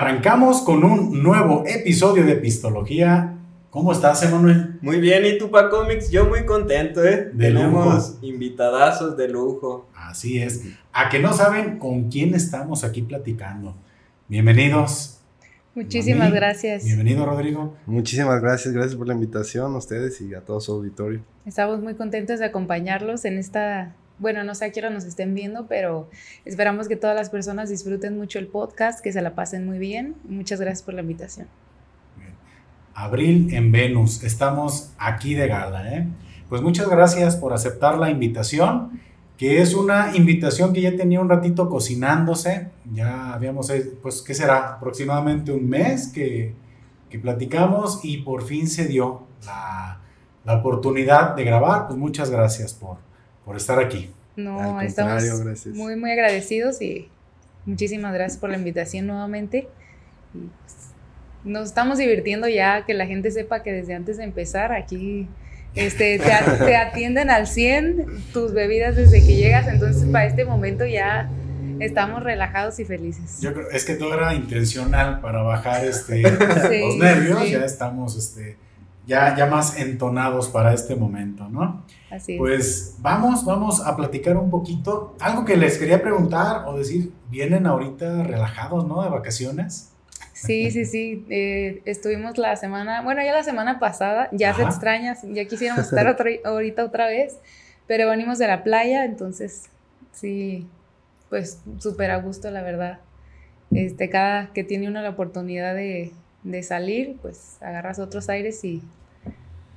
arrancamos con un nuevo episodio de Epistología. ¿Cómo estás, Emanuel? Muy bien, ¿y tú, Paco Mix? Yo muy contento, ¿eh? De Tenemos invitadazos de lujo. Así es. A que no saben con quién estamos aquí platicando. Bienvenidos. Muchísimas Mami. gracias. Bienvenido, Rodrigo. Muchísimas gracias, gracias por la invitación a ustedes y a todo su auditorio. Estamos muy contentos de acompañarlos en esta, bueno, no sé a qué nos estén viendo, pero esperamos que todas las personas disfruten mucho el podcast, que se la pasen muy bien. Muchas gracias por la invitación. Abril en Venus. Estamos aquí de gala, ¿eh? Pues muchas gracias por aceptar la invitación, que es una invitación que ya tenía un ratito cocinándose. Ya habíamos, eh, pues, ¿qué será? Aproximadamente un mes que, que platicamos y por fin se dio la, la oportunidad de grabar. Pues muchas gracias por, por estar aquí. No, Al estamos gracias. muy, muy agradecidos y muchísimas gracias por la invitación nuevamente. Y, pues, nos estamos divirtiendo ya, que la gente sepa que desde antes de empezar aquí este, te, a- te atienden al 100 tus bebidas desde que llegas, entonces para este momento ya estamos relajados y felices. Yo creo, es que todo era intencional para bajar este, Sí, los nervios. sí. Ya estamos este, ya, ya más entonados para este momento, ¿no? Así es. Pues vamos, vamos a platicar un poquito. Algo que les quería preguntar o decir, vienen ahorita relajados, ¿no? De vacaciones. Sí, sí, sí. eh, estuvimos la semana, bueno, ya la semana pasada, ya se Ajá. extraña, ya quisiéramos estar otra- ahorita otra vez, pero venimos de la playa, entonces sí, pues súper a gusto, la verdad. Este, cada que tiene uno la oportunidad de, de salir, pues agarras otros aires y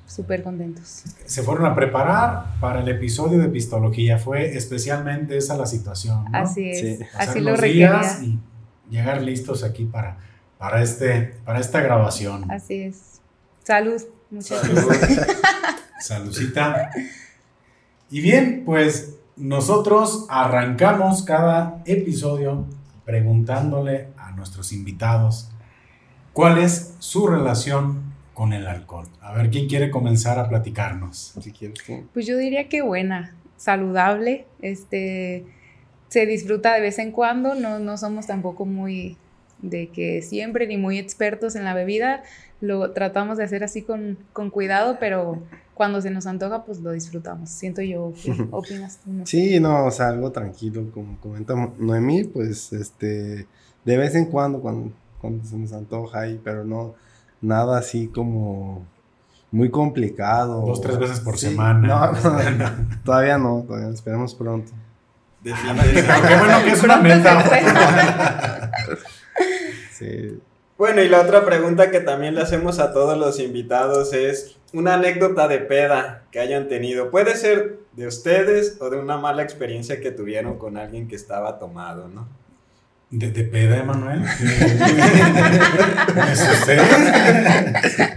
súper contentos. Se fueron a preparar para el episodio de Pistología. Fue especialmente esa la situación, ¿no? Así es, Sí. Pasar así lo los requería. días y llegar listos aquí para, para, este, para esta grabación. Así es. Salud, muchachos. Salud. Saludcita. Y bien, pues nosotros arrancamos cada episodio preguntándole a nuestros invitados cuál es su relación con el alcohol. A ver, ¿quién quiere comenzar a platicarnos? Si quieres. Pues yo diría que buena, saludable, este, se disfruta de vez en cuando, no, no somos tampoco muy de que siempre ni muy expertos en la bebida, lo tratamos de hacer así con, con cuidado, pero cuando se nos antoja, pues lo disfrutamos. Siento yo, ¿qué opinas tú? No. Sí, no, o sea, algo tranquilo, como comenta Noemí, pues este, de vez en cuando, cuando, cuando se nos antoja ahí, pero no, nada así como muy complicado. Dos, tres veces por Sí, semana. No, no, todavía no, todavía no, esperemos pronto. Qué bueno que es una meta. Sí, Bueno, y la otra pregunta que también le hacemos a todos los invitados es una anécdota de peda que hayan tenido. Puede ser de ustedes o de una mala experiencia que tuvieron con alguien que estaba tomado, ¿no? ¿De, de peda, Emanuel? ¿Es usted?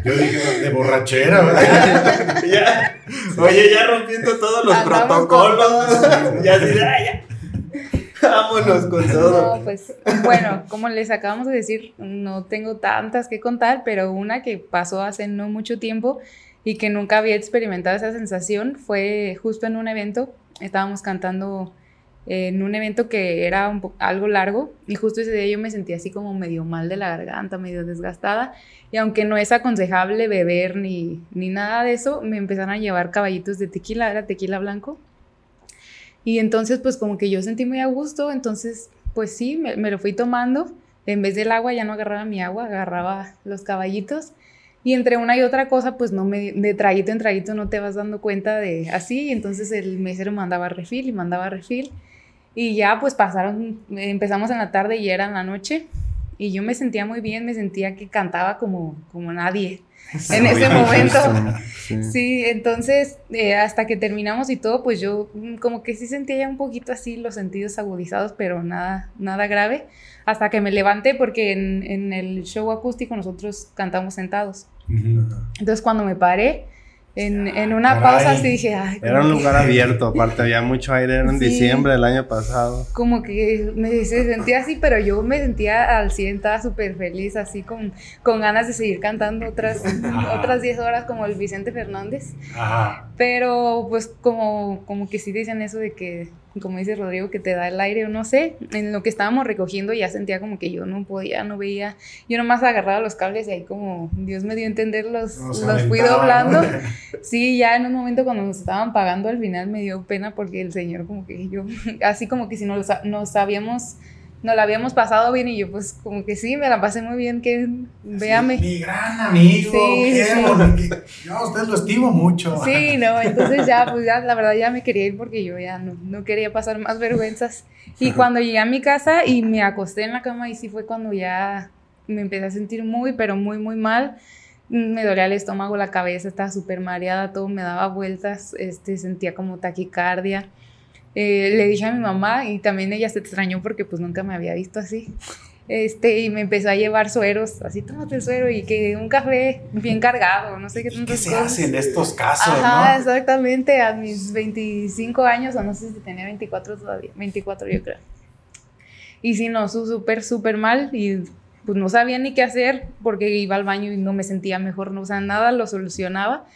Yo dije, de borrachera, ¿verdad? Ya. Oye, ya rompiendo todos los Andamos protocolos. con ya "Ay, ya. Vámonos con todo. No, pues bueno, como les acabamos de decir, no tengo tantas que contar, pero una que pasó hace no mucho tiempo y que nunca había experimentado esa sensación fue justo en un evento. Estábamos cantando en un evento que era algo largo y justo ese día yo me sentía así como medio mal de la garganta, medio desgastada y aunque no es aconsejable beber ni, ni nada de eso, me empezaron a llevar caballitos de tequila, era tequila blanco. Y entonces pues como que yo sentí muy a gusto, entonces pues sí, me, me lo fui tomando. En vez del agua ya no agarraba mi agua, agarraba los caballitos. Y entre una y otra cosa, pues no me, de traguito en traguito no te vas dando cuenta de así. y entonces el mesero mandaba refil y mandaba refil. Y ya pues pasaron, empezamos en la tarde y era en la noche. Y yo me sentía muy bien, me sentía que cantaba como, como nadie en ese momento. Sí. Sí, entonces eh, hasta que terminamos y todo, pues yo mm, como que sí sentía ya un poquito así los sentidos agudizados, pero nada, nada grave. Hasta que me levanté porque en, en el show acústico nosotros cantamos sentados. Entonces cuando me paré en, en una caray. pausa así dije, ay, Era un que- lugar abierto, aparte había mucho aire, era en Sí. diciembre del año pasado. como que me se sentía así, pero yo me sentía al 100, estaba súper feliz, así con, con ganas de seguir cantando otras, Ajá. otras 10 horas como el Vicente Fernández. Ajá. Pero pues como, como que sí dicen eso de que como dice Rodrigo, que te da el aire o no sé, en lo que estábamos recogiendo ya sentía como que yo no podía, no veía, yo nomás agarraba los cables y ahí como Dios me dio a entender, los, los fui doblando. ¿no? Sí, ya en un momento cuando nos estaban pagando al final me dio pena porque el señor como que yo, así como que si nos, nos habíamos, nos la habíamos pasado bien y yo pues como que sí, me la pasé muy bien, que véame. Mi gran amigo, Sí, sí. Yo a usted lo estimo mucho. Sí, no, entonces ya, pues ya, la verdad ya me quería ir porque yo ya no, no quería pasar más vergüenzas. Y cuando llegué a mi casa y me acosté en la cama, y sí fue cuando ya me empecé a sentir muy, pero muy, muy mal. Me dolía el estómago, la cabeza, estaba súper mareada, todo me daba vueltas, este, sentía como taquicardia. Eh, le dije a mi mamá y también ella se extrañó porque pues nunca me había visto así. Este, y me empezó a llevar sueros, así tómate el suero y que un café bien cargado, no sé qué ¿Y ¿Qué tantas se cosas. hace en estos casos, Ajá, no? exactamente, a mis 25 años, o no sé si tenía 24 todavía, 24 yo creo. Y sí, no, súper, súper mal y pues no sabía ni qué hacer porque iba al baño y no me sentía mejor, no, o sea, nada lo solucionaba.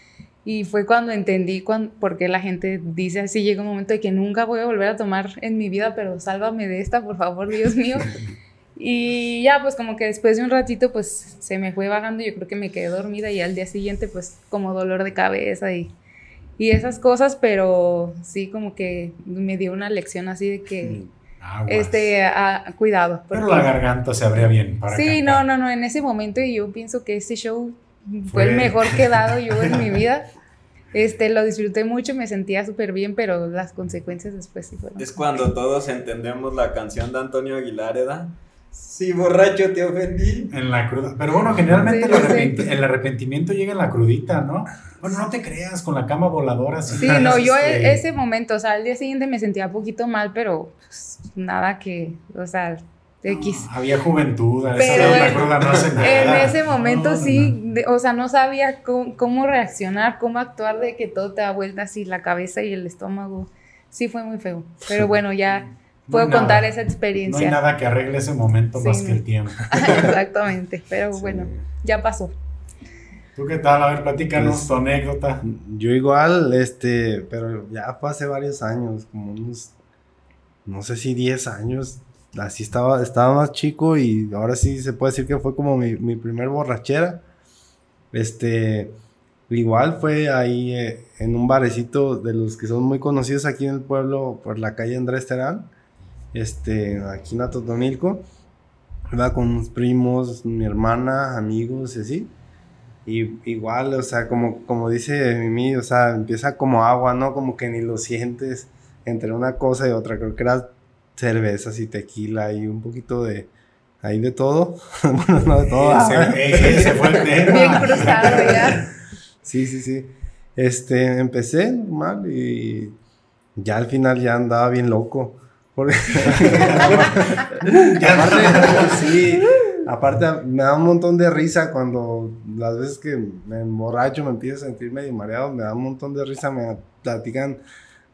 Y fue cuando entendí cuan- por qué la gente dice así, llega un momento de que nunca voy a volver a tomar en mi vida, pero sálvame de esta, por favor, Dios mío. Y ya, pues como que después de un ratito, pues se me fue bajando, yo creo que me quedé dormida y al día siguiente, pues como dolor de cabeza y, y esas cosas, pero sí como que me dio una lección así de que, Aguas. este, a- cuidado. Pero la garganta se abría bien para Sí, cantar. no, no, no, en ese momento y yo pienso que este show fue, el mejor que he dado yo en mi vida. Este, lo disfruté mucho, me sentía súper bien, pero las consecuencias después sí fueron. Es cuando todos entendemos la canción de Antonio Aguilar, ¿verdad? Sí, borracho, te ofendí. En la cruda. Pero bueno, generalmente Sí, el arrepentimiento llega en la crudita, ¿no? Bueno, no te creas, con la cama voladora. Sí, no, yo este, e- ese momento, o sea, al día siguiente me sentía un poquito mal, pero pues, nada que, o sea, X. no, había juventud, a esa edad la en- no hace En nada. ese momento No, no, sí, no. de- o sea, no sabía cómo, cómo reaccionar, cómo actuar de que todo te da vuelta así, la cabeza y el estómago. Sí fue muy feo, pero bueno, ya No puedo nada. contar esa No hay experiencia. nada que arregle ese momento Sí, más que el tiempo. Exactamente, pero Sí. bueno, ya pasó. ¿Tú qué tal? A ver, platícanos Pues- tu anécdota. Yo igual, este, pero ya fue hace varios años, como unos, no sé si 10 años, así estaba, estaba más chico y ahora sí se puede decir que fue como mi, mi primer borrachera. Este, igual fue ahí eh, en un barecito de los que son muy conocidos aquí en el pueblo, por la calle Andrés Terán, este, aquí en Atotonilco. Iba con unos primos, mi hermana, amigos y así. Y igual, o sea, como, como dice Mimi, o sea, empieza como agua, ¿no? Como que ni lo sientes entre una cosa y otra. Creo que era cervezas y tequila y un poquito de, ahí de todo. bueno, no de todo. Ese, ah, ese fue el tema. Bien cruzado ya. Sí, sí, sí. Este, empecé normal y ya al final ya andaba bien loco. Porque aparte, sí, aparte me da un montón de risa cuando las veces que me emborracho, me empiezo a sentir medio mareado, me da un montón de risa, me platican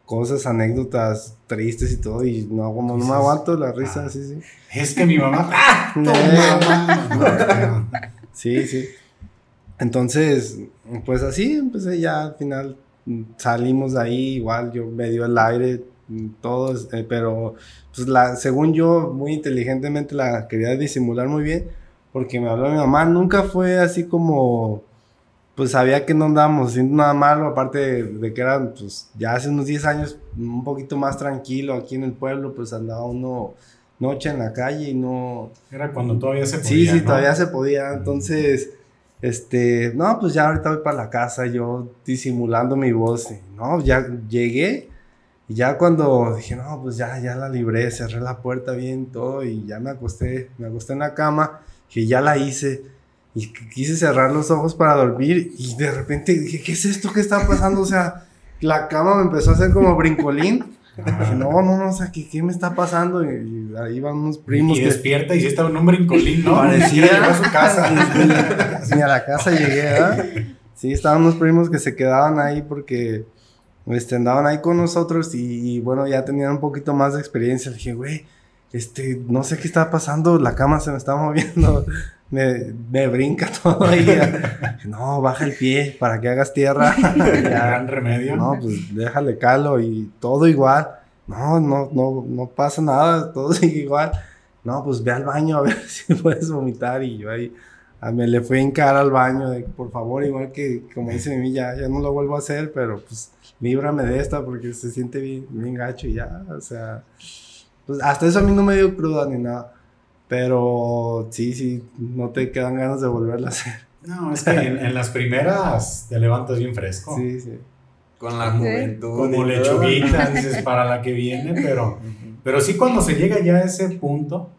cosas, anécdotas tristes y todo y no, como no me aguanto la risa, ah. sí, sí. Es que mi mamá. ¡Ah! mamá! No, Sí, sí. Entonces, pues así empecé ya al final salimos de ahí, igual yo me dio el aire, todos, eh, pero pues la, según yo, muy inteligentemente la quería disimular muy bien, porque me habló mi mamá, nunca fue así como, pues sabía que no andábamos haciendo nada malo, aparte de, de que eran, pues ya hace unos 10 años, un poquito más tranquilo aquí en el pueblo, pues andaba uno noche en la calle y no, Era cuando todavía se podía. Sí, sí, ¿no? todavía se podía. Entonces, este, no, pues ya ahorita voy para la casa, yo disimulando mi voz. no, ya llegué. Y ya cuando dije, no, pues ya, ya la libré, cerré la puerta bien, todo, y ya me acosté, me acosté en la cama, que ya la hice. Y qu- quise cerrar los ojos para dormir, y de repente dije, ¿qué es esto que está pasando? O sea, la cama me empezó a hacer como brincolín. Dije, no, no, no, o sea, ¿qué, qué me está pasando? Y, y ahí van unos primos y que despierta y sí estaba en un brincolín, ¿no? Parecía. Llegó a su casa. Ni a la casa llegué, ¿verdad? Sí, estaban unos primos que se quedaban ahí porque este, andaban ahí con nosotros y, y, bueno, ya tenían un poquito más de experiencia. Le dije, güey, este, no sé qué está pasando, la cama se me está moviendo, me, me brinca todo ahí. ya. No, baja el pie para que hagas tierra. Ya, Gran remedio. no, pues déjale calo y todo igual. no, no, no, no pasa nada, todo sigue igual. No, pues ve al baño a ver si puedes vomitar y yo ahí me le fui en cara al baño de, por favor, igual que como dice mi ya, ya no lo vuelvo a hacer, pero pues líbrame de esta porque se siente bien, bien gacho y ya, o sea, pues hasta eso a mí no me dio cruda ni nada, pero sí, sí, no te quedan ganas de volverla a hacer. No, es que en, las primeras te levantas bien fresco. Sí, sí. Con la juventud. Como lechuguita, dices, para la que viene, pero, pero sí cuando se llega ya a ese punto,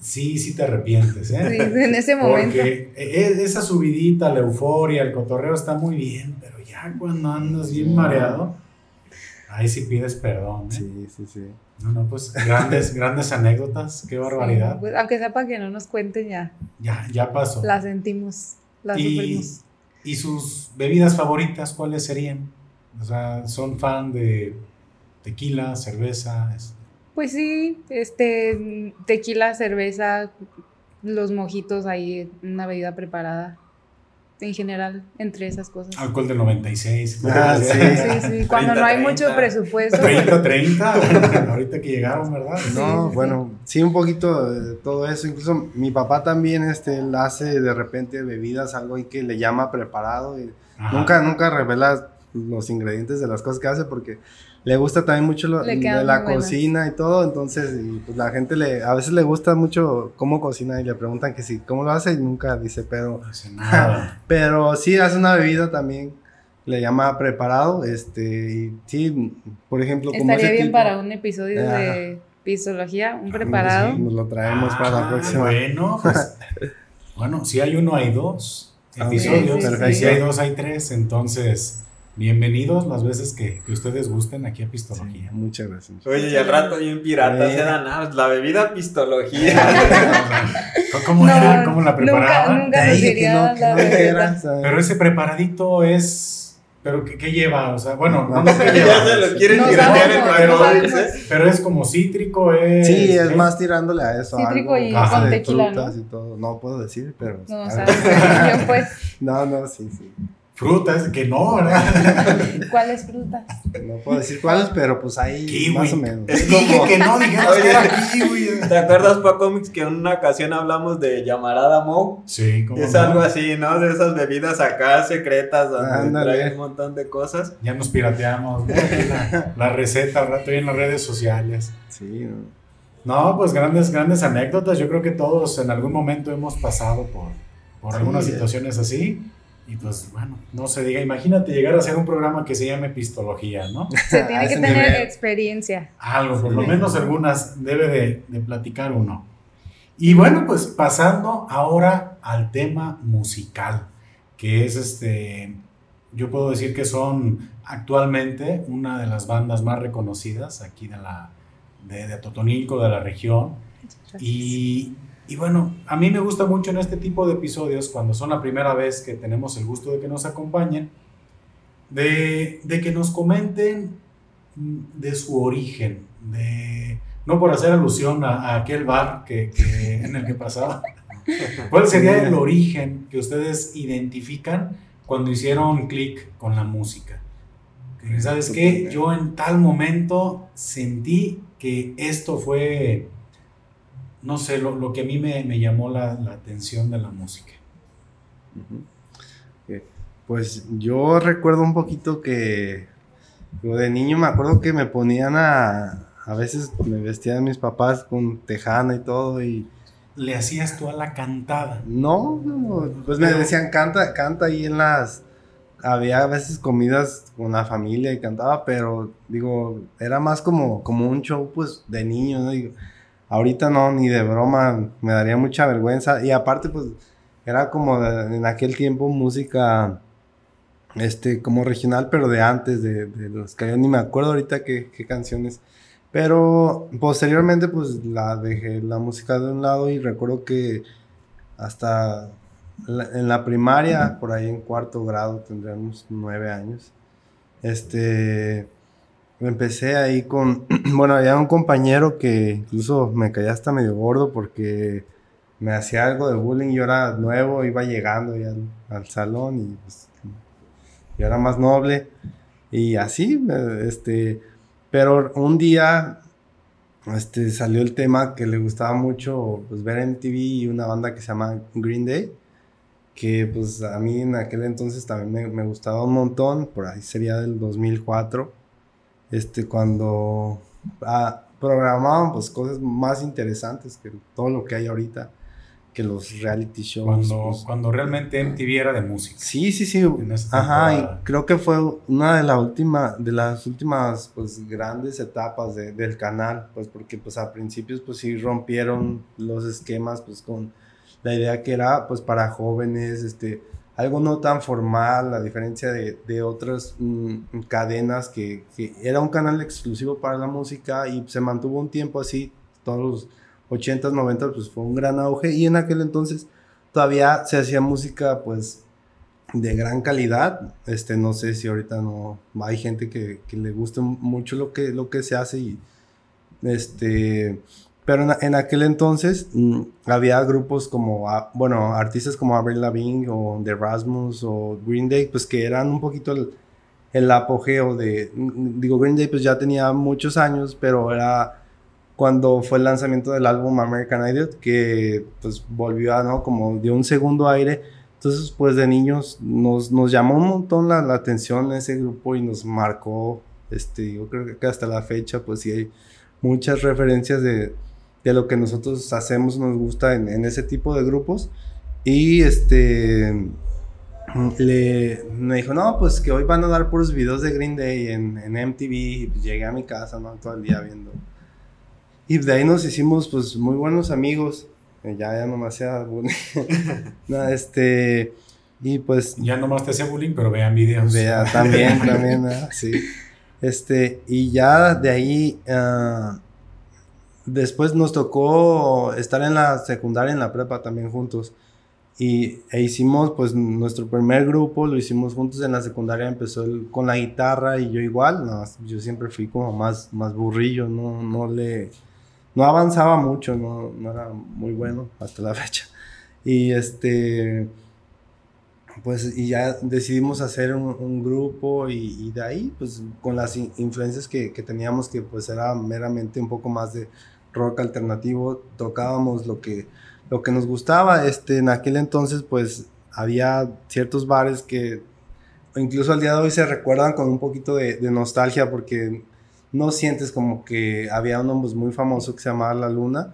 sí, sí te arrepientes, ¿eh? Sí, en ese momento. Porque e, esa subidita, la euforia, el cotorreo está muy bien, pero ya cuando andas bien mareado, ahí sí pides perdón, ¿eh? Sí, sí, sí. No, no, pues grandes, grandes anécdotas, qué barbaridad. Pues, aunque sepa que no nos cuenten ya. Ya, ya pasó. La sentimos, la y, sufrimos. ¿Y sus bebidas favoritas cuáles serían? O sea, ¿son fan de tequila, cerveza? Pues sí, este, tequila, cerveza, los mojitos ahí, una bebida preparada. En general, entre esas cosas. Alcohol del 96. Ah, sí. sí, sí. Cuando no hay mucho presupuesto. 30, 30. ahorita que llegaron, ¿verdad? No, bueno, sí, un poquito de todo eso. Incluso mi papá también este, él hace de repente bebidas, algo ahí que le llama preparado. Y nunca, nunca revela los ingredientes de las cosas que hace porque le gusta también mucho lo, de la cocina y todo, entonces pues la gente le a veces le gusta mucho cómo cocina y le preguntan que sí, cómo lo hace y nunca dice, pero no hace nada. pero sí hace una bebida también le llama preparado, este, y sí, por ejemplo, como estaría bien para un episodio de pistología, un preparado. nos lo traemos para la ah, próxima. Bueno, pues, bueno, si hay uno hay dos ah, episodios, si hay dos hay tres, entonces Bienvenidos las veces que, que, ustedes gusten aquí a Pistología. muchas gracias. Oye, y al rato bien pirata se dan ah, la bebida Pistología. ¿Cómo era? ¿Cómo la preparaban? Nunca, nunca que no, que no Pero ese preparadito es... ¿Pero qué, qué lleva? O sea, bueno, no, no qué lleva. Ya se lo quieren tirar en pero, pero es como cítrico, es... Sí, es más tirándole a eso. Cítrico y con tequila, ¿no? Y todo. No puedo decir, pero... No, o sea, pues... No, no, sí, sí. Frutas, que no, ¿verdad? ¿Cuáles frutas? No puedo decir cuáles, pero pues ahí más o menos. Es como que no dijeras que era kiwi. ¿Te acuerdas, Pa Comics, que en una ocasión hablamos de llamarada Mo? Sí, como. Es algo así, ¿no? De esas bebidas acá secretas donde traen un montón de cosas. Ya nos pirateamos, la, la, receta, estoy en las redes sociales. Sí, ¿no? pues grandes, grandes anécdotas. Yo creo que todos en algún momento hemos pasado por, por algunas situaciones así. Y pues bueno, no se diga, imagínate llegar a hacer un programa que se llame Pistología, ¿no? Se tiene que tener experiencia. Algo, por lo menos algunas debe de, de platicar uno. Y bueno, pues pasando ahora al tema musical, que es este, yo puedo decir que son actualmente una de las bandas más reconocidas aquí de la de, de Totonilco, de la región. Y, y bueno, a mí me gusta mucho en este tipo de episodios, cuando son la primera vez que tenemos el gusto de que nos acompañen, de, que nos comenten de su origen, de, no por hacer alusión a, aquel bar que, en el que pasaba. ¿Cuál sería el origen que ustedes identifican cuando hicieron clic con la música? ¿Sabes qué? Yo en tal momento sentí que esto fue no sé, lo, que a mí me, llamó la, atención de la música. Pues yo recuerdo un poquito que de niño me acuerdo que me ponían a, a veces me vestían mis papás con tejana y todo y... ¿Le hacías tú a la cantada? No, no, pues me decían canta, canta ahí en las... Había a veces comidas con la familia y cantaba, pero digo, era más como, como un show pues de niño, ¿no? Digo, Ahorita no, ni de broma, me daría mucha vergüenza. Y aparte, pues, era como en aquel tiempo música, este, como regional, pero de antes, de, los que yo ni me acuerdo ahorita qué, canciones. Pero posteriormente, pues, la dejé la música de un lado y recuerdo que hasta en la primaria, por ahí en cuarto grado, tendríamos nueve años, este empecé ahí con, bueno, había un compañero que incluso me caía hasta medio gordo porque me hacía algo de bullying, yo era nuevo, iba llegando ya al, salón y pues, yo era más noble. Y así, este, Pero un día este, salió el tema que le gustaba mucho pues, ver en TV y una banda que se llama Green Day, que pues a mí en aquel entonces también me, gustaba un montón, por ahí sería del 2004, este, cuando ah, programaban pues cosas más interesantes que todo lo que hay ahorita que los reality shows. Cuando, pues. cuando realmente MTV era de música. Sí, sí, sí. Ajá, y creo que fue una de, la última, de las últimas pues, grandes etapas de, del canal, pues porque pues a principios pues sí rompieron los esquemas pues con la idea que era pues para jóvenes, este, algo no tan formal, a diferencia de, de otras mm, cadenas que, que era un canal exclusivo para la música y se mantuvo un tiempo así, todos los 80s, 90 pues fue un gran auge y en aquel entonces todavía se hacía música pues de gran calidad. Este, no sé si ahorita no hay gente que, que le guste mucho lo que, lo que se hace y este, pero en, aquel entonces mm, había grupos como, ah, bueno, artistas como Avril Lavigne o The Rasmus o Green Day, pues que eran un poquito el, el apogeo de, mm, digo, Green Day pues ya tenía muchos años, pero era cuando fue el lanzamiento del álbum American Idiot, que pues volvió a, ¿no? Como dio un segundo aire. Entonces, pues de niños nos, nos llamó un montón la, la, atención ese grupo y nos marcó, este, yo creo que hasta la fecha, pues sí hay muchas referencias de, de lo que nosotros hacemos, nos gusta en, en, ese tipo de grupos. Y este, le, me dijo, no, pues que hoy van a dar puros videos de Green Day en, en MTV. Y pues llegué a mi casa, ¿no? Todo el día viendo y de ahí nos hicimos pues muy buenos amigos. Eh, ya, ya nomás sea bullying. no, este, y pues... Ya nomás te hacía bullying, pero vean videos. Vea, también, también, sí. Este, y ya de ahí, uh, después nos tocó estar en la secundaria, en la prepa también juntos. Y e hicimos pues nuestro primer grupo, lo hicimos juntos en la secundaria, empezó con la guitarra y yo igual, no, yo siempre fui como más, más burrillo, no, no le no avanzaba mucho, no, no, era muy bueno hasta la fecha. Y este, pues, y ya decidimos hacer un, grupo y, de ahí, pues, con las influencias que, que, teníamos, que pues era meramente un poco más de rock alternativo, tocábamos lo que, lo que nos gustaba. Este, en aquel entonces, pues, había ciertos bares que incluso al día de hoy se recuerdan con un poquito de, nostalgia porque no sientes como que había un hombre muy famoso que se llamaba La Luna,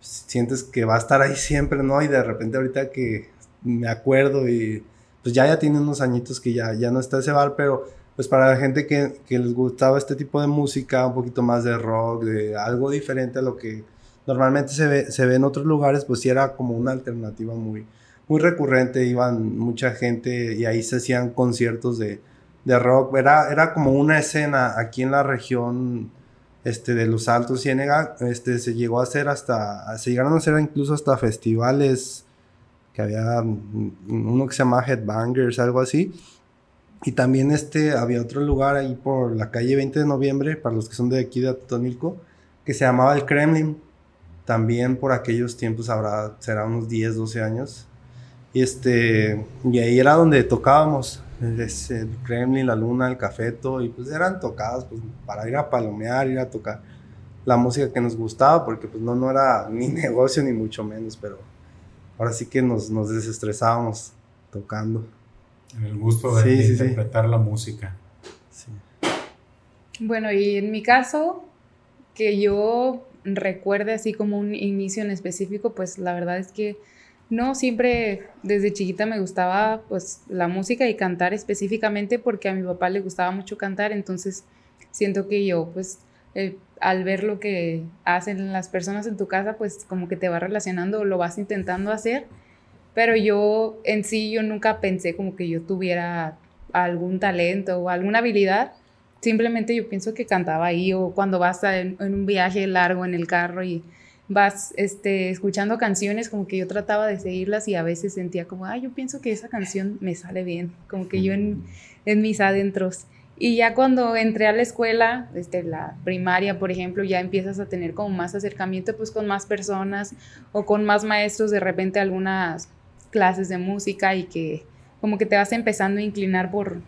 sientes que va a estar ahí siempre, ¿no? Y de repente ahorita que me acuerdo y pues ya ya tiene unos añitos que ya, ya no está ese bar, pero pues para la gente que, que les gustaba este tipo de música, un poquito más de rock, de algo diferente a lo que normalmente se ve, se ve en otros lugares, pues sí era como una alternativa muy, muy recurrente, iban mucha gente y ahí se hacían conciertos de, de rock. Era, era como una escena aquí en la región este, de los Altos Ciénega. Este, se llegó a hacer hasta, se llegaron a hacer incluso hasta festivales que había uno que se llama Headbangers, algo así. Y también este, había otro lugar ahí por la calle 20 de noviembre, para los que son de aquí de Atotonilco, que se llamaba el Kremlin. También por aquellos tiempos habrá, será unos 10, 12 años. Y, este, y ahí era donde tocábamos el Kremlin, la Luna, el Cafeto, y pues eran tocadas pues, para ir a palomear, ir a tocar la música que nos gustaba, porque pues no, no era ni negocio ni mucho menos, pero ahora sí que nos, nos desestresábamos tocando. En el gusto de, interpretar la música. Bueno, y en mi caso, que yo recuerde así como un inicio en específico, pues la verdad es que no, siempre desde chiquita me gustaba pues la música y cantar específicamente porque a mi papá le gustaba mucho cantar, entonces siento que yo pues eh, al ver lo que hacen las personas en tu casa pues como que te va relacionando o lo vas intentando hacer, pero yo en sí yo nunca pensé como que yo tuviera algún talento o alguna habilidad, simplemente yo pienso que cantaba ahí o cuando vas en un viaje largo en el carro y vas este, escuchando canciones, como que yo trataba de seguirlas y a veces sentía como, ah, yo pienso que esa canción me sale bien, como que yo en, en mis adentros. Y ya cuando entré a la escuela, desde la primaria, por ejemplo, ya empiezas a tener como más acercamiento pues con más personas o con más maestros, de repente algunas clases de música y que como que te vas empezando a inclinar por,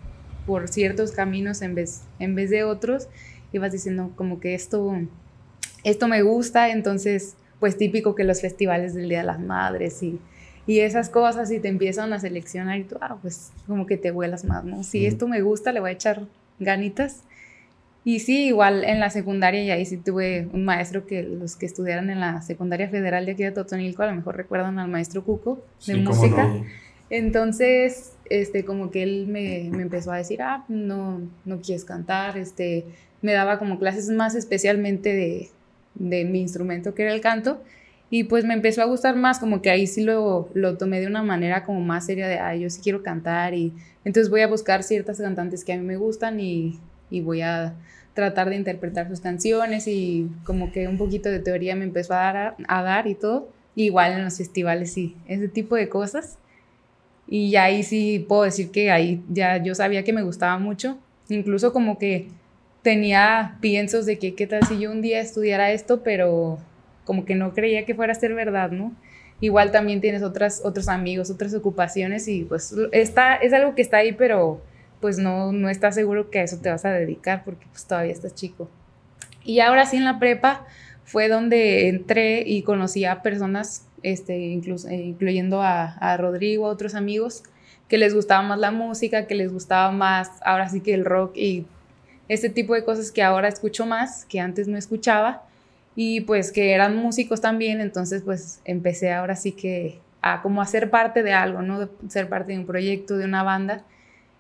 por ciertos caminos en vez, en vez de otros y vas diciendo como que esto, esto me gusta, entonces pues típico que los festivales del Día de las Madres y, y esas cosas y te empiezan a seleccionar y tú, ah, pues como que te vuelas más, ¿no? Si esto me gusta, le voy a echar ganitas. Y sí, igual en la secundaria, y ahí sí tuve un maestro que los que estudiaran en la secundaria federal de aquí de Totonilco a lo mejor recuerdan al maestro Cuco de música. Entonces, este, como que él me, me, empezó a decir, ah, no, no quieres cantar, este, me daba como clases más especialmente de, de mi instrumento que era el canto. Y pues me empezó a gustar más, como que ahí sí lo, lo tomé de una manera como más seria de, ay, yo sí quiero cantar y entonces voy a buscar ciertas cantantes que a mí me gustan y, y voy a tratar de interpretar sus canciones y como que un poquito de teoría me empezó a dar, a, dar y todo. igual en los festivales sí, ese tipo de cosas. Y ahí sí puedo decir que ahí ya yo sabía que me gustaba mucho. Incluso como que tenía piensos de que qué tal si yo un día estudiara esto, pero como que no creía que fuera a ser verdad, ¿no? Igual también tienes otras, otros amigos, otras ocupaciones y pues está, es algo que está ahí, pero pues no, no estás seguro que a eso te vas a dedicar porque pues todavía estás chico. Y ahora sí en la prepa fue donde entré y conocí a personas, este, eh, incluyendo a, a Rodrigo, a otros amigos, que les gustaba más la música, que les gustaba más ahora sí que el rock y este tipo de cosas que ahora escucho más, que antes no escuchaba y pues que eran músicos también, entonces pues empecé ahora sí que a como a ser parte de algo, ¿no? De ser parte de un proyecto, de una banda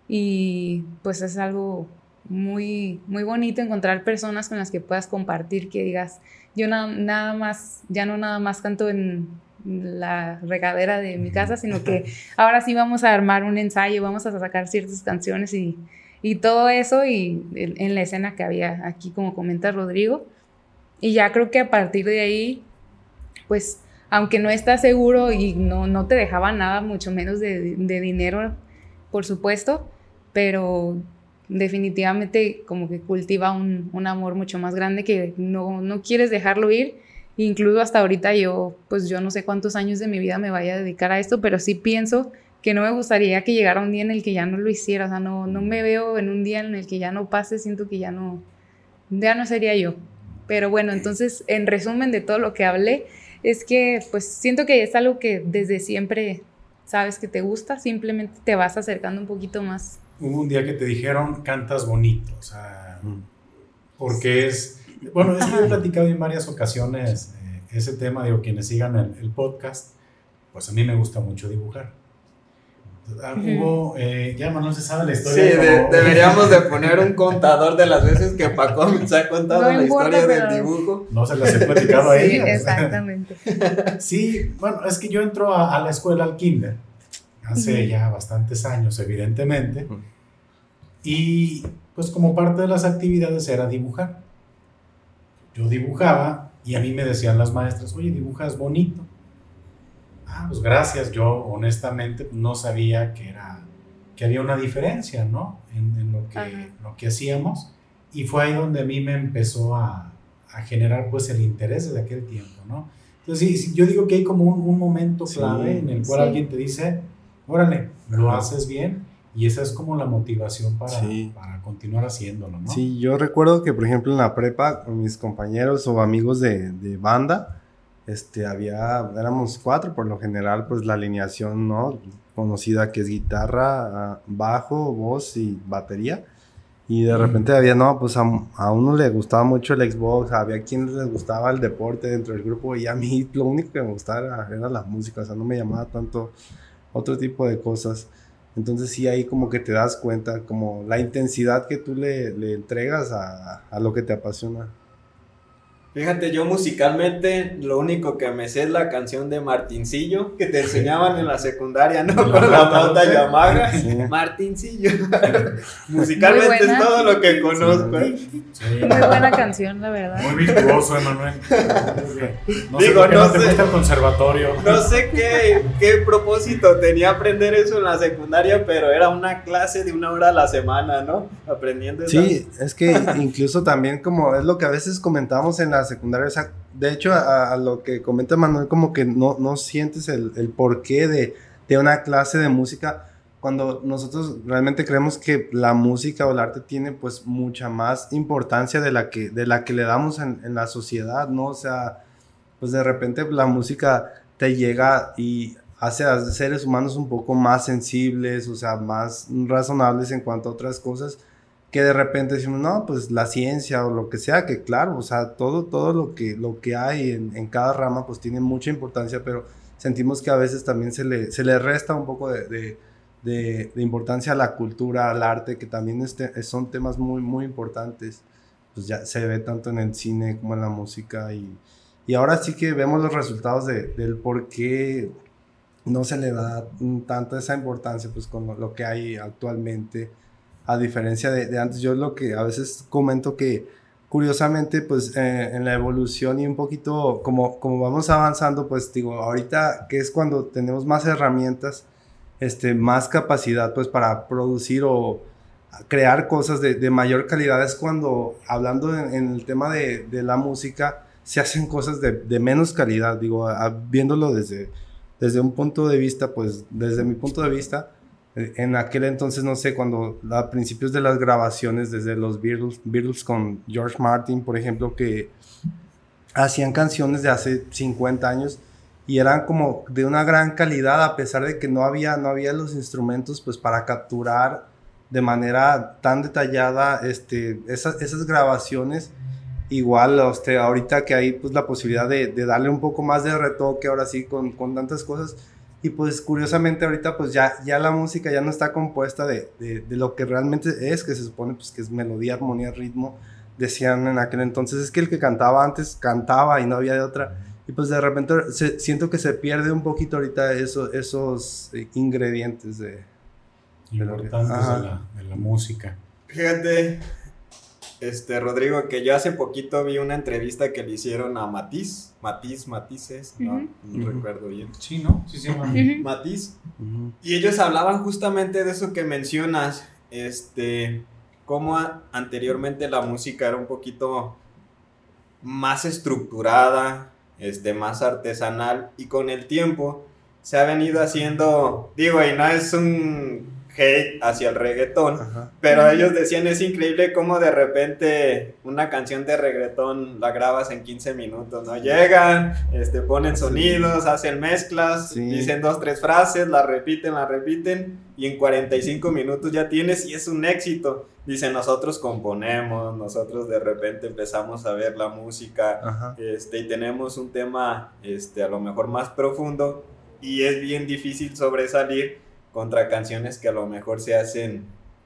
y pues es algo muy, muy bonito encontrar personas con las que puedas compartir, que digas, yo nada más, ya no nada más canto en la regadera de mi casa, sino que ahora sí vamos a armar un ensayo, vamos a sacar ciertas canciones y, y todo eso y en la escena que había aquí, como comenta Rodrigo, y ya creo que a partir de ahí, pues, aunque no estás seguro y no, no te dejaba nada, mucho menos de, de dinero, por supuesto, pero definitivamente como que cultiva un, un, amor mucho más grande que no, no quieres dejarlo ir. Incluso hasta ahorita yo, pues yo no sé cuántos años de mi vida me vaya a dedicar a esto, pero sí pienso que no me gustaría que llegara un día en el que ya no lo hiciera, o sea, no, no me veo en un día en el que ya no pase, siento que ya no, ya no sería yo. Pero bueno, entonces, en resumen de todo lo que hablé, es que pues siento que es algo que desde siempre sabes que te gusta, simplemente te vas acercando un poquito más. Hubo un día que te dijeron, cantas bonito, o sea, porque es, bueno, es que he platicado en varias ocasiones eh, ese tema, digo, quienes sigan el podcast, pues a mí me gusta mucho dibujar. Ah, hubo, eh, ya no se sabe la historia. Sí, deberíamos de poner un contador de las veces que Paco se ha contado la historia del dibujo. No se las he platicado a ella. Sí, exactamente. sí, bueno, es que yo entro a, la escuela al kinder, hace ya bastantes años, evidentemente, y pues como parte de las actividades era dibujar. Yo dibujaba y a mí me decían las maestras, oye, dibujas bonito ah, pues gracias, yo honestamente no sabía que era, que había una diferencia, ¿no? En, lo, que, lo que hacíamos. Y fue ahí donde a mí me empezó a, a generar pues el interés de aquel tiempo, ¿no? Entonces, sí, yo digo que hay como un, un momento clave en el cual alguien te dice, órale, lo haces bien, y esa es como la motivación para, para, continuar haciéndolo, ¿no? Sí, yo recuerdo que, por ejemplo, en la prepa, con mis compañeros o amigos de, de banda, este, había, éramos cuatro por lo general, pues la alineación, ¿no? Conocida que es guitarra, bajo, voz y batería. Y de repente había, no, pues a, a, uno le gustaba mucho el Xbox, había quienes les gustaba el deporte dentro del grupo y a mí lo único que me gustaba era, la música, o sea, no me llamaba tanto otro tipo de cosas. Entonces sí, ahí como que te das cuenta, como la intensidad que tú le, le entregas a, a lo que te apasiona. Fíjate, yo musicalmente lo único que me sé es la canción de Martincillo que te enseñaban en la secundaria, ¿no? Con la flauta Yamaha. Martincillo. musicalmente es todo lo que conozco. Muy buena canción, la verdad. Muy virtuoso, Emanuel. No Digo, no, sé, el conservatorio. No sé qué, qué propósito tenía aprender eso en la secundaria, pero era una clase de una hora a la semana, ¿no? Aprendiendo. Sí, es que incluso también como es lo que a veces comentamos en la secundaria. de hecho, a, lo que comenta Manuel, como que no, no sientes el, el porqué de, de, una clase de música, cuando nosotros realmente creemos que la música o el arte tiene pues mucha más importancia de la que, de la que le damos en, en la sociedad, ¿no? O sea, pues de repente la música te llega y hace a seres humanos un poco más sensibles, o sea, más razonables en cuanto a otras cosas, que de repente decimos, no, pues la ciencia o lo que sea, que claro, o sea, todo, todo lo, que, lo que hay en, en cada rama pues tiene mucha importancia, pero sentimos que a veces también se le, se le resta un poco de, de, de, importancia a la cultura, al arte, que también este, son temas muy, muy importantes. Pues ya se ve tanto en el cine como en la música y, y ahora sí que vemos los resultados de, del por qué no se le da tanta esa importancia pues con lo que hay actualmente a diferencia de, de, antes. Yo lo que a veces comento que curiosamente, pues eh, en la evolución y un poquito como, como vamos avanzando, pues digo, ahorita que es cuando tenemos más herramientas, este, más capacidad, pues para producir o crear cosas de, de mayor calidad, es cuando, hablando en, el tema de, de, la música, se hacen cosas de, de menos calidad, digo, a, viéndolo desde, desde un punto de vista, pues desde mi punto de vista, en aquel entonces, no sé, cuando a principios de las grabaciones, desde los Beatles, Beatles con George Martin, por ejemplo, que hacían canciones de hace 50 años y eran como de una gran calidad a pesar de que no había, no había los instrumentos pues para capturar de manera tan detallada este, esas, esas grabaciones. Igual usted, ahorita que hay pues la posibilidad de, de darle un poco más de retoque ahora sí con, con tantas cosas, y pues curiosamente ahorita pues ya, ya la música ya no está compuesta de, de, de, lo que realmente es, que se supone pues que es melodía, armonía, ritmo. Decían en aquel entonces, es que el que cantaba antes cantaba y no había de otra. Y pues de repente se, siento que se pierde un poquito ahorita eso, esos eh, ingredientes de... Importantes de, la, de la música. Fíjate, este, Rodrigo, que yo hace poquito vi una entrevista que le hicieron a Matiz, Matiz, Matices, no, uh -huh. no uh -huh. recuerdo bien. Sí, ¿no? Sí, sí, uh -huh. Matiz. Y ellos hablaban justamente de eso que mencionas, este, cómo anteriormente la música era un poquito más estructurada, este, más artesanal, y con el tiempo se ha venido haciendo, digo, y no es un hate hacia el reggaetón, Ajá. pero ellos decían es increíble cómo de repente una canción de reggaetón la grabas en 15 minutos, ¿no? Llegan, este, ponen sonidos, sí. hacen mezclas, sí. dicen dos, tres frases, la repiten, la repiten y en 45 minutos ya tienes y es un éxito. Dicen, nosotros componemos, nosotros de repente empezamos a ver la música este, y tenemos un tema este, a lo mejor más profundo y es bien difícil sobresalir contra canciones que a lo mejor se hacen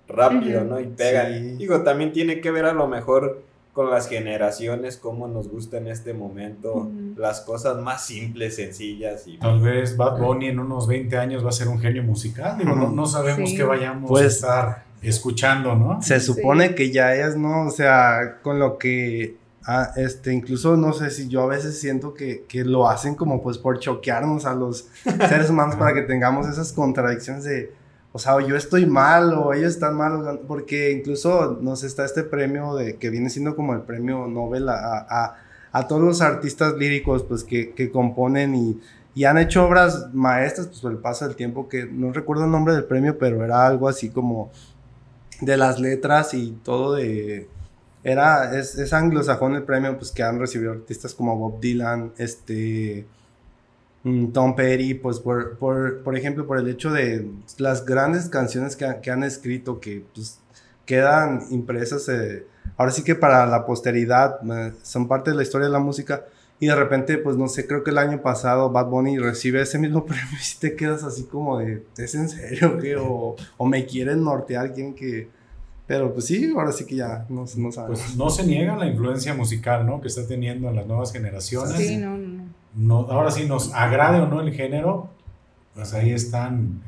rápido, uh -huh. ¿no? Y pegan. Sí. Digo, también tiene que ver a lo mejor con las generaciones, cómo nos gusta en este momento uh -huh. las cosas más simples, sencillas. Y Tal vez Bad Bunny en unos 20 años va a ser un genio musical. Digo, no, no sabemos sí. que vayamos pues, a estar escuchando, ¿no? Se supone sí. que ya es, ¿no? O sea, con lo que Ah, este, incluso no sé si yo a veces siento que, que, lo hacen como pues por choquearnos a los seres humanos para que tengamos esas contradicciones de, o sea, yo estoy mal o ellos están mal, porque incluso nos está este premio de, que viene siendo como el premio Nobel a, a, a todos los artistas líricos pues que, que componen y, y, han hecho obras maestras pues por el paso del tiempo, que no recuerdo el nombre del premio, pero era algo así como de las letras y todo de era, es, es, anglosajón el premio pues, que han recibido artistas como Bob Dylan, este, mm, Tom Petty, pues por, por, por ejemplo, por el hecho de las grandes canciones que, que han escrito que pues, quedan impresas, eh, ahora sí que para la posteridad, eh, son parte de la historia de la música. Y de repente, pues no sé, creo que el año pasado Bad Bunny recibe ese mismo premio y te quedas así como de, ¿es en serio qué? O, o me quieren nortear, quieren que pero pues sí, ahora sí que ya no, no sabemos. Pues no se niega la influencia musical, ¿no? Que está teniendo en las nuevas generaciones. Sí, no, no. no ahora sí, nos agrade o no el género, pues ahí están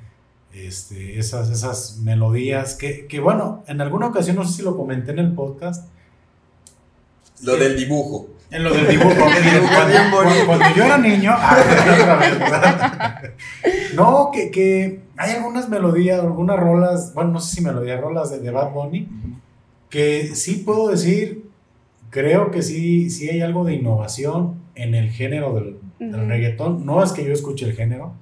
este, esas, esas melodías que, que, bueno, en alguna ocasión, no sé si lo comenté en el podcast. Lo del dibujo. En lo del dibujo. cuando, cuando, cuando, yo era niño. Ah, no, que, que hay algunas melodías, algunas rolas, bueno, no sé si melodías, rolas de, de Bad Bunny, que sí puedo decir, creo que sí, sí hay algo de innovación en el género del, uh -huh. del reggaetón. No es que yo escuche el género,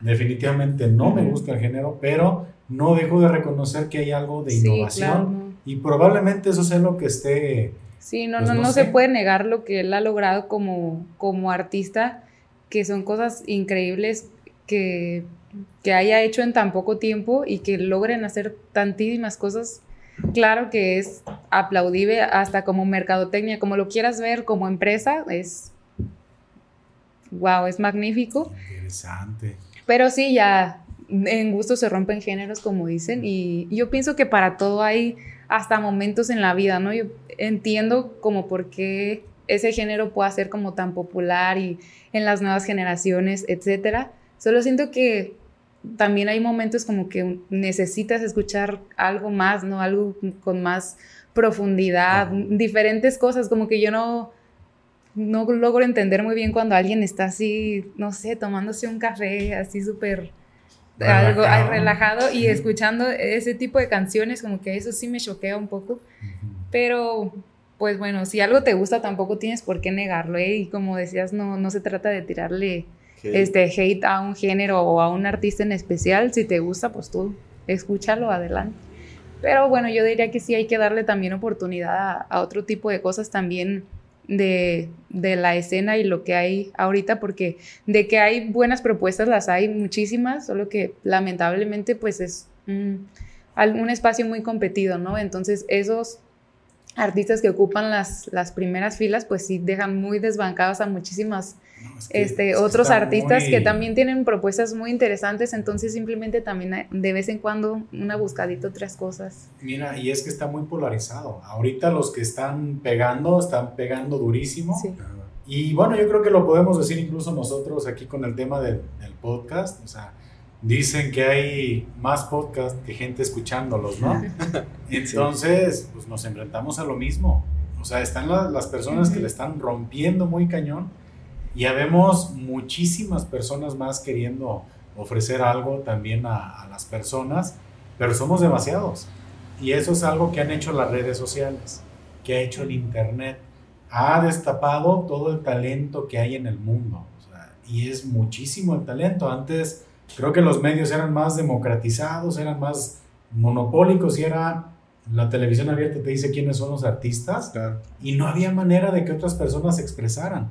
definitivamente no me gusta el género, pero no dejo de reconocer que hay algo de innovación y probablemente eso sea lo que esté... Sí, no, pues, no, no, se puede negar lo que él ha logrado como, como artista, que son cosas increíbles que, que haya hecho en tan poco tiempo y que logren hacer tantísimas cosas claro que es aplaudible hasta como mercadotecnia, como lo quieras ver como empresa, es wow, es magnífico. Interesante. Pero sí, ya en gusto se rompen géneros, como dicen, y yo pienso que para todo hay hasta momentos en la vida, ¿no? Yo entiendo como por qué ese género puede ser como tan popular y en las nuevas generaciones, etcétera. Solo siento que también hay momentos como que necesitas escuchar algo más, ¿no? Algo con más profundidad, diferentes cosas, como que yo no, no logro entender muy bien cuando alguien está así, no sé, tomándose un café así súper algo relajado y escuchando ese tipo de canciones, como que eso sí me choquea un poco. Pero, pues bueno, si algo te gusta, tampoco tienes por qué negarlo, ¿eh? Y como decías, no, no se trata de tirarle hate. este hate a un género o a un artista en especial. Si te gusta, pues tú escúchalo adelante. Pero bueno, yo diría que sí hay que darle también oportunidad a otro tipo de cosas también de, la escena y lo que hay ahorita, porque de que hay buenas propuestas, las hay muchísimas, solo que lamentablemente pues es un, un espacio muy competido, ¿no? Entonces esos artistas que ocupan las, las primeras filas, pues sí dejan muy desbancados a muchísimas este, otros artistas que también tienen propuestas muy interesantes, entonces simplemente también de vez en cuando una buscadita otras cosas. Mira, y es que está muy polarizado. Ahorita los que están pegando, están pegando durísimo. Y bueno, yo creo que lo podemos decir incluso nosotros aquí con el tema del, del podcast, o sea, dicen que hay más podcast que gente escuchándolos, ¿no? Entonces, pues nos enfrentamos a lo mismo. O sea, están las personas que le están rompiendo muy cañón y habemos muchísimas personas más queriendo ofrecer algo también a, a las personas, pero somos demasiados. Y eso es algo que han hecho las redes sociales, que ha hecho el Internet. Ha destapado todo el talento que hay en el mundo. O sea, y es muchísimo el talento. Antes Creo que los medios eran más democratizados, eran más monopólicos y era la televisión abierta te dice quiénes son los artistas y no había manera de que otras personas se expresaran.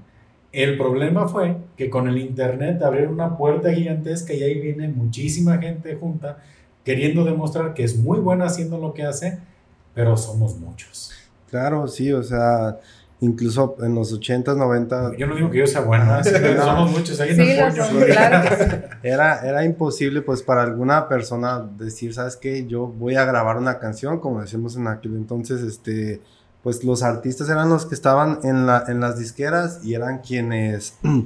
El problema fue que con el internet abrieron una puerta gigantesca y ahí viene muchísima gente junta queriendo demostrar que es muy buena haciendo lo que hace, pero somos muchos. Claro, sí, o sea, incluso en los 80s, 90 Yo no digo que yo sea buena, somos muchos ahí en sí, Era, era imposible pues para alguna persona decir, ¿sabes qué? Yo voy a grabar una canción, como decimos en aquel entonces, este, pues los artistas eran los que estaban en, la, en las disqueras y eran quienes, de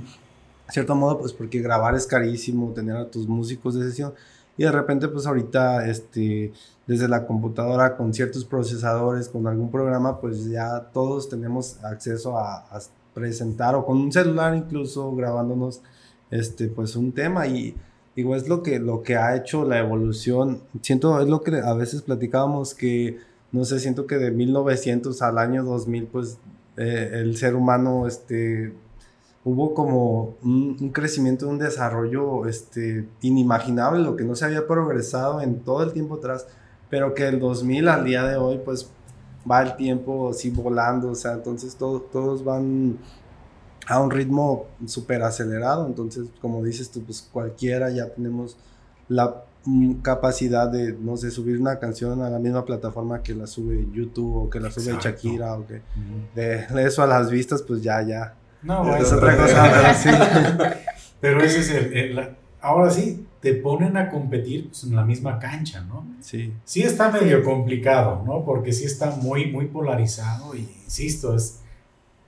cierto modo, pues porque grabar es carísimo, tener a tus músicos de sesión, y de repente pues ahorita, este desde la computadora con ciertos procesadores, con algún programa, pues ya todos tenemos acceso a, presentar o con un celular incluso grabándonos este pues un tema. Y digo es lo que lo que ha hecho la evolución. Siento es lo que a veces platicábamos que no sé siento que de 1900 al año 2000 pues eh, el ser humano este hubo como un, un, crecimiento un desarrollo este inimaginable lo que no se había progresado en todo el tiempo atrás pero que el 2000 al día de hoy, pues va el tiempo así volando, o sea, entonces todos van a un ritmo súper acelerado, entonces como dices tú, pues cualquiera ya tenemos la mm, capacidad de, no sé, subir una canción a la misma plataforma que la sube YouTube o que la sube Shakira o que de eso a las vistas, pues ya, ya. No, es otra cosa. Pero, sí. pero ese es el, ahora sí, te ponen a competir pues, en la misma cancha, ¿no? Sí. Sí está medio complicado, ¿no? Porque sí está muy, muy polarizado y, insisto, es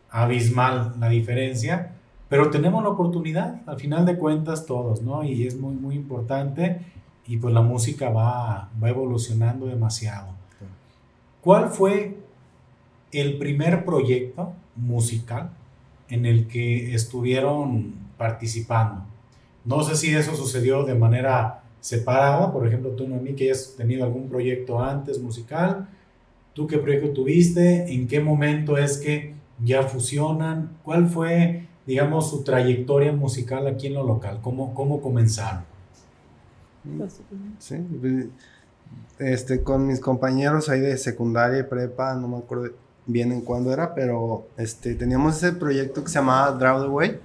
abismal la diferencia, pero tenemos la oportunidad, al final de cuentas todos, ¿no? Y es muy, muy importante y pues la música va, va evolucionando demasiado. ¿Cuál fue el primer proyecto musical en el que estuvieron participando? No sé si eso sucedió de manera separada, por ejemplo, tú, Noemí, que has tenido algún proyecto antes musical, ¿tú qué proyecto tuviste? ¿En qué momento es que ya fusionan? ¿Cuál fue, digamos, su trayectoria musical aquí en lo local? ¿Cómo, cómo comenzaron? Sí, pues, este, con mis compañeros ahí de secundaria y prepa, no me acuerdo bien en cuándo era, pero este, teníamos ese proyecto que se llamaba Draw the Way.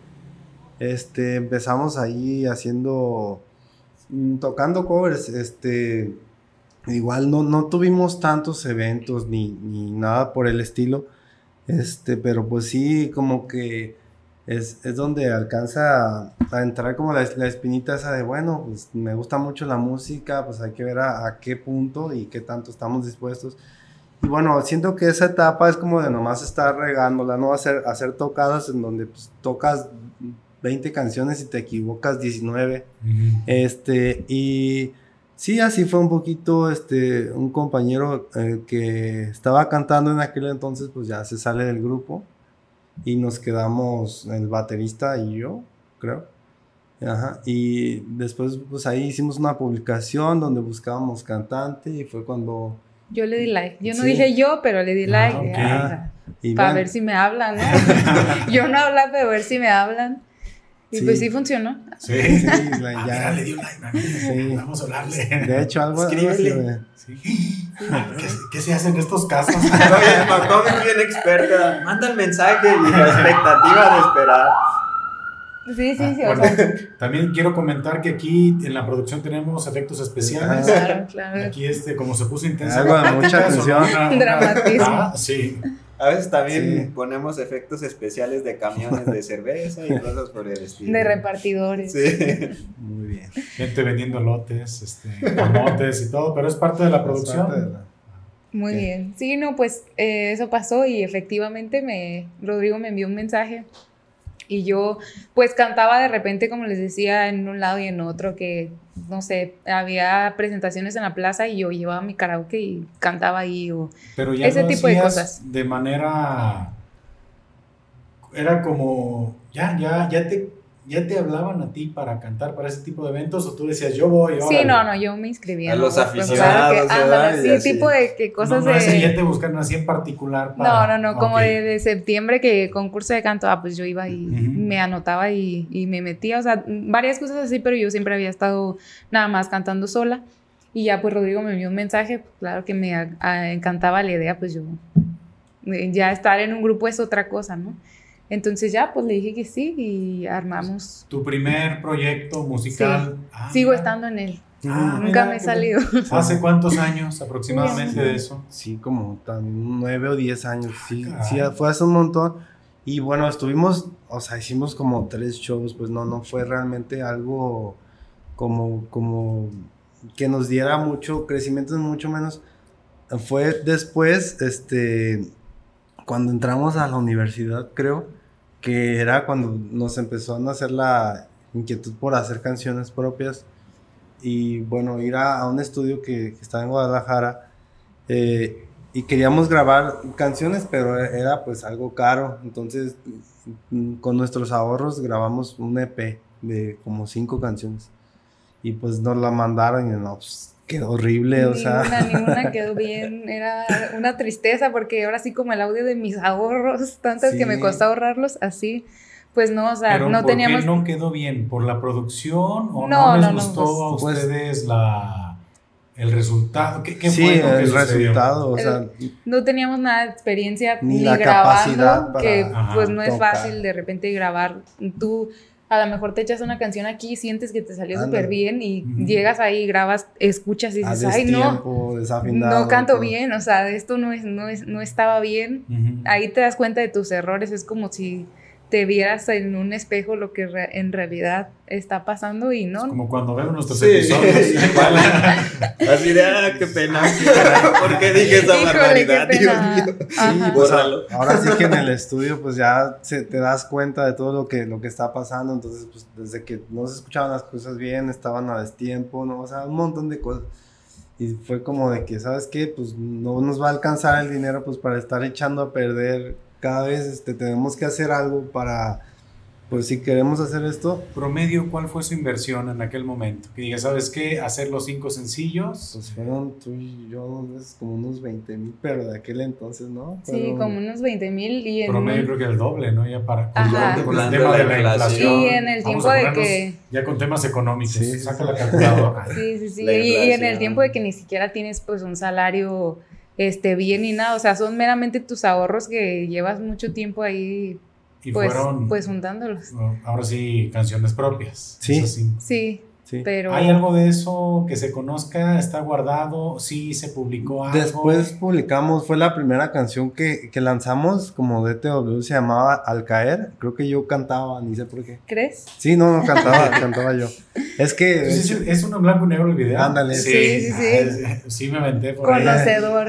Este, empezamos ahí haciendo, mm, tocando covers, este, igual no, no tuvimos tantos eventos ni, ni nada por el estilo, este, pero pues sí, como que es, es donde alcanza a, entrar como la, la, espinita esa de, bueno, pues me gusta mucho la música, pues hay que ver a, a qué punto y qué tanto estamos dispuestos. Y bueno, siento que esa etapa es como de nomás estar regándola, ¿no? Hacer, hacer tocadas en donde pues, tocas 20 canciones y te equivocas 19. Uh -huh. Este, y sí, así fue un poquito, este, un compañero eh, que estaba cantando en aquel entonces, pues ya se sale del grupo y nos quedamos el baterista y yo, creo. Ajá. Y después, pues ahí hicimos una publicación donde buscábamos cantante y fue cuando... Yo le di like. Yo no sí. dije yo, pero le di like. Ah, okay. ah, para bueno. ver si me hablan, ¿no? yo no hablaba, pero ver si me hablan. Y sí. pues sí funcionó. Sí, sí, la, ya. Ah, mira, le dio like. Sí. Vamos a hablarle. De hecho, algo. Escríbele. Sí. ¿Qué, ¿Qué, se hace en estos casos? Oye, Macom es bien experta. Manda el mensaje y la expectativa de esperar. Sí, sí, sí. Ah, bueno, también quiero comentar que aquí en la producción tenemos efectos especiales. Claro, claro. Aquí, este, como se puso intensa. Algo de mucha atención. Dramatismo. Ah, sí. A veces también sí. ponemos efectos especiales de camiones de cerveza y cosas por el estilo. De repartidores. Sí. Muy bien. Gente vendiendo lotes, este, camotes y todo, pero es parte de la producción. De la... Muy ¿Qué? bien. Sí, no, pues eh, eso pasó y efectivamente me, Rodrigo me envió un mensaje y yo pues cantaba de repente, como les decía, en un lado y en otro, que no sé, había presentaciones en la plaza y yo llevaba mi karaoke y cantaba ahí o Pero ya ese lo tipo de cosas. De manera era como ya ya ya te ya te hablaban a ti para cantar para ese tipo de eventos o tú decías yo voy sí no no yo me inscribía a los ¿no? aficionados pues, claro que, sí, sí, tipo de que cosas no, no de es que ya te buscan así en particular para... no no no como okay. de, de, septiembre que concurso de canto ah pues yo iba y uh -huh. me anotaba y, y me metía o sea varias cosas así pero yo siempre había estado nada más cantando sola y ya pues Rodrigo me envió un mensaje claro que me a, a, encantaba la idea pues yo ya estar en un grupo es otra cosa no entonces ya, pues le dije que sí y armamos. ¿Tu primer proyecto musical? Sí, ah, sigo estando en él. Ah, Nunca mira, me he salido. ¿Hace cuántos años aproximadamente de eso? Sí, como tan nueve o diez años. Sí, ah, sí, fue hace un montón. Y bueno, estuvimos, o sea, hicimos como tres shows, pues no, no fue realmente algo como, como que nos diera mucho crecimiento, mucho menos. Fue después, este, cuando entramos a la universidad, creo, que era cuando nos empezó a nacer la inquietud por hacer canciones propias y bueno, ir a, un estudio que, que, estaba en Guadalajara eh, y queríamos grabar canciones, pero era pues algo caro, entonces con nuestros ahorros grabamos un EP de como cinco canciones y pues nos la mandaron y no, pues, quedó horrible, ninguna, o sea. Ninguna quedó bien, era una tristeza porque ahora sí como el audio de mis ahorros, tantas sí. que me costó ahorrarlos, así, pues no, o sea, Pero no ¿por teníamos... Qué no quedó bien? ¿Por la producción o no, no les no, gustó pues, a ustedes la, el resultado? ¿Qué, qué sí, fue lo que el sucedió? resultado, o sea... No teníamos nada de experiencia ni, ni la grabando, para, que ajá, pues no es tocar. fácil de repente grabar tú a lo mejor te echas una canción aquí, sientes que te salió súper bien y uh -huh. llegas ahí, grabas, escuchas y dices, ay no, no canto todo. bien, o sea, esto no, es, no, es, no estaba bien. Uh -huh. Ahí te das cuenta de tus errores, es como si te vieras en un espejo lo que re en realidad está pasando y no. Es como cuando vemos nuestros sí. episodios. Así de, ah, qué pena. ¿Por qué dije esa Híjole, barbaridad? Dios mío. Sí, pues, ahora sí que en el estudio, pues ya se, te das cuenta de todo lo que, lo que está pasando. Entonces, pues desde que no se escuchaban las cosas bien, estaban a destiempo, ¿no? O sea, un montón de cosas. Y fue como de que, ¿sabes qué? Pues no nos va a alcanzar el dinero pues para estar echando a perder cada vez este, tenemos que hacer algo para, pues si queremos hacer esto, Promedio, ¿cuál fue su inversión en aquel momento? Que diga, ¿sabes qué? Hacer los cinco sencillos. pues fueron tú y yo es como unos 20 mil, pero de aquel entonces, ¿no? Sí, como unos 20 mil y en Promedio creo que el doble, ¿no? Ya para con, Ajá. con el tema de la la inflación. Y en el tiempo de que- Ya con temas económicos. Sí, sí, Saca sí. la calculadora. Sí, sí, sí. Y, y en el tiempo de que ni siquiera tienes pues un salario este bien ni nada, o sea, son meramente tus ahorros que llevas mucho tiempo ahí Y pues fueron, pues juntándolos. ahora sí, canciones propias. Sí. Eso sí. Sí, sí. pero ¿Hay algo de eso que se conozca? ¿Está guardado? ¿Sí se publicó algo? Después publicamos, fue la primera canción que, que lanzamos como DTW, se llamaba Al Caer, creo que yo cantaba, ni sé por qué. ¿crees? Sí, no, no, cantaba, cantaba yo. Es que... Entonces, ¿es, es uno blanco y negro el video? Ándale. Sí, sí, sí. Ah, es- sí me aventé por ahí. Conocedor.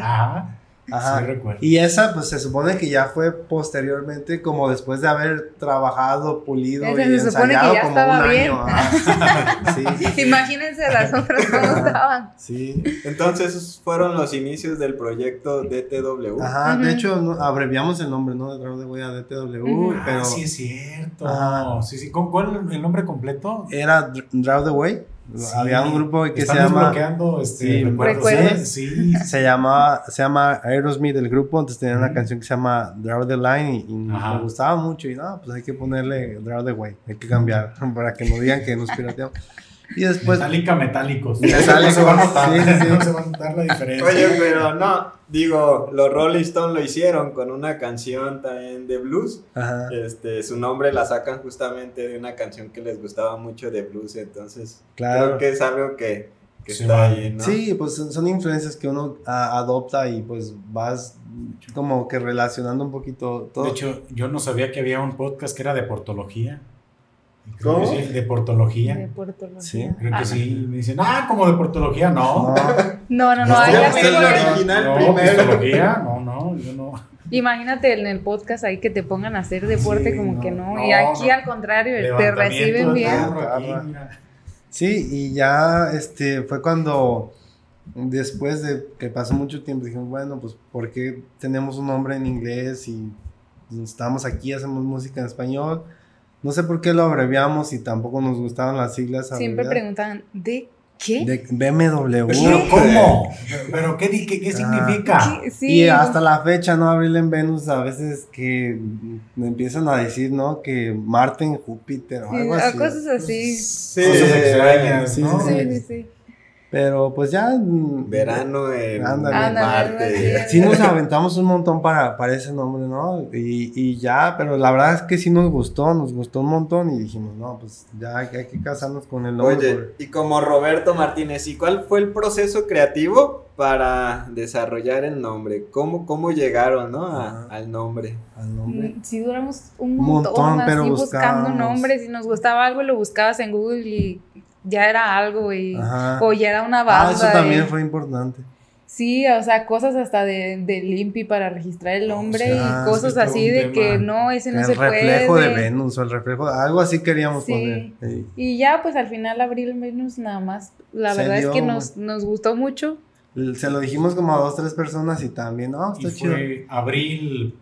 Ajá. Ajá. Sí recuerdo. Y esa, pues se supone que ya fue posteriormente, como después de haber trabajado, pulido Esa y se supone que ensayado ya como estaba un bien. año. ajá. Sí, Imagínense las otras cómo estaban. sí. Entonces esos fueron los inicios del proyecto DTW. Ajá, Ujú. de hecho no- abreviamos el nombre, ¿no? De Draw the Way a DTW, Ujú. pero Ah, sí es cierto. Ajá. Sí, sí. ¿Cu- ¿Cuál es el nombre completo? era Dr- Draw the Way. Sí. Había un grupo que se llama... este, Sí, recuerdos. recuerdos. Sí. Se llama, se llama Aerosmith el grupo, entonces tenía una canción que se llama Draw the Line y, y me gustaba mucho y no, pues hay que ponerle Draw the Way, hay que cambiar para que no digan que nos pirateamos. Y después, Metálica metálicos. Se va a notar, sí, sí, sí. no se va a notar la diferencia. Oye, pero no, digo, los Rolling Stones lo hicieron con una canción también de blues. ajá, Este, su nombre la sacan justamente de una canción que les gustaba mucho de blues, entonces claro. creo que es algo que, que Sí, está ahí, ¿no? Sí, pues son, son influencias que uno a- adopta y pues vas como que relacionando un poquito todo. De hecho, yo no sabía que había un podcast que era de portología. Creo ¿Cómo? que sí, de portología. De. Sí, Creo que Ah, sí. Me dicen, ah, como de portología. No. no, No, no, no, No, ahí ya las es el tengo. original no, primero. portología. No, no, yo no. Imagínate en el podcast ahí que te pongan a hacer deporte Sí, como no, que no. no, y aquí no. al contrario, te reciben bien. aquí. Sí, y ya este fue cuando después de que pasó mucho tiempo dijimos, bueno, pues ¿por qué tenemos un nombre en inglés y estamos aquí, hacemos música en español? No sé por qué lo abreviamos y tampoco nos gustaban las siglas Siempre preguntan, ¿de qué? de BMW. Pero ¿cómo? ¿Pero qué, di- qué, qué Ah. significa? ¿Qué? Sí, Y hasta la fecha, ¿no? Abril en Venus, a veces que me empiezan a decir, ¿no? Que Marte en Júpiter o algo a así. cosas así. Sí, Cosas extrañas, ¿no? sí, Sí, sí, sí. Pero pues ya... mm, Verano en Ándale. Ándale, Marte. Sí nos aventamos un montón para, para ese nombre, ¿no? Y, y ya, pero la verdad es que sí nos gustó, nos gustó un montón y dijimos, no, pues ya hay, hay que casarnos con el nombre. Oye, por- y como Roberto Martínez, ¿y cuál fue el proceso creativo para desarrollar el nombre? ¿Cómo, cómo llegaron, no? a- al nombre. al nombre. Mm, Sí, duramos un Un montón, montón, pero así buscando nombres. Si nos gustaba algo, lo buscabas en Google y ya era algo. Y, Ajá. o ya era una banda. Ah, eso también y- fue importante. Sí, o sea, cosas hasta de, de Limpi para registrar el nombre sea, y cosas así de que no, ese no el se reflejo puede. de Venus o el reflejo, algo así queríamos Sí. poner. Sí. Y ya, pues al final Abril Venus nada más. La Se verdad es que nos, nos gustó mucho. Se lo dijimos como a dos, tres personas y también, no, Y está chido. fue abril.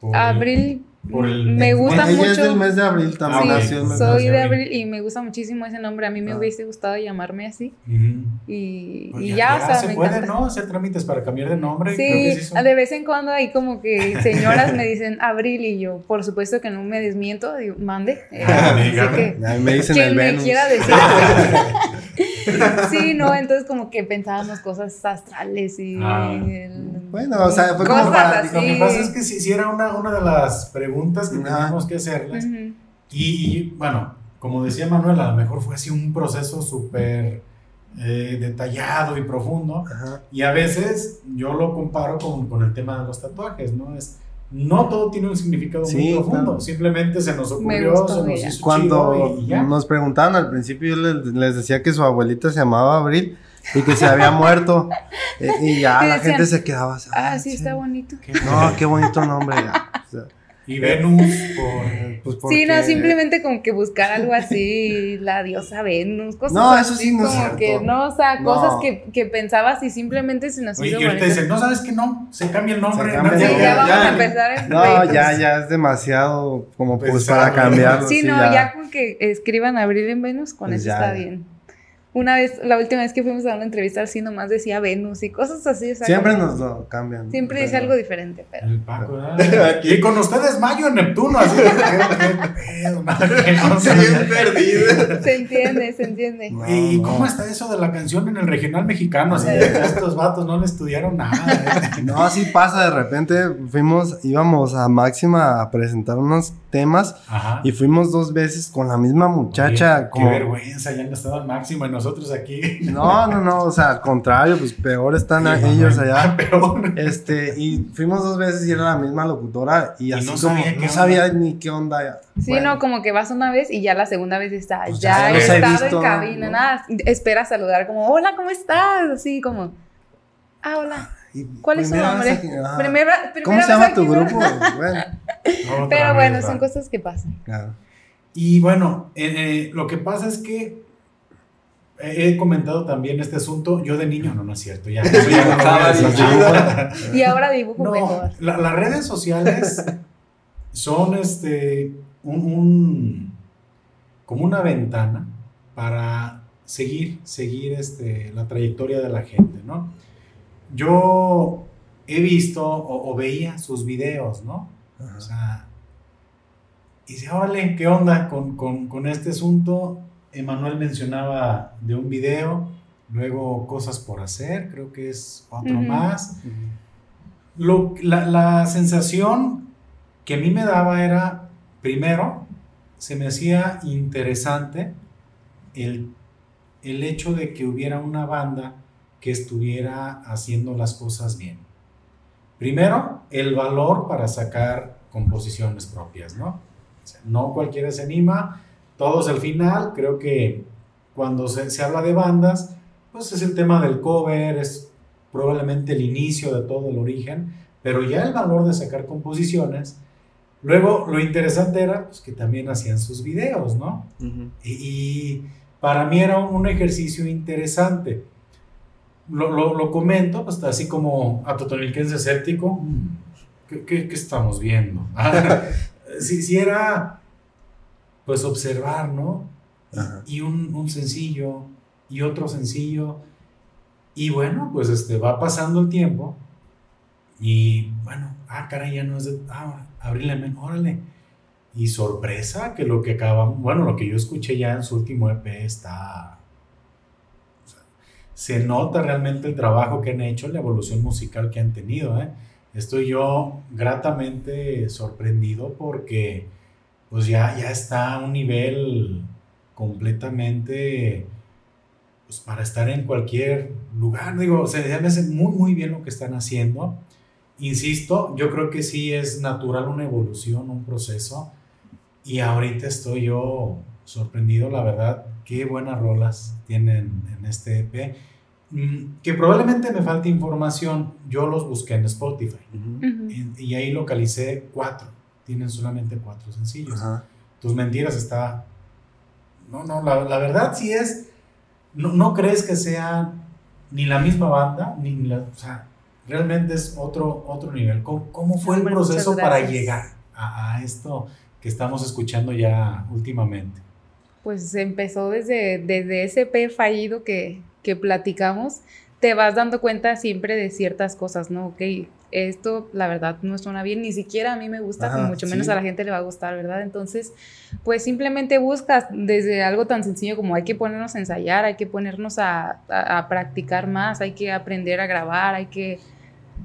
por- Abril por el- me gusta Ella mucho. es del mes de abril también Sí, nació el mes soy abril. de Abril y me gusta muchísimo ese nombre. A mí me Ah. hubiese gustado llamarme así. Ujú. Y, Pues y ya, o sea, se me puede, encanta. ¿no? Hacer trámites para cambiar de nombre. Creo que Sí, sí de vez en cuando hay como que señoras me dicen Abril y yo, por supuesto que no me desmiento, digo, mande. Eh, así que me dicen quien el me Venus. quiera decir. sí, no, entonces como que pensábamos cosas astrales y... Ah. el- Bueno, o sea, fue como para- así. Lo que pasa es que sí, sí era una, una de las preguntas que Ajá. teníamos que hacerles. Y, y, bueno, como decía Manuel, a lo mejor fue así un proceso súper eh, detallado y profundo. Ajá. Y a veces yo lo comparo con, con el tema de los tatuajes, ¿no? Es, no todo tiene un significado muy profundo, claro. simplemente se nos ocurrió, gustó, se nos ya. hizo Cuando chido y, y ya. nos preguntaban al principio, yo les, les decía que su abuelita se llamaba Abril y que se había muerto. Eh, y ya Y la decían, gente se quedaba así. Ah, sí, está bonito. Qué No, qué bonito nombre. ya. O sea, Y Venus por... Pues Sí, no, simplemente como que buscar algo así, la diosa Venus, cosas No, así, eso sí no es como cierto. que no, o sea, No. cosas que, que pensabas y simplemente se nos Oye, hizo y ahorita bonito. dicen, no sabes que no, se cambia el nombre. Cambia no, Sí, el ya, vamos ya. a empezar. en No, Venus. ya, ya es demasiado como pues para cambiarlo. Sí, no, ya. con que escriban abril en Venus, con Pues eso ya, está bien. Una vez, la última vez que fuimos a una entrevista así nomás decía Venus y cosas así. o sea, Siempre como- nos lo cambian. Siempre dice algo diferente, pero... El Paco. Y con ustedes Mayo en Neptuno, así. Bien perdido. Se entiende, se entiende. No, ¿Y no. cómo está eso de la canción en el regional mexicano? Así de, estos vatos no le estudiaron nada. ¿eh? No, así pasa, de repente fuimos, íbamos a Máxima a presentar unos temas Ajá. y fuimos dos veces con la misma muchacha. Oye, como... Qué vergüenza, ya han estado al máximo y nosotros aquí. No, no, no, o sea, al contrario, pues peor están Sí, ellos mamá, allá. Peor. Este, y fuimos dos veces y era la misma locutora y Y así no como sabía qué no onda. sabía ni qué onda. Sí, Bueno, no, como que vas una vez y ya la segunda vez está, Pues ya, ya he estado visto, en cabina, ¿no? nada, espera saludar como, hola, ¿cómo estás? Así como, ah, hola, y ¿cuál es su nombre? aquí- ajá. Primera, ¿Cómo primera se llama vez tu grupo? ¿no? Bueno, Pero bueno, son cosas que pasan. claro. Y bueno, eh, eh, lo que pasa es que he comentado también este asunto. Yo de niño, no, no es cierto. Ya, eso ya no. Y ahora dibujo No, mejor. la- las redes sociales son este un, un- como una ventana para seguir, seguir este, la trayectoria de la gente, ¿no? Yo he visto o, o veía sus videos, ¿no? Ajá. O sea, y dice, órale, ¿qué onda con, con- con este asunto? Emanuel mencionaba de un video, luego cosas por hacer, creo que es otro más. Lo, la, la sensación que a mí me daba era, primero, se me hacía interesante el, el hecho de que hubiera una banda que estuviera haciendo las cosas bien. Primero, el valor para sacar composiciones propias, ¿no? O sea, no cualquiera se anima, todos al final, creo que cuando se, se habla de bandas, pues es el tema del cover, es probablemente el inicio de todo el origen, pero ya el valor de sacar composiciones. Luego, lo interesante era pues, que también hacían sus videos, ¿no? Y, y para mí era un ejercicio interesante. Lo, lo, lo comento, pues así como a Totonilquense escéptico, "Mm, ¿qué, qué, qué estamos viendo? si, si era, pues observar, ¿no? Ajá. Y un, un sencillo, y otro sencillo, y bueno, pues este, va pasando el tiempo, y bueno, ah, caray, ya no es de, ah, Abril Amen, órale. Y sorpresa que lo que acaban, bueno, lo que yo escuché ya en su último EP está, se nota realmente el trabajo que han hecho, la evolución musical que han tenido, ¿eh? Estoy yo gratamente sorprendido porque pues ya, ya está a un nivel completamente pues para estar en cualquier lugar. Digo, se me hace muy, muy bien lo que están haciendo. Insisto, yo creo que sí es natural una evolución, un proceso. Y ahorita estoy yo sorprendido, la verdad, qué buenas rolas tienen en este EP. Mm, Que probablemente me falte información, yo los busqué en Spotify y ahí localicé cuatro. Tienen solamente cuatro sencillos. Ajá. Tus mentiras está. No, no, la, la verdad sí es. No, no crees que sea ni la misma banda, ni la. O sea, realmente es otro, otro nivel. ¿Cómo, cómo fue el proceso para llegar a, a esto que estamos escuchando ya últimamente? Pues empezó desde, desde ese P fallido que, que platicamos, te vas dando cuenta siempre de ciertas cosas, ¿no? Ok, esto la verdad no suena bien, ni siquiera a mí me gusta, Ajá, mucho menos sí. a la gente le va a gustar, ¿verdad? Entonces, pues simplemente buscas desde algo tan sencillo como hay que ponernos a ensayar, hay que ponernos a, a- a practicar más, hay que aprender a grabar, hay que,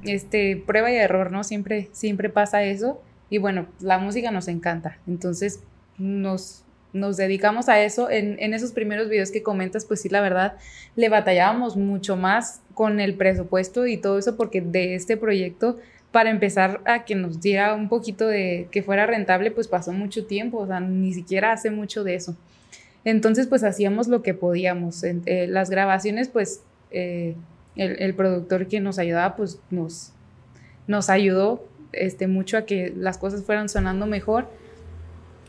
este, prueba y error, ¿no? Siempre, siempre pasa eso. Y bueno, la música nos encanta, entonces nos, nos dedicamos a eso. En, esos primeros videos que comentas, pues sí, la verdad, le batallábamos mucho más con el presupuesto y todo eso, porque de este proyecto, para empezar a que nos diera un poquito de que fuera rentable, pues pasó mucho tiempo, o sea, ni siquiera hace mucho de eso. Entonces, pues hacíamos lo que podíamos. Eh, las grabaciones, pues eh, el, el productor que nos ayudaba, pues nos, nos ayudó este, mucho a que las cosas fueran sonando mejor.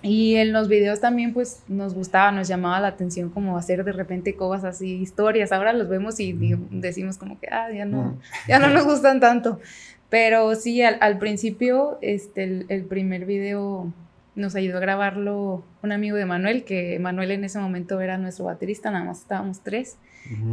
Y en los videos también pues nos gustaba, nos llamaba la atención como hacer de repente cosas así, historias. Ahora los vemos y decimos como que, ah, ya no, ya no nos gustan tanto. Pero sí, al, principio, este, el, primer video nos ayudó a grabarlo un amigo de Manuel, que Manuel en ese momento era nuestro baterista, nada más estábamos tres,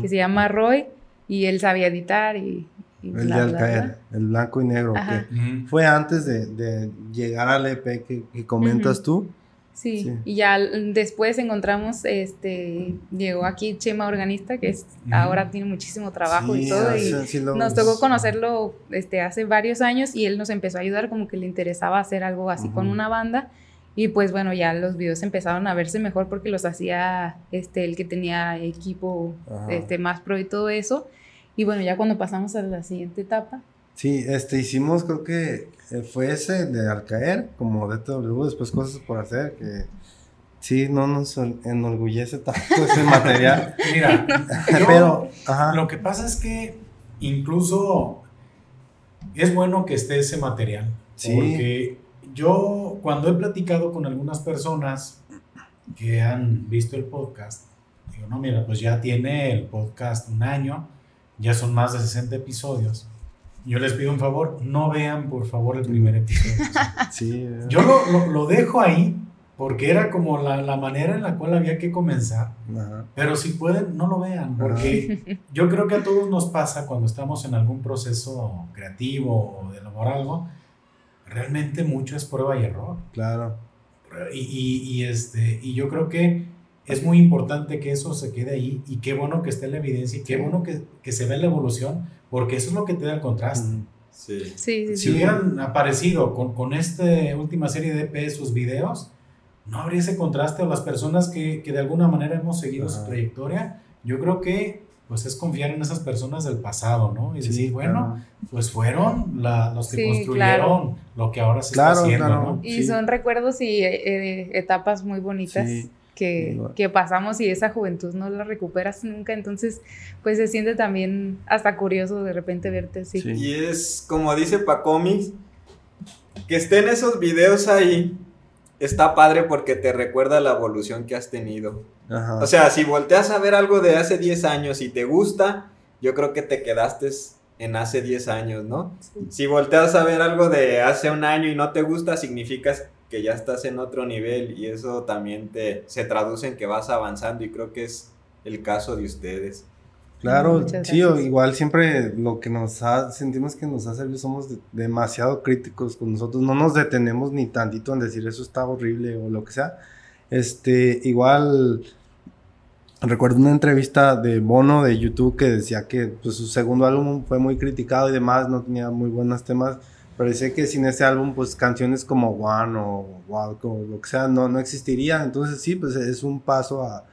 que se llama Roy, y él sabía editar y... el de Al el blanco y negro, que fue antes de, llegar al EP que, comentas tú. Sí, y ya después encontramos, este, llegó aquí Chema Organista, que es, ahora tiene muchísimo trabajo y todo, y nos tocó conocerlo este, hace varios años y él nos empezó a ayudar, como que le interesaba hacer algo así con una banda, y pues bueno, ya los videos empezaron a verse mejor porque los hacía este, el que tenía equipo este, más pro y todo eso, y bueno, ya cuando pasamos a la siguiente etapa, Sí, este, hicimos, creo que eh, fue ese de Alcaer, como de DTW, después cosas por hacer, que sí, no nos enorgullece tanto ese material. Mira, pero lo que pasa es que incluso es bueno que esté ese material, sí. porque yo cuando he platicado con algunas personas que han visto el podcast, digo, no, mira, pues ya tiene el podcast un año, ya son más de 60 episodios yo les pido un favor, no vean por favor el primer episodio. Sí, yo lo, lo, dejo ahí porque era como la, la, manera en la cual había que comenzar. Pero si pueden, no lo vean, porque yo creo que a todos nos pasa cuando estamos en algún proceso creativo o de elaborar algo, realmente mucho es prueba y error. Claro. Y, y, y, este, y yo creo que es muy importante que eso se quede ahí y qué bueno que esté la evidencia y qué bueno que, que se ve la evolución, porque eso es lo que te da el contraste. Sí. Sí, si hubieran aparecido con, con esta última serie de EP sus videos, no habría ese contraste o las personas que, que de alguna manera hemos seguido su trayectoria, yo creo que pues es confiar en esas personas del pasado, ¿no? Y decir, bueno, pues fueron los que construyeron lo que ahora se está haciendo, ¿no? Y son recuerdos y eh, etapas muy bonitas que, que, pasamos y esa juventud no la recuperas nunca, entonces pues se siente también hasta curioso de repente verte así. Y es como dice Pacomics, que estén esos videos ahí, está padre porque te recuerda la evolución que has tenido. O sea, si volteas a ver algo de hace 10 años y te gusta, yo creo que te quedaste en hace 10 años, ¿no? Si volteas a ver algo de hace un año y no te gusta, significa que ya estás en otro nivel y eso también te se traduce en que vas avanzando y creo que es el caso de ustedes. Claro, sí, igual siempre lo que nos ha, sentimos que nos ha servido, somos demasiado críticos con nosotros, no nos detenemos ni tantito en decir eso está horrible o lo que sea. Este, igual, recuerdo una entrevista de Bono de YouTube que decía que pues, su segundo álbum fue muy criticado y demás, no tenía muy buenos temas Parece que sin ese álbum, pues canciones como One o Walk o lo que sea, no, no existirían. Entonces sí, pues es un paso a,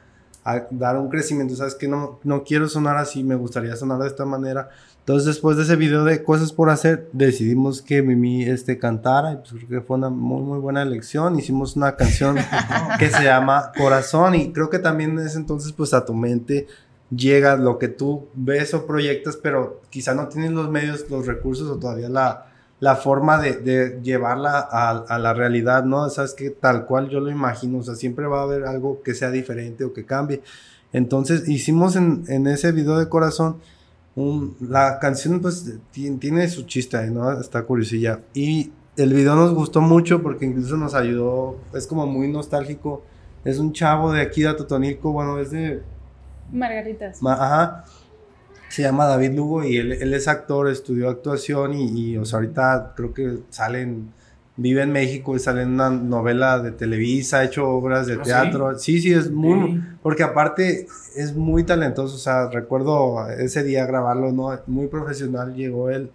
a dar un crecimiento. Sabes que no, no quiero sonar así, me gustaría sonar de esta manera. Entonces después de ese video de cosas por hacer, decidimos que Mimi este, cantara y pues creo que fue una muy muy buena elección. Hicimos una canción que se llama Corazón y creo que también en ese entonces pues a tu mente llega lo que tú ves o proyectas, pero quizá no tienes los medios, los recursos o todavía la la forma de, llevarla a, la realidad, ¿no? Sabes que tal cual yo lo imagino, o sea, siempre va a haber algo que sea diferente o que cambie. Entonces hicimos en, ese video de corazón, la canción pues tiene su chiste, ¿no? Está curiosilla. Y el video nos gustó mucho porque incluso nos ayudó, es como muy nostálgico. Es un chavo de aquí de Totonilco, bueno, es de... Margaritas. ajá se llama David Lugo y él, es actor, estudió actuación y, o sea, ahorita creo que salen, vive en México y sale en una novela de Televisa, ha hecho obras de ¿Ah, teatro. Sí? sí, es muy, porque aparte es muy talentoso, o sea, recuerdo ese día grabarlo, ¿no? Muy profesional llegó él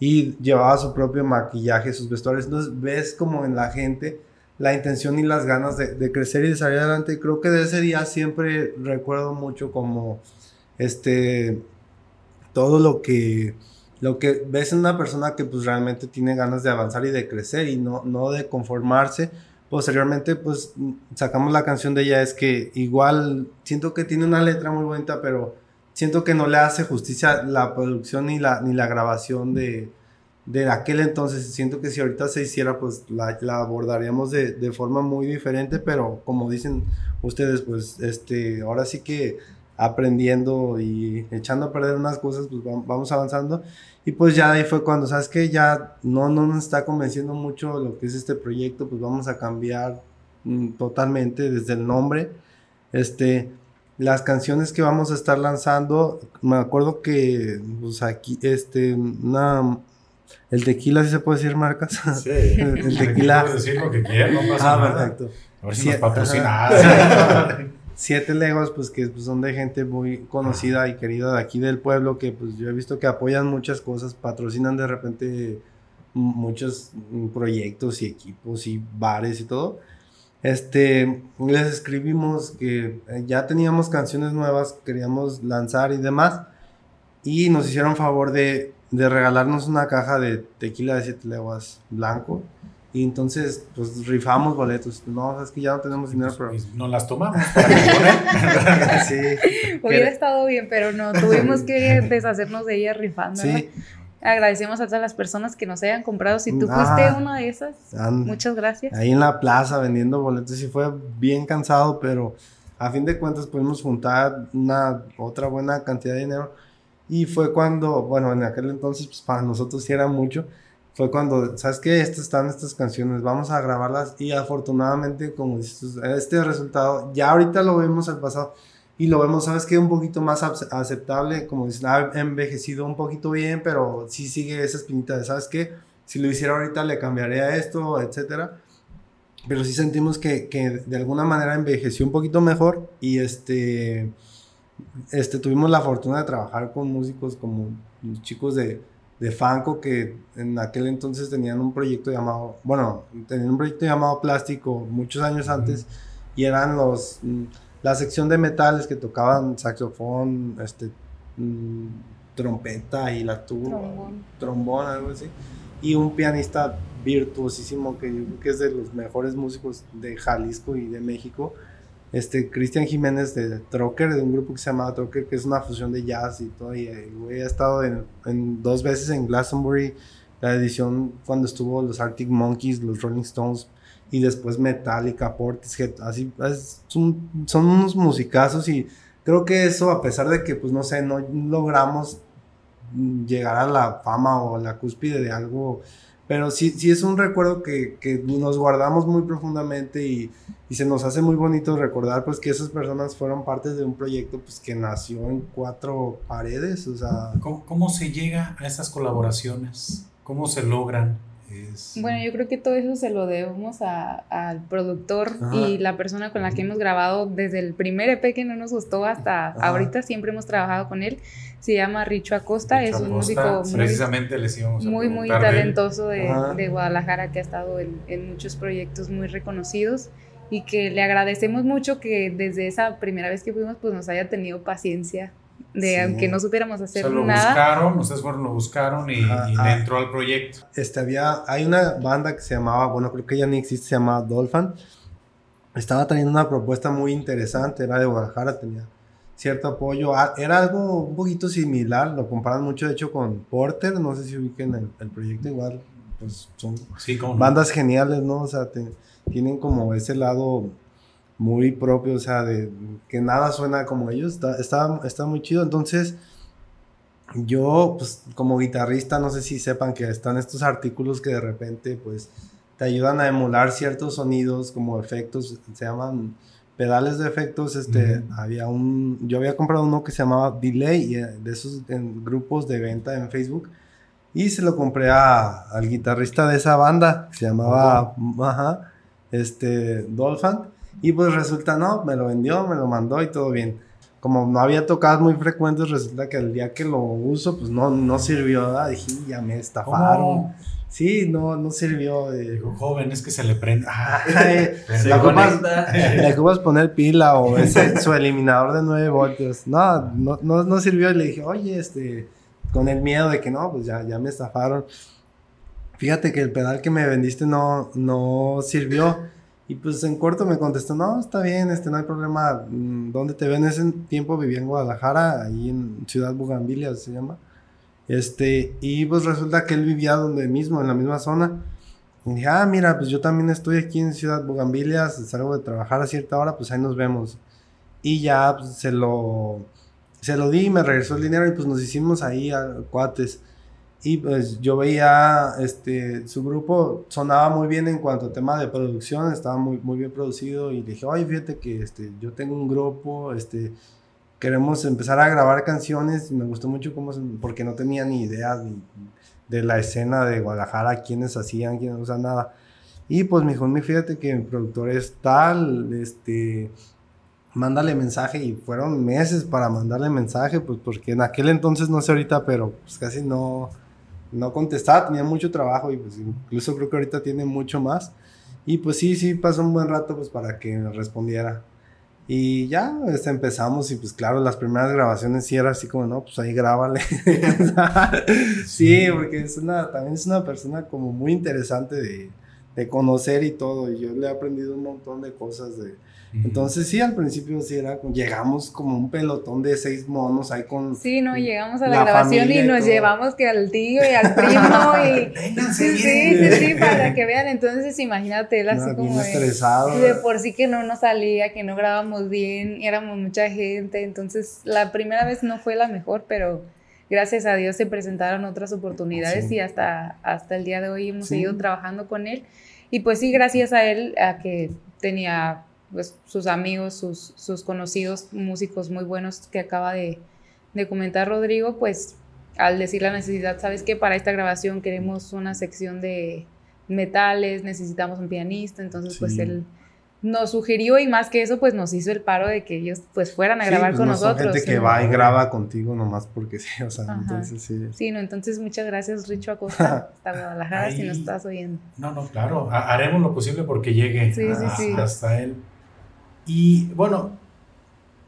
y llevaba su propio maquillaje, sus vestuarios, entonces ves como en la gente la intención y las ganas de, de crecer y de salir adelante. Creo que de ese día siempre recuerdo mucho como este todo lo que, lo que ves en una persona que pues realmente tiene ganas de avanzar y de crecer y no, no de conformarse. Posteriormente pues sacamos la canción de ella, es que igual siento que tiene una letra muy bonita, pero siento que no le hace justicia la producción ni la, ni la grabación de, de aquel entonces. Siento que si ahorita se hiciera, pues la, la abordaríamos de, de, forma muy diferente, pero como dicen ustedes, pues este, ahora sí que aprendiendo y echando a perder unas cosas, pues vamos avanzando. Y pues ya ahí fue cuando, ¿sabes que Ya no, no nos está convenciendo mucho lo que es este proyecto, pues vamos a cambiar mm, totalmente desde el nombre. Este, las canciones que vamos a estar lanzando, me acuerdo que, pues aquí, este, una, el tequila, ¿sí se puede decir marcas? Sí. el, tequila. decir lo que quieras, no pasa ah, nada. perfecto. A ver si nos patrocina. Siete Legos, pues que pues, son de gente muy conocida y querida de aquí del pueblo, que pues yo he visto que apoyan muchas cosas, patrocinan de repente muchos proyectos y equipos y bares y todo. Este, les escribimos que eh, ya teníamos canciones nuevas, queríamos lanzar y demás, y nos hicieron favor de, de regalarnos una caja de tequila de siete leguas blanco y entonces, pues rifamos boletos. No, es que ya no tenemos dinero, pero. Pues, no las tomamos. sí. Hubiera estado bien, pero no, tuvimos que deshacernos de ellas rifando. Sí. Agradecemos a todas las personas que nos hayan comprado. Si tú ah, fuiste una de esas, muchas gracias. Ahí en la plaza vendiendo boletos, sí fue bien cansado, pero a fin de cuentas pudimos juntar una otra buena cantidad de dinero. Y fue cuando, bueno, en aquel entonces, pues para nosotros sí era mucho fue cuando, ¿sabes qué? Estas están estas canciones, vamos a grabarlas y afortunadamente, como dices, este resultado, ya ahorita lo vemos al pasado y lo vemos, ¿sabes qué? Un poquito más aceptable, como dices, ha envejecido un poquito bien, pero sí sigue esa espinita de, ¿sabes qué? Si lo hiciera ahorita le cambiaría esto, etcétera. Pero sí sentimos que, que de alguna manera envejeció un poquito mejor y este, este, tuvimos la fortuna de trabajar con músicos como los chicos de de Fanco que en aquel entonces tenían un proyecto llamado, bueno, tenían un proyecto llamado Plástico muchos años antes y eran los, mm, la sección de metales que tocaban saxofón, este, mm, trompeta y la tuba, trombón. trombón, algo así, y un pianista virtuosísimo que yo creo que es de los mejores músicos de Jalisco y de México este, Cristian Jiménez de Trocker, de un grupo que se llama Trocker, que es una fusión de jazz y todo. Y ha estado en, dos veces en Glastonbury, la edición cuando estuvo los Arctic Monkeys, los Rolling Stones, y después Metallica, Portishead, así, son, son unos musicazos y creo que eso, a pesar de que, pues no sé, no logramos llegar a la fama o a la cúspide de algo pero sí, sí es un recuerdo que, que nos guardamos muy profundamente y, y, se nos hace muy bonito recordar pues que esas personas fueron parte de un proyecto pues que nació en cuatro paredes, o sea... ¿Cómo, cómo se llega a esas colaboraciones? ¿Cómo se logran? Bueno, yo creo que todo eso se lo debemos al productor y la persona con la que hemos grabado desde el primer EP que no nos gustó hasta ahorita, siempre hemos trabajado con él. Se llama Richo Acosta, es un músico muy, precisamente les íbamos muy, muy talentoso de, de, Guadalajara que ha estado en, en muchos proyectos muy reconocidos y que le agradecemos mucho que desde esa primera vez que fuimos pues nos haya tenido paciencia de aunque no supiéramos hacer lo nada. buscaron, ustedes fueron, lo buscaron y, entró al proyecto. Este, había, hay una banda que se llamaba, bueno, creo que ya ni existe, se llama Dolphin. Estaba teniendo una propuesta muy interesante, era de Guadalajara, tenía cierto apoyo. Ah, era algo un poquito similar, lo comparan mucho de hecho con Porter, no sé si ubiquen el, el proyecto igual, pues son bandas geniales, ¿no? O sea, tienen como ese lado muy propio, o sea, de que nada suena como ellos, está, está, muy chido. Entonces, yo, pues, como guitarrista, no sé si sepan que están estos artículos que de repente, pues, te ayudan a emular ciertos sonidos como efectos, se llaman pedales de efectos, este, había un, yo había comprado uno que se llamaba Delay, eh, de esos en grupos de venta en Facebook, y se lo compré a, al guitarrista de esa banda, que se llamaba, ajá, este, Dolphin, y pues resulta, no, me lo vendió, me lo mandó y todo bien. Como no había tocadas muy frecuentes, resulta que el día que lo uso, pues no, no sirvió. Dije, ya me estafaron. Sí, no, no sirvió. Dijo, joven, es que se le prende. Ah, le ocupas poner pila o ese, su eliminador de 9 voltios. No, no, no, no, sirvió. Y le dije, oye, este, con el miedo de que no, pues ya, ya me estafaron. Fíjate que el pedal que me vendiste no, no sirvió. Y pues en corto me contestó, no, está bien, este, no hay problema. Mm, ¿Dónde te ven? En ese tiempo vivía en Guadalajara, ahí en Ciudad Bugambilia se llama. Este, y pues resulta que él vivía donde mismo, en la misma zona. Y dije, ah, mira, pues yo también estoy aquí en Ciudad Bugambilias, salgo de trabajar a cierta hora, pues ahí nos vemos. Y ya pues, se lo, se lo di, me regresó el dinero y pues nos hicimos ahí a cuates. Y pues yo veía, este, su grupo sonaba muy bien en cuanto a tema de producción, estaba muy, muy bien producido y dije, oye, fíjate que este, yo tengo un grupo, este, queremos empezar a grabar canciones y me gustó mucho cómo, porque no tenía ni idea de la escena de Guadalajara, quiénes hacían, quiénes, o sea, nada. Y pues me dijo, fíjate que mi productor es tal, este, mándale mensaje y fueron meses para mandarle mensaje, pues porque en aquel entonces, no sé ahorita, pero pues casi no, no contestaba, tenía mucho trabajo y pues incluso creo que ahorita tiene mucho más. Y pues sí, sí, pasó un buen rato pues para que me respondiera. Y ya este, empezamos y pues claro, las primeras grabaciones sí era así como, no, pues ahí grábale. sí, porque es una, también es una persona como muy interesante de, de conocer y todo. Y yo le he aprendido un montón de cosas de, entonces sí, al principio sí era, llegamos como un pelotón de seis monos ahí con... Sí, no, llegamos a la, grabación y nos llevamos que al tío y al primo y... sí, sí, sí, para que vean, entonces imagínate, él así como... estresado. De, por sí que no nos salía, que no grabamos bien, éramos mucha gente, entonces la primera vez no fue la mejor, pero gracias a Dios se presentaron otras oportunidades y hasta, hasta el día de hoy hemos seguido trabajando con él. Y pues sí, gracias a él, a que tenía pues, sus amigos, sus, sus, conocidos músicos muy buenos que acaba de, de, comentar Rodrigo, pues al decir la necesidad, sabes que para esta grabación queremos una sección de metales, necesitamos un pianista, entonces pues él nos sugirió y más que eso pues nos hizo el paro de que ellos pues fueran a grabar pues, con nosotros. gente que va y graba contigo nomás porque sí, o sea, entonces sí. Sí, no, entonces muchas gracias Richo Acosta hasta Guadalajara si nos estás oyendo. No, no, claro, haremos lo posible porque llegue hasta él. Y bueno,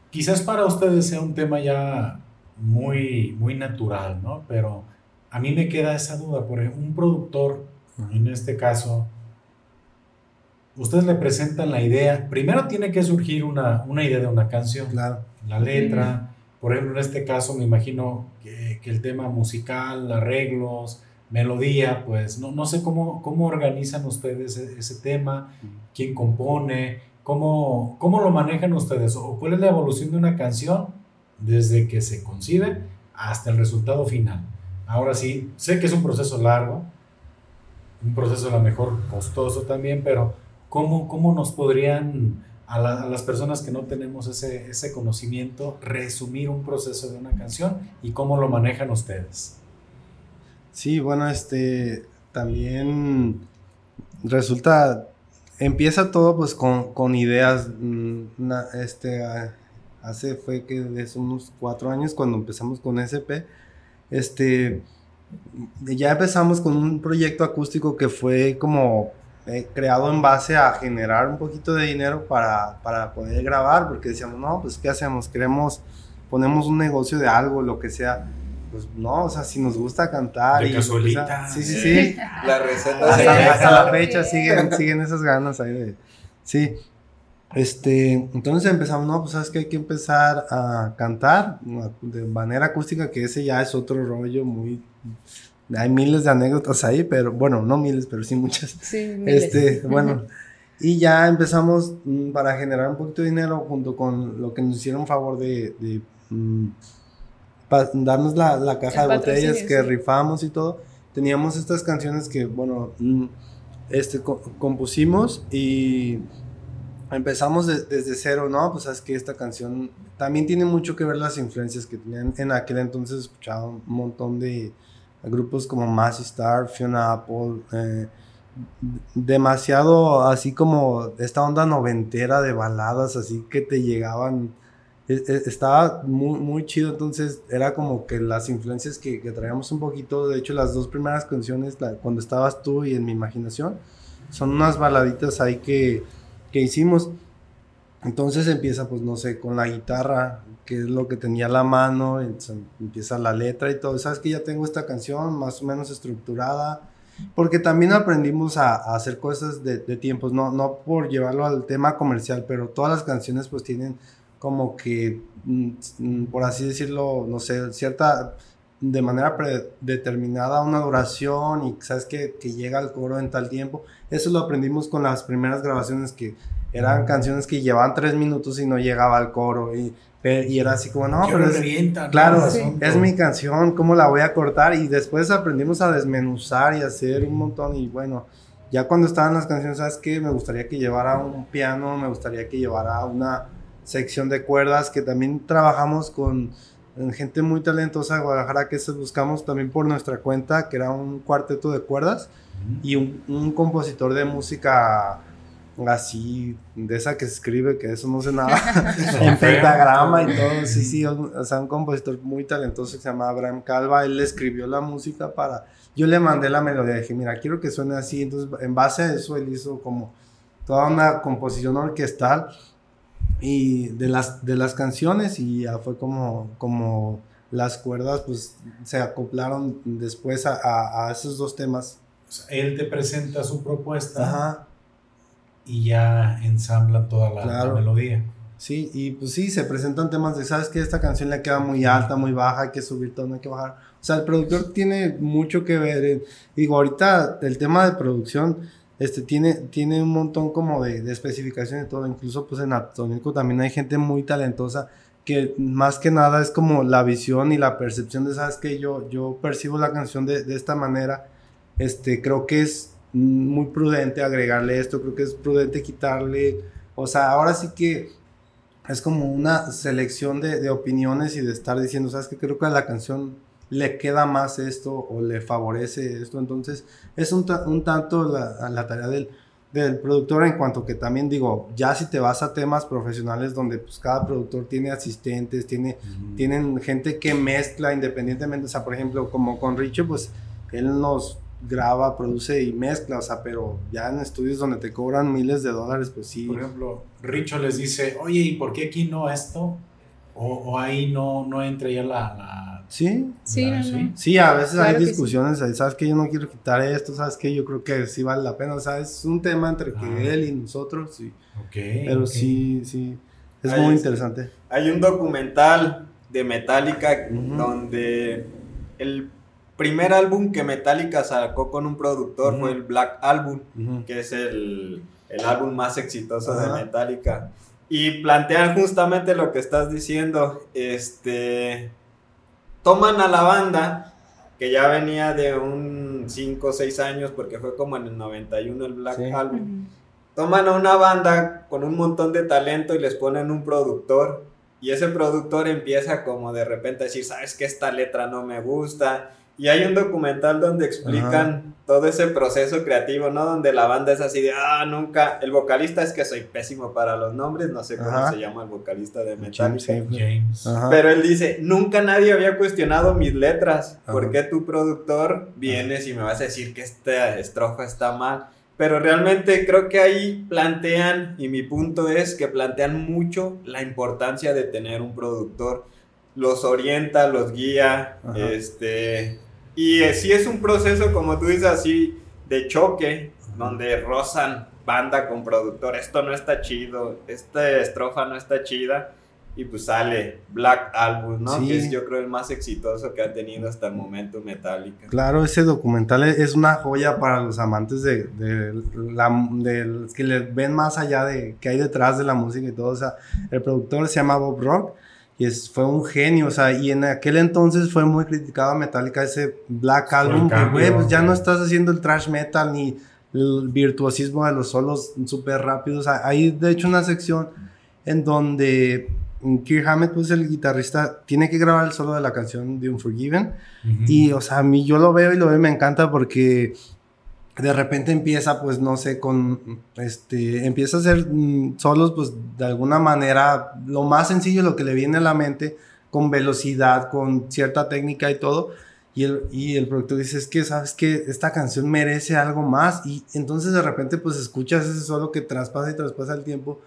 quizás para ustedes sea un tema ya muy, muy natural, ¿no? Pero a mí me queda esa duda, por ejemplo, un productor, en este caso, ustedes le presentan la idea, primero tiene que surgir una, una idea de una canción, claro. la letra, por ejemplo, en este caso me imagino que, que el tema musical, arreglos, melodía, pues no, no sé cómo, cómo organizan ustedes ese, ese tema, quién compone, ¿Cómo, ¿Cómo lo manejan ustedes? ¿O cuál es la evolución de una canción desde que se concibe hasta el resultado final? Ahora sí, sé que es un proceso largo, un proceso a lo mejor costoso también, pero ¿cómo, cómo nos podrían, a, las personas que no tenemos ese, ese conocimiento, resumir un proceso de una canción y cómo lo manejan ustedes? Sí, bueno, este también resulta empieza todo pues con, con ideas. Mm, este, hace fue que desde unos cuatro años cuando empezamos con SP, este, ya empezamos con un proyecto acústico que fue como eh, creado en base a generar un poquito de dinero para, para poder grabar, porque decíamos, no, pues ¿qué hacemos? Queremos, ponemos un negocio de algo, lo que sea pues no, o sea, si nos gusta cantar. De y, casualita. sí, sí, sí. La receta. Hasta, hasta la fecha siguen, siguen esas ganas ahí de. Sí. Este, entonces empezamos, no, pues sabes que hay que empezar a cantar de manera acústica, que ese ya es otro rollo muy. Hay miles de anécdotas ahí, pero bueno, no miles, pero sí muchas. Sí, miles. Este, bueno. Y ya empezamos mm, para generar un poquito de dinero junto con lo que nos hicieron favor de, de mm, darnos la, la caja de botellas que rifamos y todo, teníamos estas canciones que, bueno, mm, este, compusimos y empezamos desde cero, ¿no? Pues sabes que esta canción también tiene mucho que ver las influencias que tenían. En aquel entonces escuchaba un montón de grupos como Massey Star, Fiona Apple, eh, demasiado así como esta onda noventera de baladas así que te llegaban estaba muy, muy chido, entonces era como que las influencias que, que traíamos un poquito, de hecho las dos primeras canciones, cuando estabas tú y en mi imaginación, son unas baladitas ahí que, que hicimos. Entonces empieza, pues no sé, con la guitarra, que es lo que tenía la mano, empieza la letra y todo. Sabes que ya tengo esta canción más o menos estructurada, porque también aprendimos a, a hacer cosas de, de, tiempos, no, no por llevarlo al tema comercial, pero todas las canciones pues tienen como que, mm, por así decirlo, no sé, cierta de manera predeterminada una duración y sabes que, que llega al coro en tal tiempo. Eso lo aprendimos con las primeras grabaciones que eran canciones que llevaban tres minutos y no llegaba al coro y, y era así como, no, pero es, claro, es mi canción, ¿cómo la voy a cortar? Y después aprendimos a desmenuzar y hacer un montón y bueno, ya cuando estaban las canciones, ¿sabes qué? Me gustaría que llevara un piano, me gustaría que llevara una sección de cuerdas, que también trabajamos con gente muy talentosa de Guadalajara, que se buscamos también por nuestra cuenta, que era un cuarteto de cuerdas y un, un compositor de música así, de esa que se escribe, que eso no sé nada, en pentagrama y todo, sí, sí, o sea, un compositor muy talentoso que se llama Abraham Calva, él escribió la música para, yo le mandé la melodía, dije, mira, quiero que suene así, entonces en base a eso él hizo como toda una composición orquestal y de las, de las canciones y ya fue como, como las cuerdas pues se acoplaron después a, a, esos dos temas. él te presenta su propuesta. Ajá y ya ensamblan toda la, melodía. Sí, y pues sí, se presentan temas de, ¿sabes que Esta canción le queda muy alta, muy baja, hay que subir todo, hay que bajar. O sea, el productor tiene mucho que ver. digo, ahorita el tema de producción este, tiene, tiene un montón como de, de especificaciones y todo. Incluso pues en Atónico también hay gente muy talentosa que más que nada es como la visión y la percepción de, ¿sabes que Yo, yo percibo la canción de, de esta manera. Este, creo que es muy prudente agregarle esto, creo que es prudente quitarle, o sea, ahora sí que es como una selección de, de opiniones y de estar diciendo, sabes que creo que la canción le queda más esto o le favorece esto, entonces es un, un tanto la, la tarea del, del productor en cuanto que también digo, ya si te vas a temas profesionales donde pues cada productor tiene asistentes, tiene, tienen gente que mezcla independientemente, o sea, por ejemplo, como con Richo, pues él nos graba, produce y mezcla, o sea, pero ya en estudios donde te cobran miles de dólares, pues sí. Por ejemplo, Richo les dice, oye, ¿y por qué aquí no esto? O, ahí no, no entra ya la... ¿Sí? Sí, sí. a veces hay discusiones, sabes que yo no quiero quitar esto, sabes que yo creo que sí vale la pena, o sea, es un tema entre que él y nosotros, sí. pero sí, sí, es muy interesante. Hay un documental de Metallica donde el primer álbum que Metallica sacó con un productor fue el Black Album, que es el, álbum más exitoso de Metallica. Y plantean justamente lo que estás diciendo. Este. Toman a la banda, que ya venía de un 5 o 6 años, porque fue como en el 91 el Black Album. Toman a una banda con un montón de talento y les ponen un productor. Y ese productor empieza como de repente a decir, sabes que esta letra no me gusta, y hay un documental donde explican todo ese proceso creativo, ¿no? Donde la banda es así de, ah, nunca, el vocalista es que soy pésimo para los nombres, no sé cómo se llama el vocalista de Metallica. James. Pero él dice, nunca nadie había cuestionado mis letras, ¿por qué tu productor vienes y me vas a decir que esta estrofa está mal? Pero realmente creo que ahí plantean, y mi punto es que plantean mucho la importancia de tener un productor. Los orienta, los guía, este, y eh, sí es un proceso, como tú dices, así de choque, donde rozan banda con productor. Esto no está chido, esta estrofa no está chida. Y pues sale Black Album, ¿no? Que es yo creo el más exitoso que ha tenido hasta el momento Metallica. Claro, ese documental es una joya para los amantes de, de la de que le ven más allá de que hay detrás de la música y todo. O sea, el productor se llama Bob Rock y es, fue un genio, o sea, y en aquel entonces fue muy criticado a Metallica ese Black Album, güey, pues ya no estás haciendo el trash metal ni el virtuosismo de los solos súper rápidos. Hay de hecho una sección en donde Kirk Hammett, pues el guitarrista, tiene que grabar el solo de la canción de Unforgiven. Y, o sea, a mí yo lo veo y lo veo y me encanta porque de repente empieza, pues no sé, con, este, empieza a hacer mm, solos, pues de alguna manera, lo más sencillo, lo que le viene a la mente, con velocidad, con cierta técnica y todo. Y el, y el productor dice, es que, ¿sabes que Esta canción merece algo más. Y entonces de repente, pues escuchas ese solo que traspasa y traspasa el tiempo.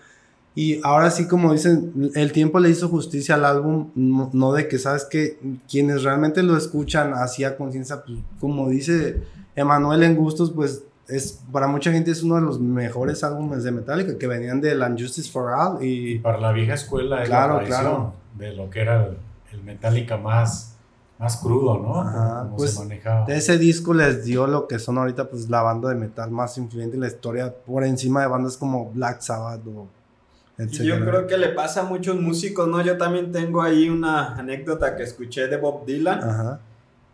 Y ahora sí, como dicen, el tiempo le hizo justicia al álbum, no, de que, ¿sabes que Quienes realmente lo escuchan así a conciencia, pues como dice Emanuel en gustos, pues es para mucha gente es uno de los mejores álbumes de Metallica que venían de Land Justice for All y, para la vieja escuela claro, claro. de lo que era el, Metallica más más crudo, ¿no? Ajá, Como pues, se manejaba. De ese disco les dio lo que son ahorita pues la banda de metal más influyente en la historia por encima de bandas como Black Sabbath o yo creo que le pasa a muchos músicos, ¿no? Yo también tengo ahí una anécdota que escuché de Bob Dylan. Ajá.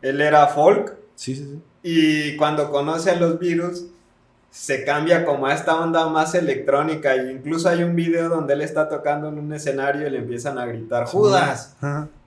Él era folk Sí, sí, sí. Y cuando conoce a los Beatles se cambia como a esta onda más electrónica. E incluso hay un video donde él está tocando en un escenario y le empiezan a gritar Judas.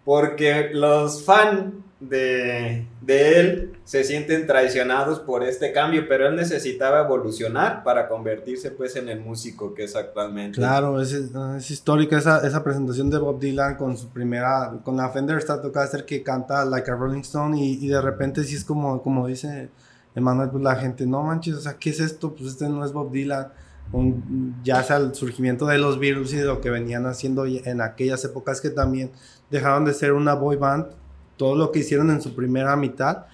Porque los fans de, de él se sienten traicionados por este cambio, pero él necesitaba evolucionar para convertirse pues en el músico que es actualmente. Claro, es, es histórica esa, esa presentación de Bob Dylan con su primera, con la Fender Stratocaster que canta Like a Rolling Stone y, y de repente sí es como, como dice Emanuel, pues la gente, no manches, o sea, ¿qué es esto? Pues este no es Bob Dylan. Un- ya sea el surgimiento de los Beatles y de lo que venían haciendo en aquellas épocas que también dejaron de ser una boy band, todo lo que hicieron en su primera mitad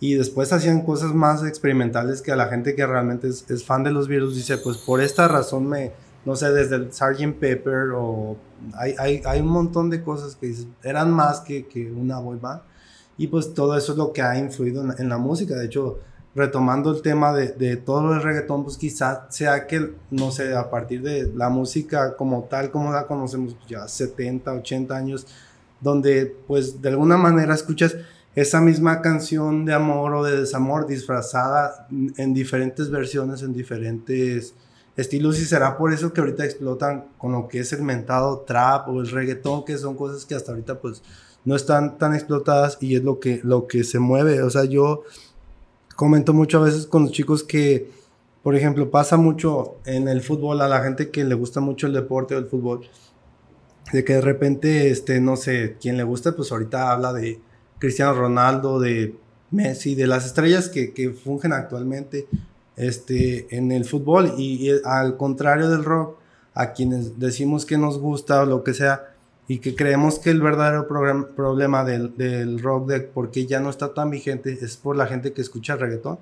y después hacían cosas más experimentales que a la gente que realmente es, es fan de los Beatles dice, pues por esta razón me, no sé, desde el Sgt. Pepper o hay, hay, hay un montón de cosas que eran más que, que una boy band y pues todo eso es lo que ha influido en, en la música, de hecho retomando el tema de, de todo el reggaetón, pues quizás sea que, no sé, a partir de la música como tal, como la conocemos pues, ya 70, 80 años, donde pues de alguna manera escuchas esa misma canción de amor o de desamor disfrazada en diferentes versiones, en diferentes estilos y será por eso que ahorita explotan con lo que es el mentado trap o el reggaetón, que son cosas que hasta ahorita pues no están tan explotadas y es lo que, lo que se mueve. O sea, yo comento mucho a veces con los chicos que, por ejemplo, pasa mucho en el fútbol a la gente que le gusta mucho el deporte o el fútbol, de que de repente, este, no sé, quien le gusta, pues ahorita habla de Cristiano Ronaldo, de Messi, de las estrellas que, que fungen actualmente este, en el fútbol y, al contrario del rock, a quienes decimos que nos gusta o lo que sea, y que creemos que el verdadero problema del, del rock, de por qué ya no está tan vigente, es por la gente que escucha reggaetón.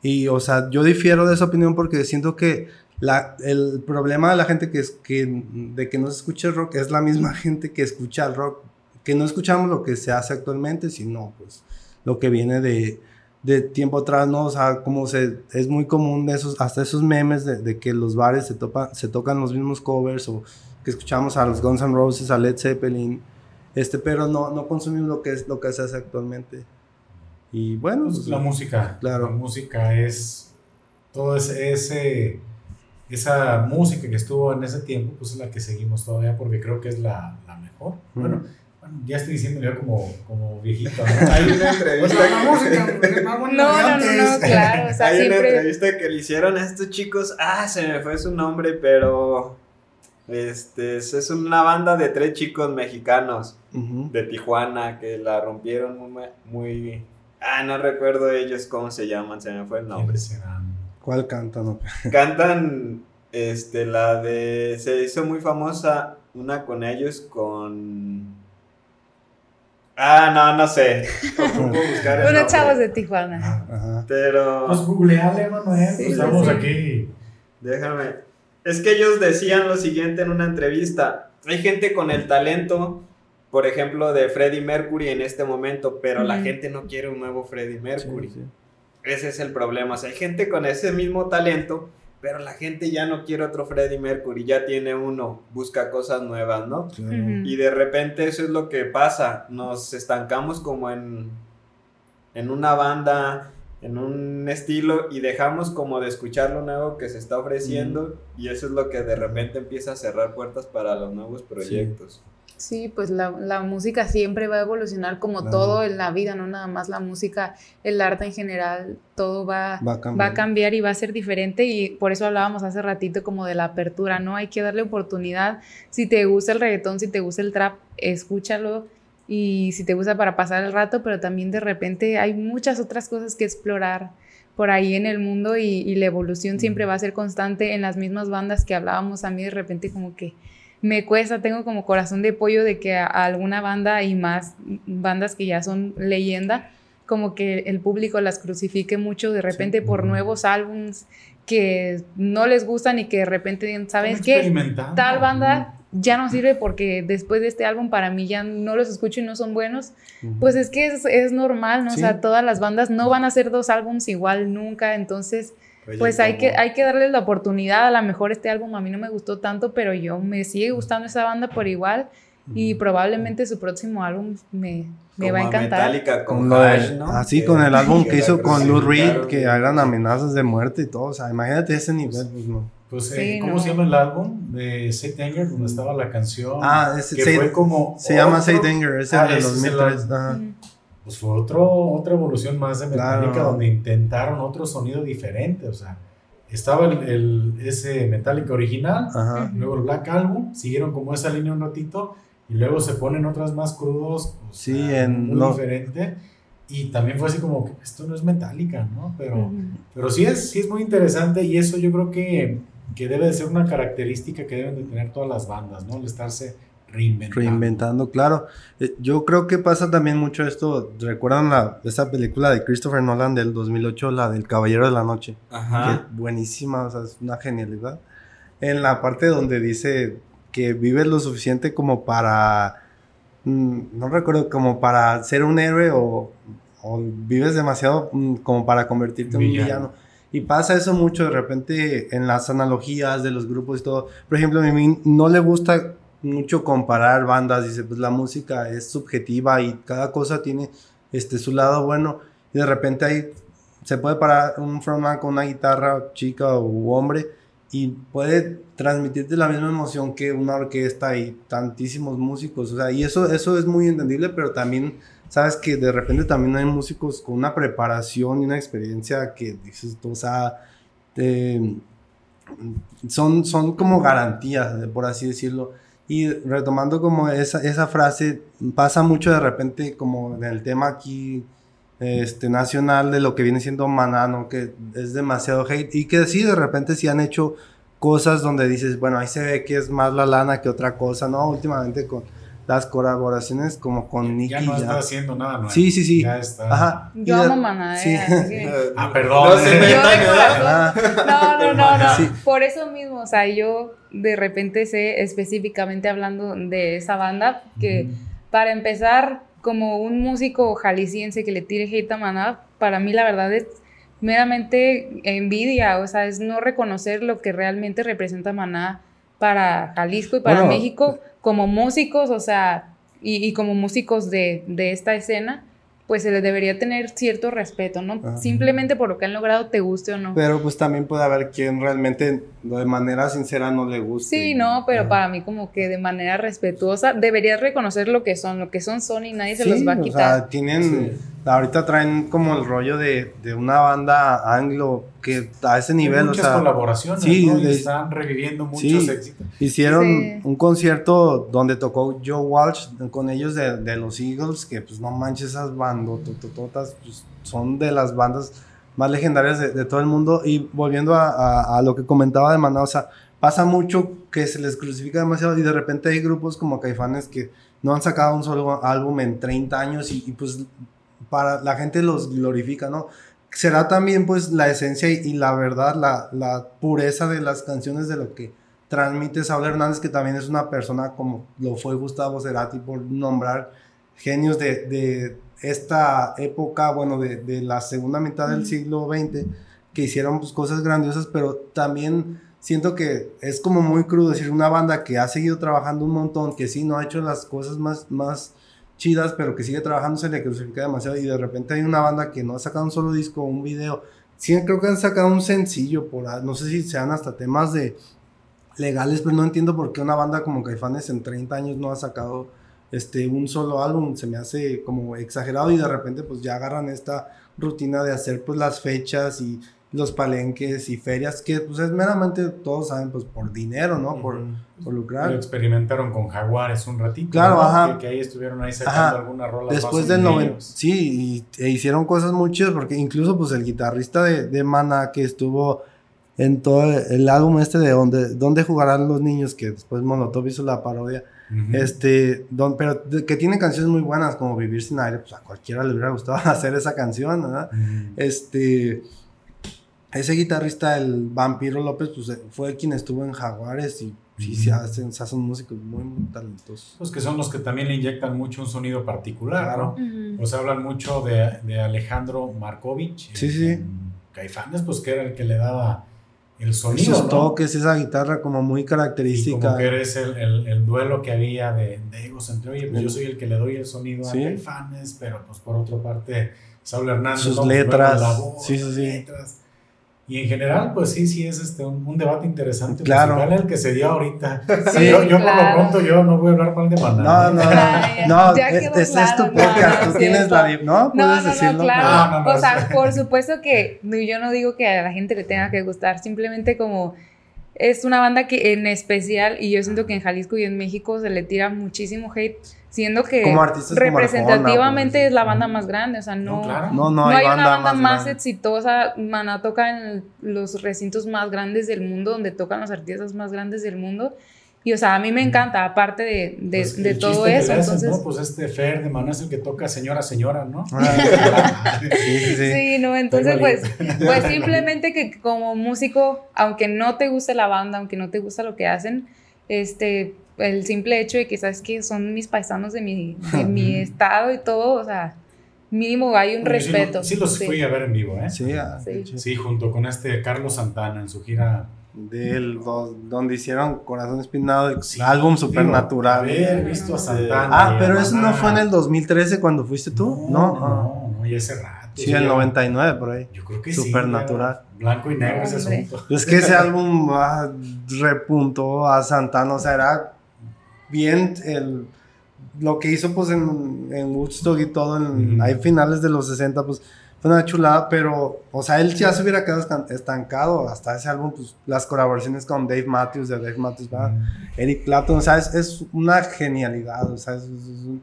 Y, o sea, yo difiero de esa opinión porque siento que la, el problema de la gente que, es, que, de que no se escucha el rock es la misma gente que escucha el rock, que no escuchamos lo que se hace actualmente, sino pues lo que viene de, de tiempo atrás, ¿no? O sea, como se, es muy común de esos, hasta esos memes de, de que los bares se, topa, se tocan los mismos covers o que escuchamos a los Guns N' Roses, a Led Zeppelin, este, pero no, no consumimos lo que es lo que se hace actualmente. Y bueno, Pues, pues, la música. Claro. La música es. Todo ese, ese- Esa música que estuvo en ese tiempo, pues es la que seguimos todavía porque creo que es la, la mejor. Bueno, bueno, ya estoy diciendo yo como, como viejito. ¿no? Hay una Pues entrevista, la música, pues, más No, no, no, no, claro, o sea, hay una entrevista que le hicieron a estos chicos. Ah, se me fue su nombre, pero este es una banda de tres chicos mexicanos de Tijuana que la rompieron muy, muy ah, no recuerdo ellos cómo se llaman, se me fue el nombre. ¿Cuál canta? No? Cantan este la de se hizo muy famosa una con ellos con Ah, no, no sé. Buscar Unos chavos de Tijuana. Ah, Ajá. Pero Pues googleale, Manuel. Sí, pues sí, estamos sí. aquí. Déjame. Es que ellos decían lo siguiente en una entrevista. Hay gente con el talento, por ejemplo, de Freddie Mercury en este momento, pero la gente no quiere un nuevo Freddie Mercury. Sí, sí. Ese es el problema. O sea, hay gente con ese mismo talento, pero la gente ya no quiere otro Freddie Mercury, ya tiene uno, busca cosas nuevas, ¿no? Y de repente eso es lo que pasa, nos estancamos como en, en una banda, en un estilo y dejamos como de escuchar lo nuevo que se está ofreciendo y eso es lo que de repente empieza a cerrar puertas para los nuevos proyectos. Sí, pues la, la música siempre va a evolucionar como Claro. todo en la vida, no nada más la música, el arte en general, todo va, Va a va cambiar. a cambiar y va a ser diferente y por eso hablábamos hace ratito como de la apertura, ¿no? Hay que darle oportunidad. Si te gusta el reggaetón, si te gusta el trap, escúchalo y si te gusta para pasar el rato, pero también de repente hay muchas otras cosas que explorar por ahí en el mundo y, y la evolución siempre va a ser constante en las mismas bandas que hablábamos a mí de repente como que me cuesta, tengo como corazón de pollo de que a, a alguna banda y más bandas que ya son leyenda, como que el público las crucifique mucho de repente por nuevos álbums que no les gustan y que de repente ¿sabes qué? Tal banda ya no sirve porque después de este álbum para mí ya no los escucho y no son buenos, pues es que es, es normal, ¿no? O sea, todas las bandas no van a hacer dos álbums igual nunca, entonces pues hay que, hay que darles la oportunidad, a lo mejor este álbum a mí no me gustó tanto, pero yo me sigue gustando esa banda por igual y probablemente su próximo álbum me, me va a encantar. Metallica con Ash, ¿no? Así con el álbum que hizo con Lou Reed, que hagan amenazas de muerte y todo, o sea, imagínate ese nivel, pues no. Pues, eh, ¿cómo se llama el álbum de Saint Anger? Donde estaba la canción. Ah, ese que fue como. Se llama Saint Anger, ese ah, de 2003. Pues fue otro, otra evolución más de Metallica donde intentaron otro sonido diferente. O sea, estaba el, ese Metallica original, luego el Black Album, siguieron como esa línea un ratito y luego se ponen otras más crudos. sí, en. Muy diferente. Y también fue así como que esto no es Metallica, ¿no? Pero, pero sí, es, sí es muy interesante y eso yo creo que que debe de ser una característica que deben de tener todas las bandas, ¿no? El estarse reinventando. Reinventando, claro. Eh, yo creo que pasa también mucho esto. ¿Recuerdan la, esa película de Christopher Nolan del 2008, la del Caballero de la Noche? Ajá. buenísima, o sea, es una genialidad. En la parte donde dice que vives lo suficiente como para. Mm, no recuerdo, como para ser un héroe o, o vives demasiado mm, como para convertirte en un villano y pasa eso mucho de repente en las analogías de los grupos y todo. Por ejemplo, a mí no le gusta mucho comparar bandas. Dice, pues la música es subjetiva y cada cosa tiene este, su lado bueno. Y de repente ahí se puede parar un frontman con una guitarra chica o hombre y puede transmitirte la misma emoción que una orquesta y tantísimos músicos. O sea, y eso, eso es muy entendible, pero también sabes que de repente también hay músicos con una preparación y una experiencia que dices, o sea, son, son como garantías, por así decirlo. Y retomando como esa, esa frase, pasa mucho de repente como en el tema aquí este, nacional de lo que viene siendo Manano, que es demasiado hate y que sí, de repente sí han hecho cosas donde dices, bueno, ahí se ve que es más la lana que otra cosa, ¿no? Últimamente con las colaboraciones como con Nicky. Ya no está haciendo nada nuevo. Sí, sí, sí. Ya está. Ajá. Yo amo Maná, sí. ah, perdón. No, no, no, no. Por eso mismo, o sea, yo de repente sé específicamente hablando de esa banda que para empezar, como un músico jalisciense que le tire hate a Maná, para mí la verdad es meramente envidia, o sea, es no reconocer lo que realmente representa Maná para Jalisco y para México como músicos, o sea, y, como músicos de, de, esta escena, pues se les debería tener cierto respeto, ¿no? Simplemente por lo que han logrado, te guste o no. Pero pues también puede haber quien realmente de manera sincera no le guste. Sí, no, pero para mí como que de manera respetuosa deberías reconocer lo que son, lo que son son y nadie se los va a quitar. O sea, tienen, ahorita traen como el rollo de, de, una banda anglo que a ese nivel, muchas o sea, colaboraciones, sí, ¿no? están reviviendo muchos éxitos. Hicieron un concierto donde tocó Joe Walsh con ellos de, de los Eagles, que pues no manches esas bandas, pues, son de las bandas más legendarias de, todo el mundo. Y volviendo a, a, lo que comentaba de Maná, o sea, pasa mucho que se les crucifica demasiado y de repente hay grupos como Caifanes que no han sacado un solo álbum en 30 años y, y pues para la gente los glorifica, ¿no? Será también pues la esencia y, la verdad, la, la, pureza de las canciones de lo que transmite Saúl Hernández, que también es una persona como lo fue Gustavo Cerati, por nombrar genios de, de esta época, bueno, de, de, la segunda mitad del siglo XX, que hicieron pues, cosas grandiosas, pero también siento que es como muy crudo decir una banda que ha seguido trabajando un montón, que sí, no ha hecho las cosas más, más chidas, pero que sigue trabajando, se le crucifica demasiado y de repente hay una banda que no ha sacado un solo disco, un video. Sí, creo que han sacado un sencillo por no sé si sean hasta temas de legales, pero no entiendo por qué una banda como Caifanes en 30 años no ha sacado este un solo álbum, se me hace como exagerado y de repente pues ya agarran esta rutina de hacer pues las fechas y los palenques y ferias, que pues es meramente, todos saben, pues por dinero, ¿no? Por, por lucrar. Lo experimentaron con Jaguares un ratito. Claro, ajá. Que, ahí estuvieron ahí sacando alguna rola. Después del 90. Sí, y, e hicieron cosas muy chidas, porque incluso pues el guitarrista de, de Mana que estuvo en todo el álbum este de donde, donde jugarán los niños, que después Monotop hizo la parodia. Este, don, pero que tiene canciones muy buenas como Vivir sin aire, pues a cualquiera le hubiera gustado hacer esa canción, ¿verdad? Este, ese guitarrista, el Vampiro López, pues fue quien estuvo en Jaguares y sí, se hacen, se hacen músicos muy, muy talentosos. Pues que son los que también le inyectan mucho un sonido particular, Claro. ¿no? Pues hablan mucho de, de Alejandro Markovich. Sí, sí. Caifanes, pues que era el que le daba el sonido, Esos ¿no? toques, esa guitarra como muy Y característica. como que eres el, el- el duelo que había de, de egos entre, oye, pues yo soy el que le doy el sonido Sí. a Caifanes, pero pues por otra parte, Saúl Hernández. Sus. Pues, letras. la voz, Sí, sí, las sí. letras. Y en general, pues sí, sí es este un, un debate interesante Claro. musical el que se dio ahorita. Sí, yo yo por lo pronto yo no voy a hablar mal de Maná. No, no, no, ya es, es- tu podcast, no, tú es tienes la... No, No, puedes no, no, decirlo. claro. No, no, no, o sea, por supuesto que no, yo no digo que a la gente le tenga que gustar, simplemente como es una banda que en especial, y yo siento que en Jalisco y en México se le tira muchísimo hate, siendo que Como artistas como representativamente Arjona, es la pues. banda más grande, o sea, no, No, claro. No, no, no hay, banda una banda más, exitosa. Maná toca en los recintos más grandes del mundo, donde tocan los artistas más grandes del mundo. Y, o sea, a mí me encanta, aparte de, de, Pues, de todo eso. hacen, Entonces, ¿no? Pues este Fer de Maná es el que toca señora, señora, ¿no? Ah, sí, sí, sí. Sí, no, entonces pues, pues simplemente que como músico, aunque no te guste la banda, aunque no te gusta lo que hacen, este, el simple hecho de que sabes que son mis paisanos de mi, de mi estado y todo, o sea, mínimo hay un Bueno, sí respeto. Sí, los fui a ver en vivo, ¿eh? Sí, ah, Sí. Sí, junto con este Carlos Santana en su gira. Del, do- donde hicieron Corazón Espinado, el Sí, álbum Supernatural. Haber visto a Santana. Ah, pero eso no fue en el 2013 cuando fuiste tú, No, ¿no? no, no, ya hace rato. Sí, el ya- 99 por ahí. Yo creo que Supernatural. sí. Blanco y negro ese asunto. Es que ese álbum ah, repuntó a Santana, o sea, era bien el, lo que hizo pues en, en Woodstock y todo, en, ahí finales de los 60, pues fue una chulada, pero, o sea, él ya se hubiera quedado estan- estancado hasta ese álbum, pues las colaboraciones con Dave Matthews, de Dave Matthews Band, Eric Clapton, o sea, es, es una genialidad, o sea, es- es- es un-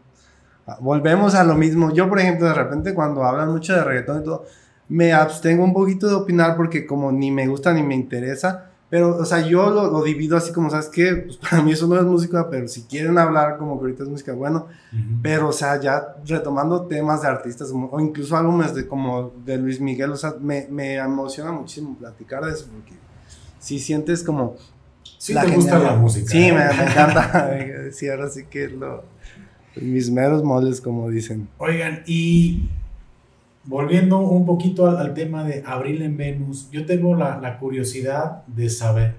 ah, volvemos a lo mismo. Yo, por ejemplo, de repente cuando hablan mucho de reggaetón y todo, me abstengo un poquito de opinar porque como ni me gusta ni me interesa, pero, o sea, yo lo, lo divido así como, ¿sabes qué? Pues para mí eso no es música, pero si quieren hablar como que ahorita es música, bueno, Ujú. pero, o sea, ya retomando temas de artistas o incluso álbumes de, como de Luis Miguel, o sea, me, me emociona muchísimo platicar de eso porque si sientes como Sí la te gusta la música. Sí, ¿eh? me, me encanta. sí, ahora sí que lo, mis meros moles, como dicen. Oigan, y volviendo un poquito al, al tema de Abril en Venus, yo tengo la, la curiosidad de saber,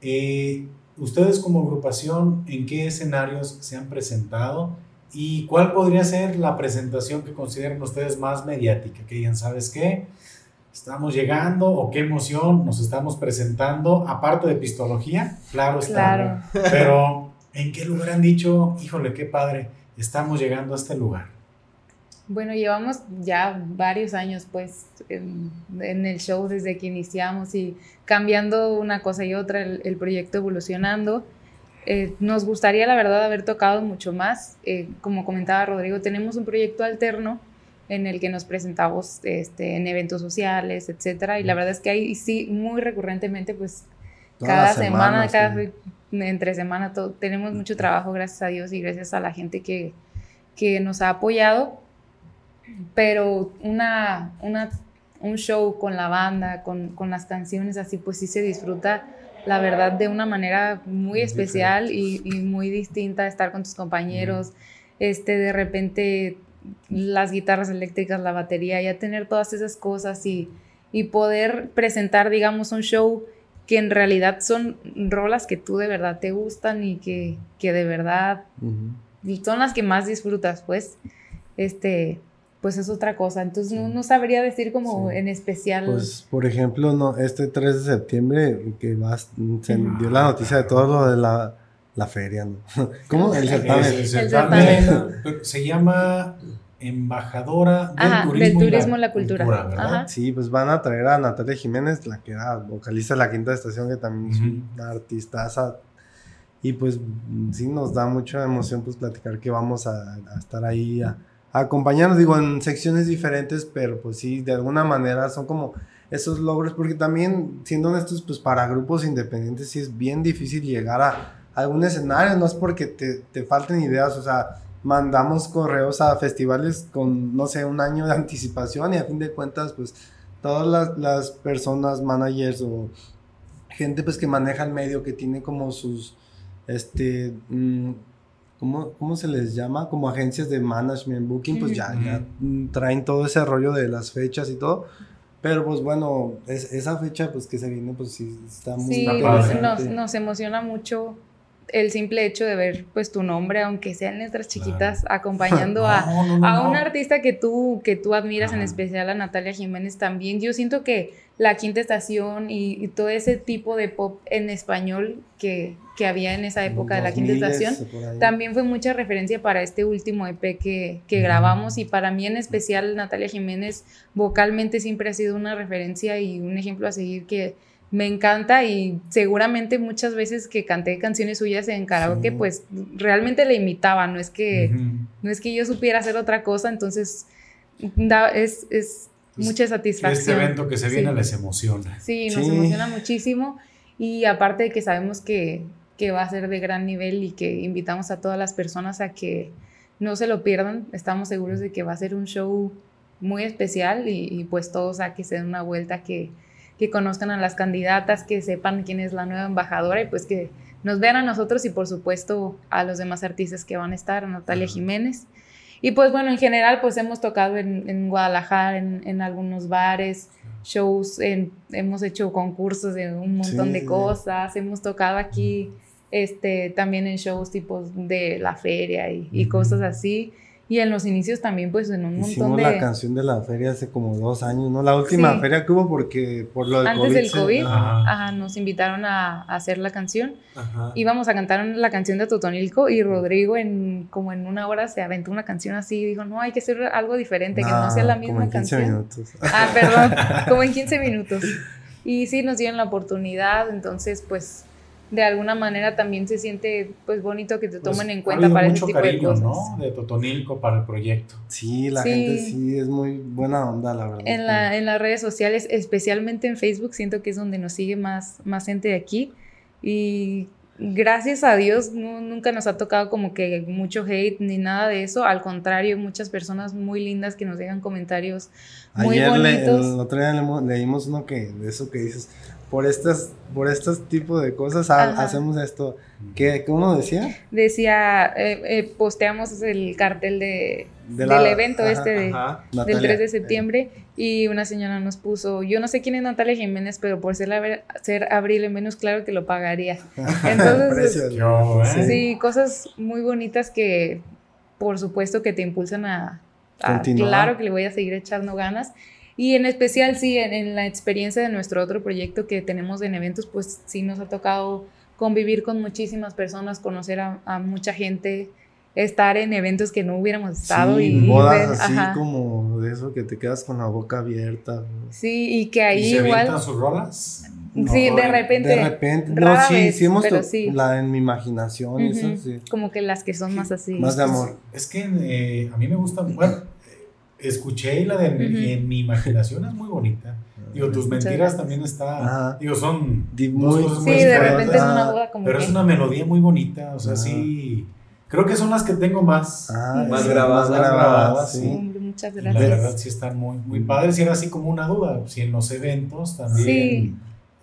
eh, ustedes como agrupación, ¿en qué escenarios se han presentado? ¿Y cuál podría ser la presentación que consideren ustedes más mediática? Que digan, ¿sabes qué? Estamos llegando o qué emoción nos estamos presentando, aparte de pistología, claro está. Claro. Pero, ¿en qué lugar han dicho, híjole, qué padre, estamos llegando a este lugar? Bueno, llevamos ya varios años pues en, en el show desde que iniciamos y cambiando una cosa y otra, el, el proyecto evolucionando. Eh, nos gustaría la verdad haber tocado mucho más. Eh, como comentaba Rodrigo, tenemos un proyecto alterno en el que nos presentamos este, en eventos sociales, etcétera, y la verdad es que ahí sí, muy recurrentemente, pues Toda cada la semana, cada, sí. entre semana, todo, tenemos mucho trabajo, gracias a Dios y gracias a la gente que, que nos ha apoyado. Pero una, una, un show con la banda, con, con las canciones, así pues sí se disfruta, la verdad, de una manera muy Muy especial y, y muy distinta, estar con tus compañeros, este, de repente las guitarras eléctricas, la batería, ya tener todas esas cosas y, y poder presentar, digamos, un show que en realidad son rolas que tú de verdad te gustan y que, que de verdad Ujú. son las que más disfrutas, pues, este, pues es otra cosa. Entonces no, no sabría decir como Sí. en especial. Pues, por ejemplo, no, este 3 de septiembre, que vas, se dio la noticia de todo lo de la, la feria, ¿no? ¿Cómo? El certamen. Es el certamen. Se llama Embajadora del Ajá, Turismo, del turismo y la cultura. ¿verdad? Ajá. Sí, pues van a traer a Natalia Jiménez, la que era vocalista de la quinta estación, que también es Ujú. una artistaza. Y pues sí nos da mucha emoción pues platicar que vamos a, a estar ahí a acompañarnos, digo, en secciones diferentes, pero pues sí, de alguna manera son como esos logros, porque también, siendo honestos, pues para grupos independientes sí es bien difícil llegar a algún escenario, no es porque te, te falten ideas, o sea, mandamos correos a festivales con, no sé, un año de anticipación y a fin de cuentas, pues todas las, las personas, managers o gente pues que maneja el medio, que tiene como sus, este, mm, ¿cómo, cómo se les llama? Como agencias de management, booking, pues ya, ya traen todo ese rollo de las fechas y todo. Pero pues bueno, es, esa fecha pues que se viene pues sí está muy Sí, padre. nos, nos emociona mucho el simple hecho de ver pues tu nombre, aunque sean letras chiquitas, acompañando a, No, no, no, a un artista que tú, que tú admiras, en especial a Natalia Jiménez también. Yo siento que la quinta estación y, y todo ese tipo de pop en español que, que había en esa época de la quinta 2000s, estación, también fue mucha referencia para este último EP que, que grabamos. Y para mí en especial Natalia Jiménez vocalmente siempre ha sido una referencia y un ejemplo a seguir que me encanta y seguramente muchas veces que canté canciones suyas en karaoke Sí. pues realmente le imitaba, no es que no es que yo supiera hacer otra cosa, entonces da- es, es Pues, mucha satisfacción. Este evento que se viene Sí. les emociona. Sí, nos Sí. emociona muchísimo y aparte de que sabemos que, que va a ser de gran nivel y que invitamos a todas las personas a que no se lo pierdan, estamos seguros de que va a ser un show muy especial y, y pues todos a que se den una vuelta, que, que conozcan a las candidatas, que sepan quién es la nueva embajadora y pues que nos vean a nosotros y por supuesto a los demás artistas que van a estar, a Natalia. Jiménez. Y pues bueno, en general pues hemos tocado en, en Guadalajara, en, en algunos bares, shows, en- hemos hecho concursos de un montón Sí, de cosas, hemos tocado aquí este, también en shows tipos de la feria y, cosas así. Y en los inicios también pues en un Hicimos montón la de... canción de la feria hace como dos años, ¿no? La última Sí. feria que hubo porque por lo del Antes COVID. del se- COVID, ajá. ajá, nos invitaron a, a hacer la canción. Ajá. Íbamos a cantar la canción de Totonilco y Rodrigo en como en una hora se aventó una canción así y dijo, no, hay que hacer algo diferente, que no sea la misma como en 15 canción. minutos. Ah, perdón, como en 15 minutos. Y sí, nos dieron la oportunidad, entonces pues de alguna manera también se siente pues bonito que te Pues, tomen en ha cuenta habido para ese mucho tipo de cariño, cosas. ¿no? De Totonilco para el proyecto. Sí, la Sí. gente sí es muy buena onda, la verdad. En, la, en las redes sociales, especialmente en Facebook, siento que es donde nos sigue más, más gente de aquí. Y gracias a Dios no- nunca nos ha tocado como que mucho hate ni nada de eso. Al contrario, muchas personas muy lindas que nos dejan comentarios muy Ayer le- bonitos. el otro día leímos, leímos uno que de eso que dices, por estas, por estos tipos de cosas ha- hacemos esto. ¿Qué, uno decía? Decía, eh, eh, posteamos el cartel de, De la- del evento ajá, este de, Ajá. del Natalia. 3 de septiembre y una señora nos puso, yo no sé quién es Natalia Jiménez, pero por ser, la- ser Abril menos claro que lo pagaría. Entonces, Precios. Yo, ¿eh? Sí, cosas muy bonitas que por supuesto que te impulsan a, a- claro que le voy a seguir echando ganas. Y en especial, sí, en, en la experiencia de nuestro otro proyecto que tenemos en eventos, pues sí nos ha tocado convivir con muchísimas personas, conocer a, a mucha gente, estar en eventos que no hubiéramos estado Sí, y, y bodas ver- así ajá. como de eso que te quedas con la boca abierta. Sí, y que ¿Y ahí se igual, sus rolas? sí, No, de repente, De repente, no, sí, vez, sí hemos sí. la en mi imaginación, eso ujú, sí. como que las que son más así. Más de amor. Es que eh, a mí me gusta, bueno, escuché y la de mi- Ujú. en mi imaginación es muy bonita. Digo, tus mentiras gracias. también está, Ajá. digo, son Di- dos muy- cosas Sí, muy de repente es una boda como pero que... es una melodía muy bonita, o sea, Ah. sí, creo que son las que tengo más, Ah, Más sí, grabadas. más grabadas, grabadas, sí. sí. Muchas y la gracias. verdad sí están muy, muy padres, y era así como una duda, si en los eventos también... Sí.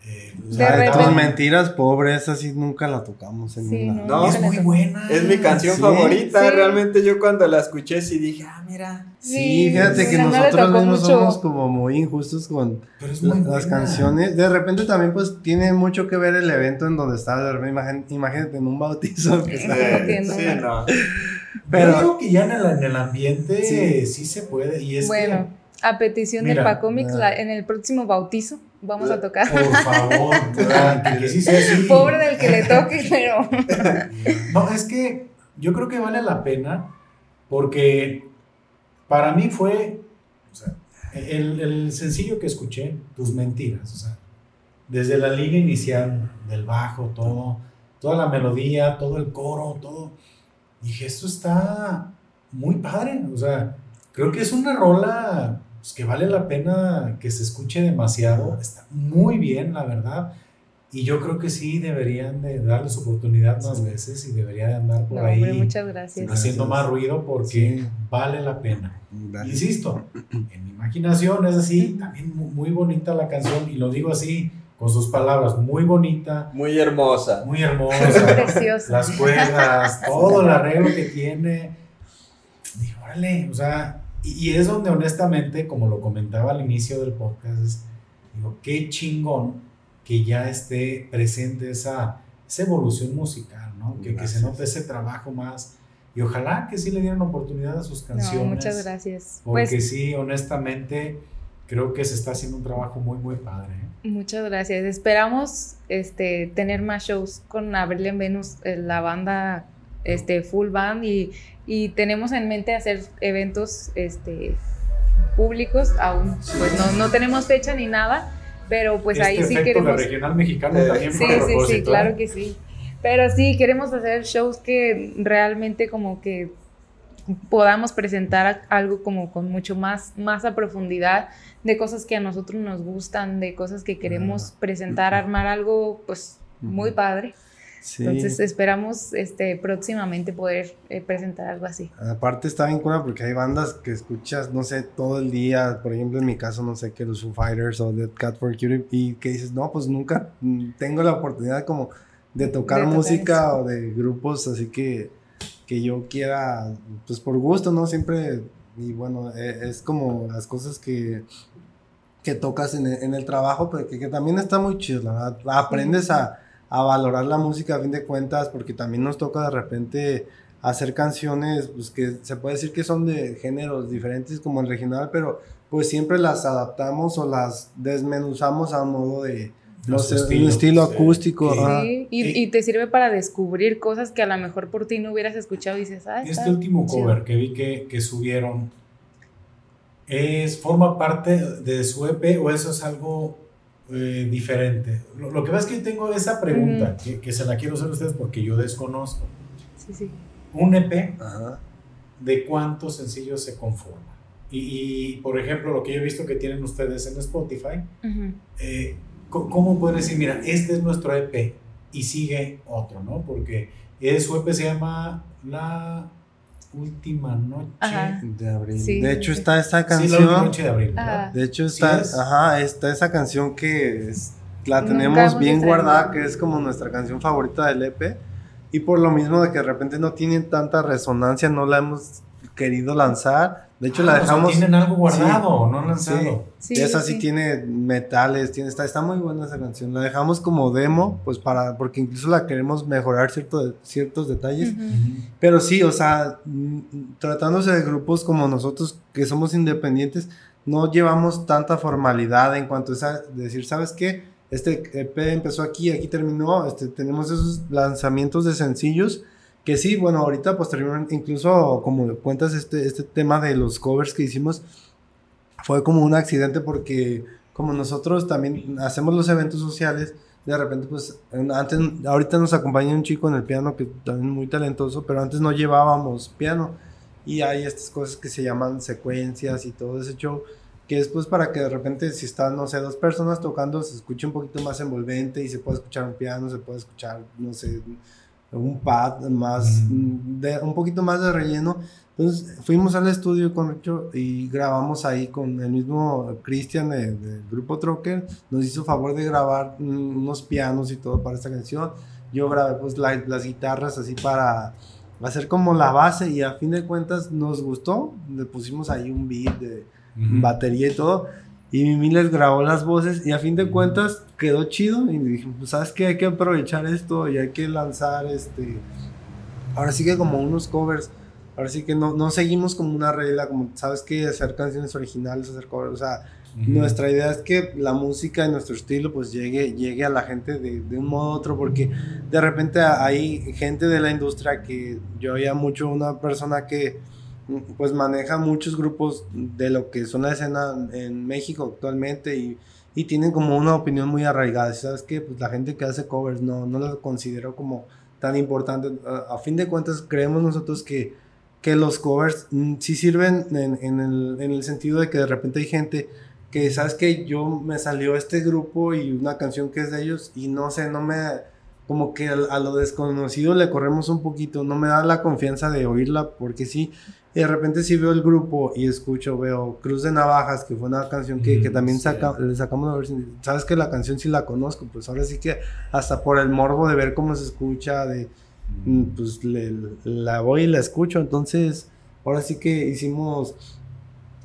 Eh, La De de repente- tus mentiras, pobre, esa sí nunca la tocamos en Sí, una. No, y es muy buena. Es mi canción Sí. favorita. Sí. Realmente yo cuando la escuché sí dije, ah, mira. Sí, Sí, fíjate que nosotros mismos mucho. somos como muy injustos con la- muy las buena. canciones. De repente también pues tiene mucho que ver el evento en donde estás. De repente, imagín- imagínate en un bautizo. que Sí. está- sí, no. Pero- Yo digo que ya en el, en el ambiente Sí. sí. se puede, y es Bueno, a petición del Mira, Pacomics, ah. la- en el próximo bautizo vamos a tocar. por favor, que, que sí sea así. Pobre del que le toque, pero No, es que yo creo que vale la pena porque para mí fue o sea, el, el sencillo que escuché, tus mentiras, o sea, desde la línea inicial del bajo, todo, toda la melodía, todo el coro, todo. Dije, esto está muy padre, o sea, creo que es una rola pues, que vale la pena que se escuche demasiado, está muy bien, la verdad. Y yo creo que sí deberían de darles oportunidad más veces y debería de andar por No, ahí hombre, muchas gracias. haciendo más ruido porque Sí. vale la pena. Gracias. Insisto, en mi imaginación es así, también mu- muy bonita la canción y lo digo así con sus palabras, muy bonita, Muy hermosa. muy hermosa. Preciosa. Las cuerdas, todo el arreglo que tiene. Digo, órale, o sea, y, es donde honestamente, como lo comentaba al inicio del podcast, es, digo, qué chingón que ya esté presente esa, esa evolución musical, ¿no? Que, que se note ese trabajo más. Y ojalá que sí le dieran oportunidad a sus canciones. No, muchas gracias. Porque Pues sí, honestamente, creo que se está haciendo un trabajo muy, muy padre. ¿eh? muchas gracias. Esperamos este tener más shows con Abril en Venus, eh, la banda este full band y, y tenemos en mente hacer eventos este públicos aún pues no, no tenemos fecha ni nada, pero pues este ahí sí queremos de regional mexicano Eh, también Sí, sí, sí, propósito, claro ¿eh? que sí. Pero sí, queremos hacer shows que realmente como que podamos presentar algo como con mucho más, más a profundidad de cosas que a nosotros nos gustan, de cosas que queremos presentar, armar algo pues muy padre. Sí. Entonces esperamos este próximamente poder eh, presentar algo así. Aparte está bien cura porque hay bandas que escuchas, no sé, todo el día. Por ejemplo, en mi caso, no sé, que los Foo Fighters o Dead Cat for Cutie. Y que dices, no, pues nunca tengo la oportunidad como de tocar De tocar música eso. o de grupos así que, que yo quiera, pues por gusto, ¿no? Siempre, y bueno, e- es como las cosas que, que tocas en el, en el trabajo, pero que, que también está muy chido, la verdad. Aprendes a, a valorar la música a fin de cuentas, porque también nos toca de repente hacer canciones pues que se puede decir que son de géneros diferentes como el regional, pero pues siempre las adaptamos o las desmenuzamos a modo de no sé, un estilo, estilo acústico. Sí. ajá. Sí, y, te sirve para descubrir cosas que a lo mejor por ti no hubieras escuchado y dices, ah, Este último chido". cover que vi que, que subieron, ¿es, ¿forma parte de su EP o eso es algo eh, diferente? Lo, lo que pasa es que yo tengo esa pregunta, que, que se la quiero hacer a ustedes porque yo desconozco. Sí, sí. Un EP, Ajá. ¿de cuántos sencillos se conforma? Y, y, por ejemplo, lo que yo he visto que tienen ustedes en Spotify, eh, ¿cómo pueden decir, mira, este es nuestro EP y sigue otro, ¿no? Porque su EP se llama La Última Noche. Ajá. De abril. Sí, de hecho sí. está esta Sí, La Última canción. Noche de Abril. De hecho ¿Sí está, es? ajá, está esa canción que es- la tenemos bien guardada, que es como nuestra canción favorita del EP. Y por lo mismo de que de repente no tiene tanta resonancia, no la hemos querido lanzar. De hecho, Ah, la o sea, dejamos. tienen algo guardado, no lanzado. Sí, y esa sí. sí tiene metales, tiene, está, está muy buena esa canción. La dejamos como demo, pues para, porque incluso la queremos mejorar cierto, ciertos detalles. Ujú. Ujú. Pero sí, o sea, mm, tratándose de grupos como nosotros que somos independientes, no llevamos tanta formalidad en cuanto a decir, ¿sabes qué? Este EP empezó aquí, aquí terminó, este, tenemos esos lanzamientos de sencillos que sí, bueno, ahorita posteriormente, incluso como cuentas este, este tema de los covers que hicimos, fue como un accidente porque como nosotros también hacemos los eventos sociales, de repente pues antes, ahorita nos acompaña un chico en el piano que también muy talentoso, pero antes no llevábamos piano. Y hay estas cosas que se llaman secuencias y todo ese show que es pues para que de repente si están, no sé, dos personas tocando se escuche un poquito más envolvente y se puede escuchar un piano, se puede escuchar, no sé, un pad más, Mm. de, un poquito más de relleno. Entonces fuimos al estudio con Richo y grabamos ahí con el mismo Cristian de- del grupo Trocker. Nos hizo favor de grabar mm, unos pianos y todo para esta canción. Yo grabé pues la- las guitarras así para hacer como la base y a fin de cuentas nos gustó. Le pusimos ahí un beat de Ujú. batería y todo. Y Mimi les grabó las voces y a fin de cuentas quedó chido. Y dije, pues sabes que hay que aprovechar esto y hay que lanzar este. Ahora sí que como unos covers. Ahora sí que no, no seguimos como una regla, como sabes que hacer canciones originales, hacer covers. O sea, Ujú. nuestra idea es que la música y nuestro estilo pues llegue, llegue a la gente de, de un modo u otro, porque de repente hay gente de la industria que yo oía mucho una persona que mm, pues maneja muchos grupos de lo que son la escena en México actualmente y, y tienen como una opinión muy arraigada. ¿Sabes qué? Pues la gente que hace covers no, no la considero como tan importante. A, a fin de cuentas creemos nosotros que, que los covers mm, sí sirven en, en el, en el sentido de que de repente hay gente que sabes que yo me salió este grupo y una canción que es de ellos y no sé, no me como que a, lo desconocido le corremos un poquito, no me da la confianza de oírla porque sí, y de repente si veo el grupo y escucho, veo Cruz de Navajas, que fue una canción que, que mm, también saca, le sacamos la versión, sabes que la canción sí la conozco, pues ahora sí que hasta por el morbo de ver cómo se escucha, de mm, pues le, la voy y la escucho, entonces ahora sí que hicimos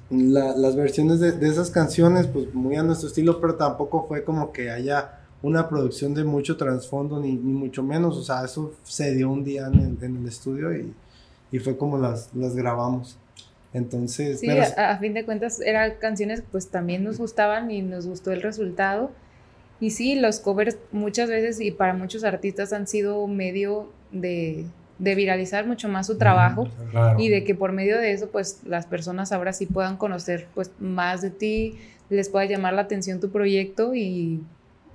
las versiones de, de, esas canciones, pues muy a nuestro estilo, pero tampoco fue como que haya una producción de mucho trasfondo, ni, ni, mucho menos, o sea, eso se dio un día en el, en el estudio y, y, fue como las, las grabamos. Entonces, sí, a, a, fin de cuentas eran canciones pues también nos gustaban y nos gustó el resultado. Y sí, los covers muchas veces y para muchos artistas han sido medio de de viralizar mucho más su trabajo y de que por medio de eso pues las personas ahora sí puedan conocer pues más de ti, les pueda llamar la atención tu proyecto y,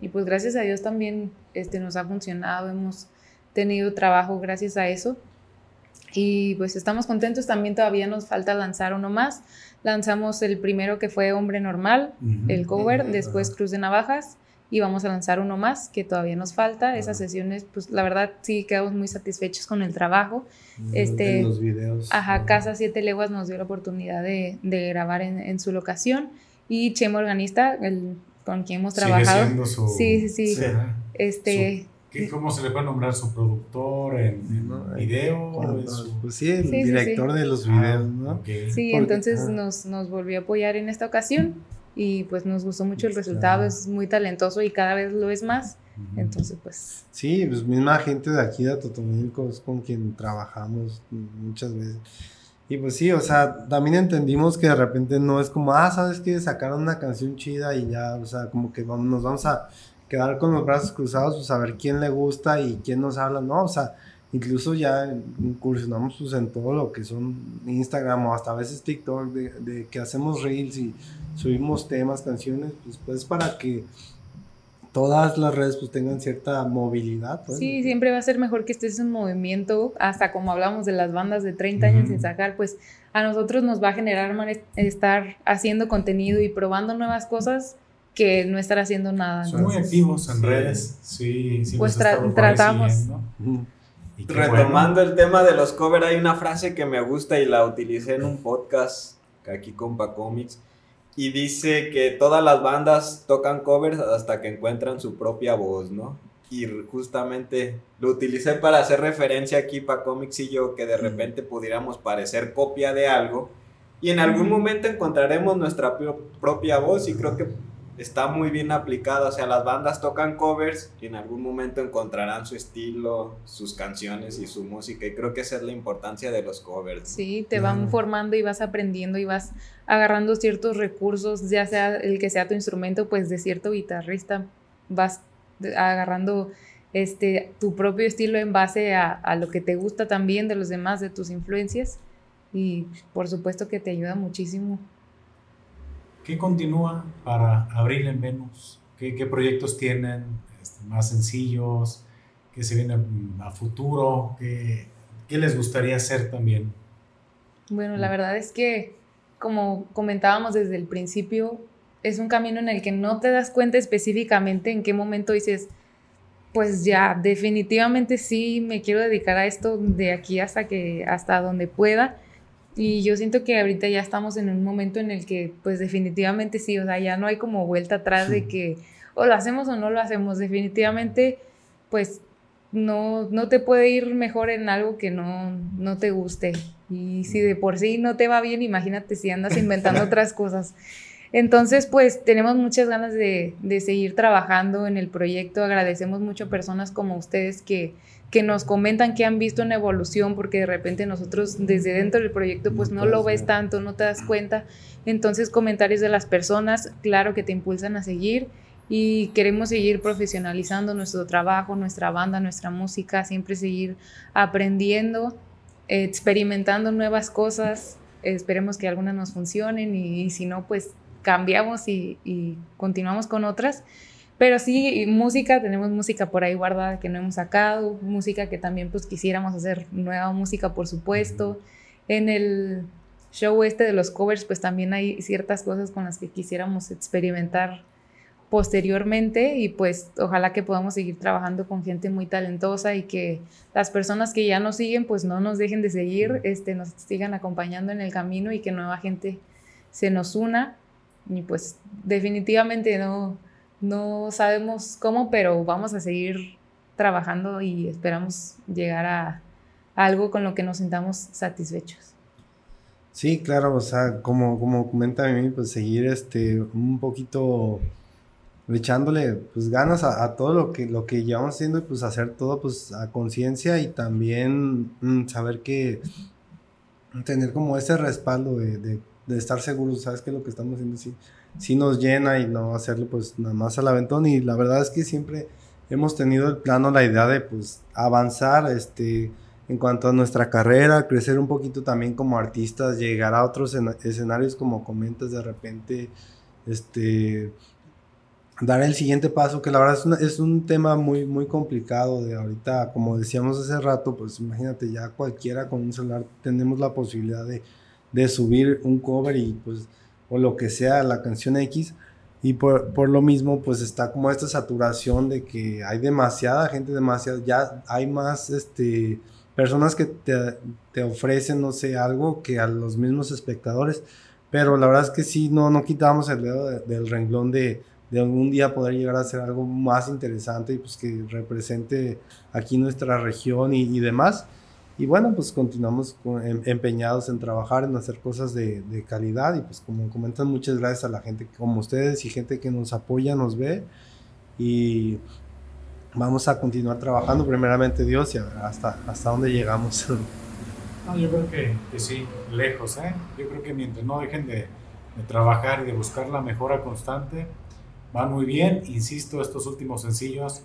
y pues gracias a Dios también este, nos ha funcionado, hemos tenido trabajo gracias a eso y pues estamos contentos, también todavía nos falta lanzar uno más, lanzamos el primero que fue Hombre Normal, el cover, después Cruz de Navajas y vamos a lanzar uno más que todavía nos falta. Esas sesiones, pues la verdad sí quedamos muy satisfechos con el trabajo. Este, los videos. Ajá, Casa Siete Leguas nos dio la oportunidad de, de grabar en, en, su locación y Chemo Organista, el, con quien hemos trabajado. Sigue su, sí, sí, sí. este, su, ¿Cómo se le puede nombrar su productor en, ¿no? video? pues sí, el sí, director sí, de los videos, ah, ¿no? Okay. Sí, Porque, entonces ah. nos, nos volvió a apoyar en esta ocasión y pues nos gustó mucho el resultado, es muy talentoso y cada vez lo es más. Entonces, pues... Sí, pues misma gente de aquí de Totonilco es con quien trabajamos muchas veces. Y pues sí, o sea, también entendimos que de repente no es como, ah, sabes que sacaron una canción chida y ya, o sea, como que vamos, nos vamos a quedar con los brazos cruzados, pues a ver quién le gusta y quién nos habla, no, o sea, incluso ya incursionamos pues, en todo lo que son Instagram o hasta a veces TikTok, de, de que hacemos reels y subimos temas, canciones, pues, pues para que todas las redes pues tengan cierta movilidad. Pues. Sí, siempre va a ser mejor que estés en movimiento, hasta como hablamos de las bandas de 30 años sin sacar, pues a nosotros nos va a generar estar haciendo contenido y probando nuevas cosas que no estar haciendo nada. Son muy activos en redes, sí, sí pues tra tratamos. Retomando bueno. el tema de los covers, hay una frase que me gusta y la utilicé en un podcast aquí con Comics y dice que todas las bandas tocan covers hasta que encuentran su propia voz, ¿no? Y justamente lo utilicé para hacer referencia aquí para Comics y yo, que de repente pudiéramos parecer copia de algo y en algún momento encontraremos nuestra propia voz y creo que está muy bien aplicado, o sea, las bandas tocan covers y en algún momento encontrarán su estilo, sus canciones y su música y creo que esa es la importancia de los covers. Sí, te van formando y vas aprendiendo y vas agarrando ciertos recursos, ya sea el que sea tu instrumento, pues de cierto guitarrista vas agarrando este, tu propio estilo en base a, a lo que te gusta también de los demás, de tus influencias y por supuesto que te ayuda muchísimo ¿Qué continúa para Abril en Venus? ¿Qué, qué proyectos tienen este, más sencillos? ¿Qué se viene a futuro? ¿Qué, ¿Qué, les gustaría hacer también? Bueno, la verdad es que, como comentábamos desde el principio, es un camino en el que no te das cuenta específicamente en qué momento dices, pues ya, definitivamente sí me quiero dedicar a esto de aquí hasta que hasta donde pueda y yo siento que ahorita ya estamos en un momento en el que, pues definitivamente sí, o sea, ya no hay como vuelta atrás de que o lo hacemos o no lo hacemos. Definitivamente, pues no, no te puede ir mejor en algo que no, no te guste. Y si de por sí no te va bien, imagínate si andas inventando otras cosas. Entonces, pues tenemos muchas ganas de, de seguir trabajando en el proyecto. Agradecemos mucho a personas como ustedes que que nos comentan que han visto una evolución porque de repente nosotros desde dentro del proyecto pues no lo ves tanto, no te das cuenta. Entonces comentarios de las personas, claro que te impulsan a seguir y queremos seguir profesionalizando nuestro trabajo, nuestra banda, nuestra música, siempre seguir aprendiendo, experimentando nuevas cosas. Esperemos que algunas nos funcionen y, y si no pues cambiamos y, y continuamos con otras. Pero sí, música, tenemos música por ahí guardada que no hemos sacado, música que también pues quisiéramos hacer nueva música, por supuesto. En el, show este de los covers, pues también hay ciertas cosas con las que quisiéramos experimentar posteriormente y pues ojalá que podamos seguir trabajando con gente muy talentosa y que las personas que ya nos siguen pues no nos dejen de seguir, este, nos sigan acompañando en el camino y que nueva gente se nos una y pues definitivamente no, no sabemos cómo, pero vamos a seguir trabajando y esperamos llegar a algo con lo que nos sintamos satisfechos. Sí, claro, o sea, como, como comenta a mí, pues seguir este, un poquito echándole pues ganas a, todo lo que, lo que llevamos haciendo y pues hacer todo pues a conciencia y también mm, saber que tener como ese respaldo de, de, estar seguros, sabes que lo que estamos haciendo sí, sí nos llena y no hacerlo pues nada más al aventón. Y la verdad es que siempre hemos tenido el plano, la idea de pues avanzar, este, en cuanto a nuestra carrera, crecer un poquito también como artistas, llegar a otros escenarios como comentas de repente, este, dar el siguiente paso, que la verdad es, un tema muy, muy complicado de ahorita, como decíamos hace rato, pues imagínate ya cualquiera con un celular tenemos la posibilidad de, de subir un cover y pues, o lo que sea, la canción X, y por, por, lo mismo, pues está como esta saturación de que hay demasiada gente, demasiada, ya hay más, este, personas que te, te, ofrecen, no sé, algo que a los mismos espectadores. Pero la verdad es que sí, no, no quitamos el dedo del renglón de, de algún día poder llegar a hacer algo más interesante y pues que represente aquí nuestra región y, y demás. Y bueno, pues continuamos em, empeñados en trabajar, en hacer cosas de, de, calidad y pues como comentan, muchas gracias a la gente como ustedes y gente que nos apoya, nos ve y vamos a continuar trabajando primeramente Dios y a ver hasta, hasta dónde llegamos. No, yo creo que, que, sí, lejos, ¿eh? Yo creo que mientras no dejen de, de, trabajar y de buscar la mejora constante, van muy bien. Insisto, estos últimos sencillos,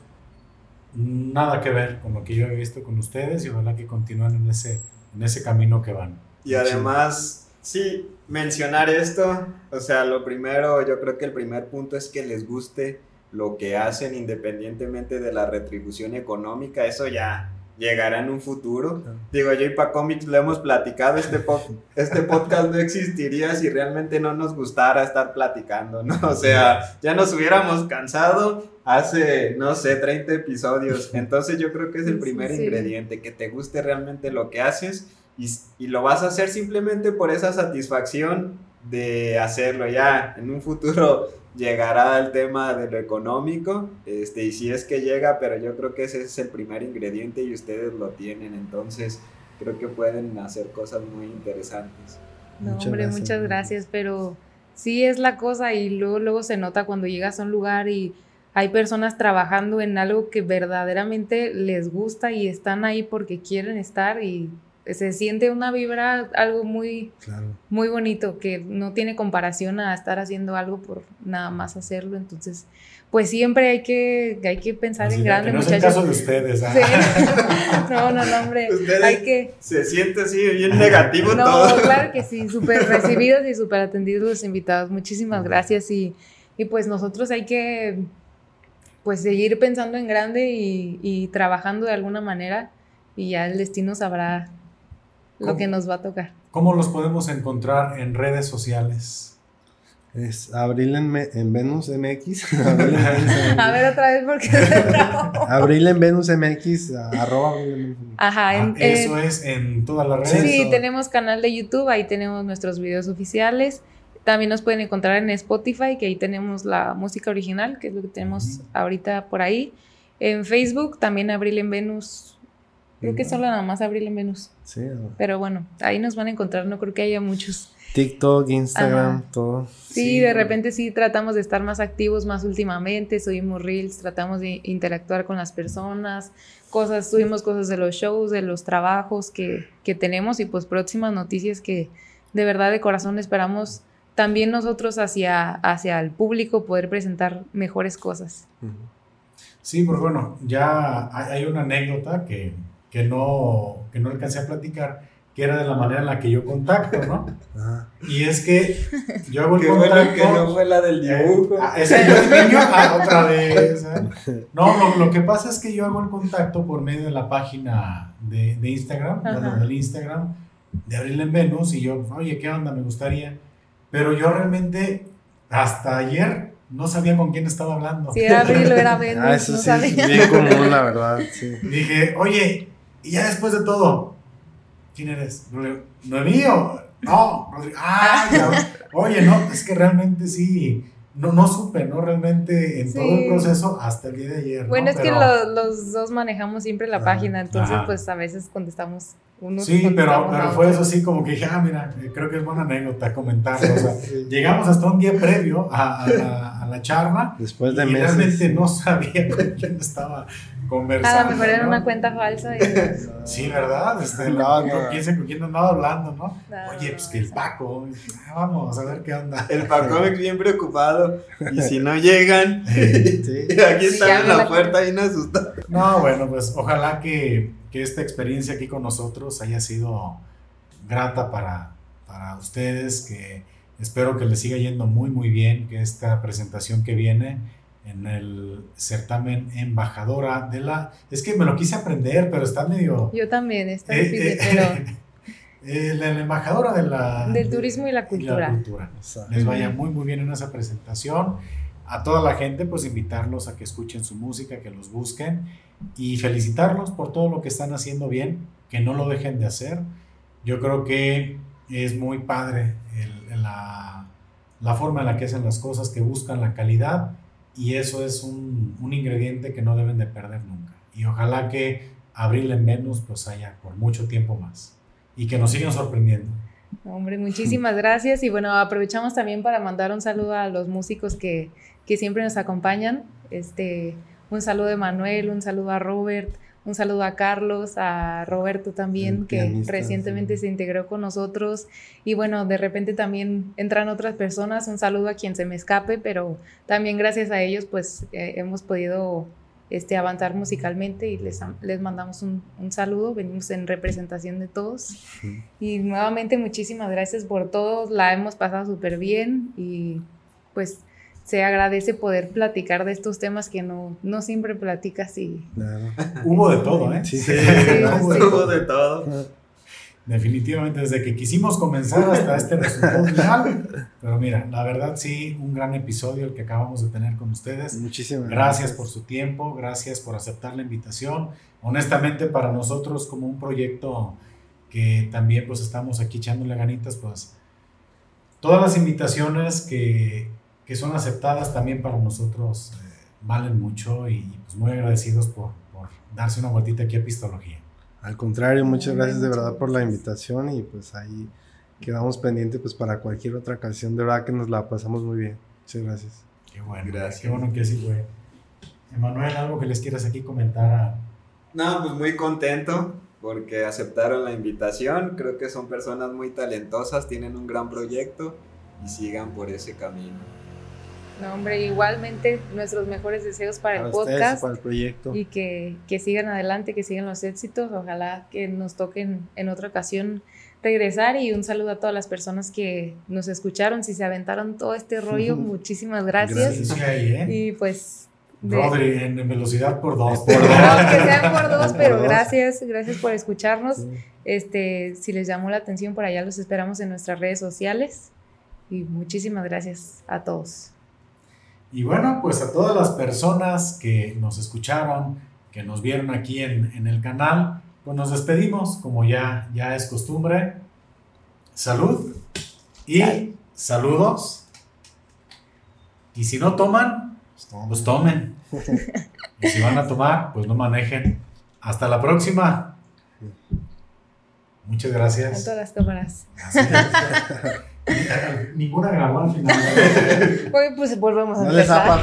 nada que ver con lo que yo he visto con ustedes y ojalá que continúen en ese, en ese camino que van. Y además, sí, mencionar esto, o sea, lo primero, yo creo que el primer punto es que les guste lo que hacen independientemente de la retribución económica, eso ya llegará en un futuro. Digo, yo y Pa Comics lo hemos platicado, este, este podcast no existiría si realmente no nos gustara estar platicando, ¿no? O sea, ya nos hubiéramos cansado hace, no sé, 30 episodios. Entonces yo creo que es el primer ingrediente, que te guste realmente lo que haces y, y lo vas a hacer simplemente por esa satisfacción de hacerlo ya en un futuro llegará el tema de lo económico, este, y si es que llega, pero yo creo que ese es el primer ingrediente y ustedes lo tienen, entonces creo que pueden hacer cosas muy interesantes. No, hombre, muchas gracias, pero sí es la cosa y luego, luego se nota cuando llegas a un lugar y hay personas trabajando en algo que verdaderamente les gusta y están ahí porque quieren estar y se siente una vibra, algo muy, muy bonito, que no tiene comparación a estar haciendo algo por nada más hacerlo. Entonces, pues siempre hay que, hay que pensar en grande, no muchachos. Es el caso de ustedes. ¿ah? no, no, no, hombre. hay que... Se siente así, bien negativo no, todo. claro que sí, súper recibidos y súper atendidos los invitados. Muchísimas gracias y, y, pues nosotros hay que pues seguir pensando en grande y, y trabajando de alguna manera y ya el destino sabrá lo que nos va a tocar. ¿Cómo los podemos encontrar en redes sociales? Es Abril en, en Venus MX. A ver otra vez porque Abril en Venus MX, arroba Ajá, ah, eso es en todas las redes. Sí, tenemos canal de YouTube, ahí tenemos nuestros videos oficiales. También nos pueden encontrar en Spotify, que ahí tenemos la música original, que es lo que tenemos ahorita por ahí. En Facebook, también Abril en Venus Creo que solo nada más Abril en Venus. Sí. Pero bueno, ahí nos van a encontrar, no creo que haya muchos. TikTok, Instagram, todo. Sí, de repente sí tratamos de estar más activos más últimamente, subimos reels, tratamos de interactuar con las personas, cosas, subimos cosas de los shows, de los trabajos que, que tenemos y pues próximas noticias que de verdad de corazón esperamos también nosotros hacia, hacia el público poder presentar mejores cosas. Sí, pues bueno, ya hay una anécdota que que no, que no alcancé a platicar, que era de la manera en la que yo contacto, ¿no? Y es que yo hago el contacto. que no fue la del eh, dibujo. Ah, ese yo niño, ah, otra vez. ¿eh? No, lo, que pasa es que yo hago el contacto por medio de la página de, de Instagram, bueno, del Instagram, de Abril en Venus y yo, oye, ¿qué onda? Me gustaría. Pero yo realmente hasta ayer no sabía con quién estaba hablando. Si era Abril era Venus, Ah, eso no sí sabía. es bien común, la verdad, sí. Dije, oye, y ya después de todo, ¿quién eres? ¿Noemí o...? No, Rodrigo. Ah, ya. Oye, no, es que realmente sí, no, no supe, ¿no? Realmente en Sí. todo el proceso hasta el día de ayer. ¿no? Bueno, es que lo- los dos manejamos siempre la Ajá, página, entonces pues a veces contestamos unos. Sí, pero, pero fue eso así como que dije, ah, mira, eh, creo que es buena anécdota comentarlo. O sea, Sí. llegamos hasta un día previo a, a la, a la charla Después de y meses. realmente no sabía con quién estaba conversando. A lo mejor era ¿no? una cuenta falsa. Y... Sí, ¿verdad? Este, No, la- no. ¿Quién, se- con quién andaba hablando, no? No, Oye, pues que el Paco. Ah, vamos a ver qué onda. El Pacomex bien preocupado. Y si no llegan, Sí. aquí están en la la- puerta bien asustados. No, bueno, pues ojalá que, que esta experiencia aquí con nosotros haya sido grata para, para ustedes, que espero que les siga yendo muy, muy bien, que esta presentación que viene en el certamen embajadora de la... Es que me lo quise aprender, pero está medio... Yo también, está eh, difícil, eh, pero eh, la, la embajadora de la... del turismo y la y cultura. cultura. O sea, Les vaya muy, muy bien en esa presentación. A toda la gente, pues invitarlos a que escuchen su música, que los busquen y felicitarlos por todo lo que están haciendo bien, que no lo dejen de hacer. Yo creo que es muy padre la, la forma en la que hacen las cosas, que buscan la calidad y eso es un, un ingrediente que no deben de perder nunca. Y ojalá que Abril en Venus pues haya por mucho tiempo más y que nos sigan sorprendiendo. Hombre, muchísimas gracias. Y bueno, aprovechamos también para mandar un saludo a los músicos que, que siempre nos acompañan. Este, un saludo a Manuel, un saludo a Robert, un saludo a Carlos, a Roberto también, El que pianista, recientemente sí. se integró con nosotros. Y bueno, de repente también entran otras personas. Un saludo a quien se me escape, pero también gracias a ellos, pues eh, hemos podido este, avanzar musicalmente y les, les mandamos un, un saludo. Venimos en representación de todos. Y nuevamente muchísimas gracias por todo, la hemos pasado súper bien y pues se agradece poder platicar de estos temas que no, no siempre platicas y Claro. Hubo de todo, ¿eh? Sí, Sí, sí. hubo de todo. Definitivamente, desde que quisimos comenzar hasta este resultado final. Pero mira, la verdad sí, un gran episodio el que acabamos de tener con ustedes. Muchísimas Gracias por su tiempo, gracias por aceptar la invitación. Honestamente, para nosotros como un proyecto que también pues estamos aquí echándole ganitas, pues todas las invitaciones que, que son aceptadas también para nosotros eh, valen mucho y pues muy agradecidos por, por darse una vueltita aquí a Pistología. Al contrario, muchas gracias de verdad por la invitación y pues ahí quedamos pendientes pues para cualquier otra ocasión. De verdad que nos la pasamos muy bien. Muchas gracias. Qué bueno, Gracias. qué bueno que así fue. Emanuel, algo que les quieras aquí comentar a, No, pues muy contento porque aceptaron la invitación. Creo que son personas muy talentosas, tienen un gran proyecto y sigan por ese camino. No hombre, igualmente nuestros mejores deseos para, Para el ustedes, podcast para el proyecto. y que, que sigan adelante, que sigan los éxitos, ojalá que nos toquen en otra ocasión regresar y un saludo a todas las personas que nos escucharon, si se aventaron todo este rollo, muchísimas gracias. Ahí, ¿eh? Y pues... de- Rodri, en, en velocidad por dos. Por No, que sean por dos, Por pero dos. gracias, gracias por escucharnos. Sí. Este, si les llamó la atención por allá, los esperamos en nuestras redes sociales. Y muchísimas gracias a todos. Y bueno, pues a todas las personas que nos escucharon, que nos vieron aquí en, en el canal, pues nos despedimos, como ya, ya es costumbre. Salud y saludos. Y si no toman, pues tomen. Y si van a tomar, pues no manejen. Hasta la próxima. Muchas En gracias. todas las cámaras. Es. Ninguna grabó al final. Hoy pues volvemos a No les empezar. apa-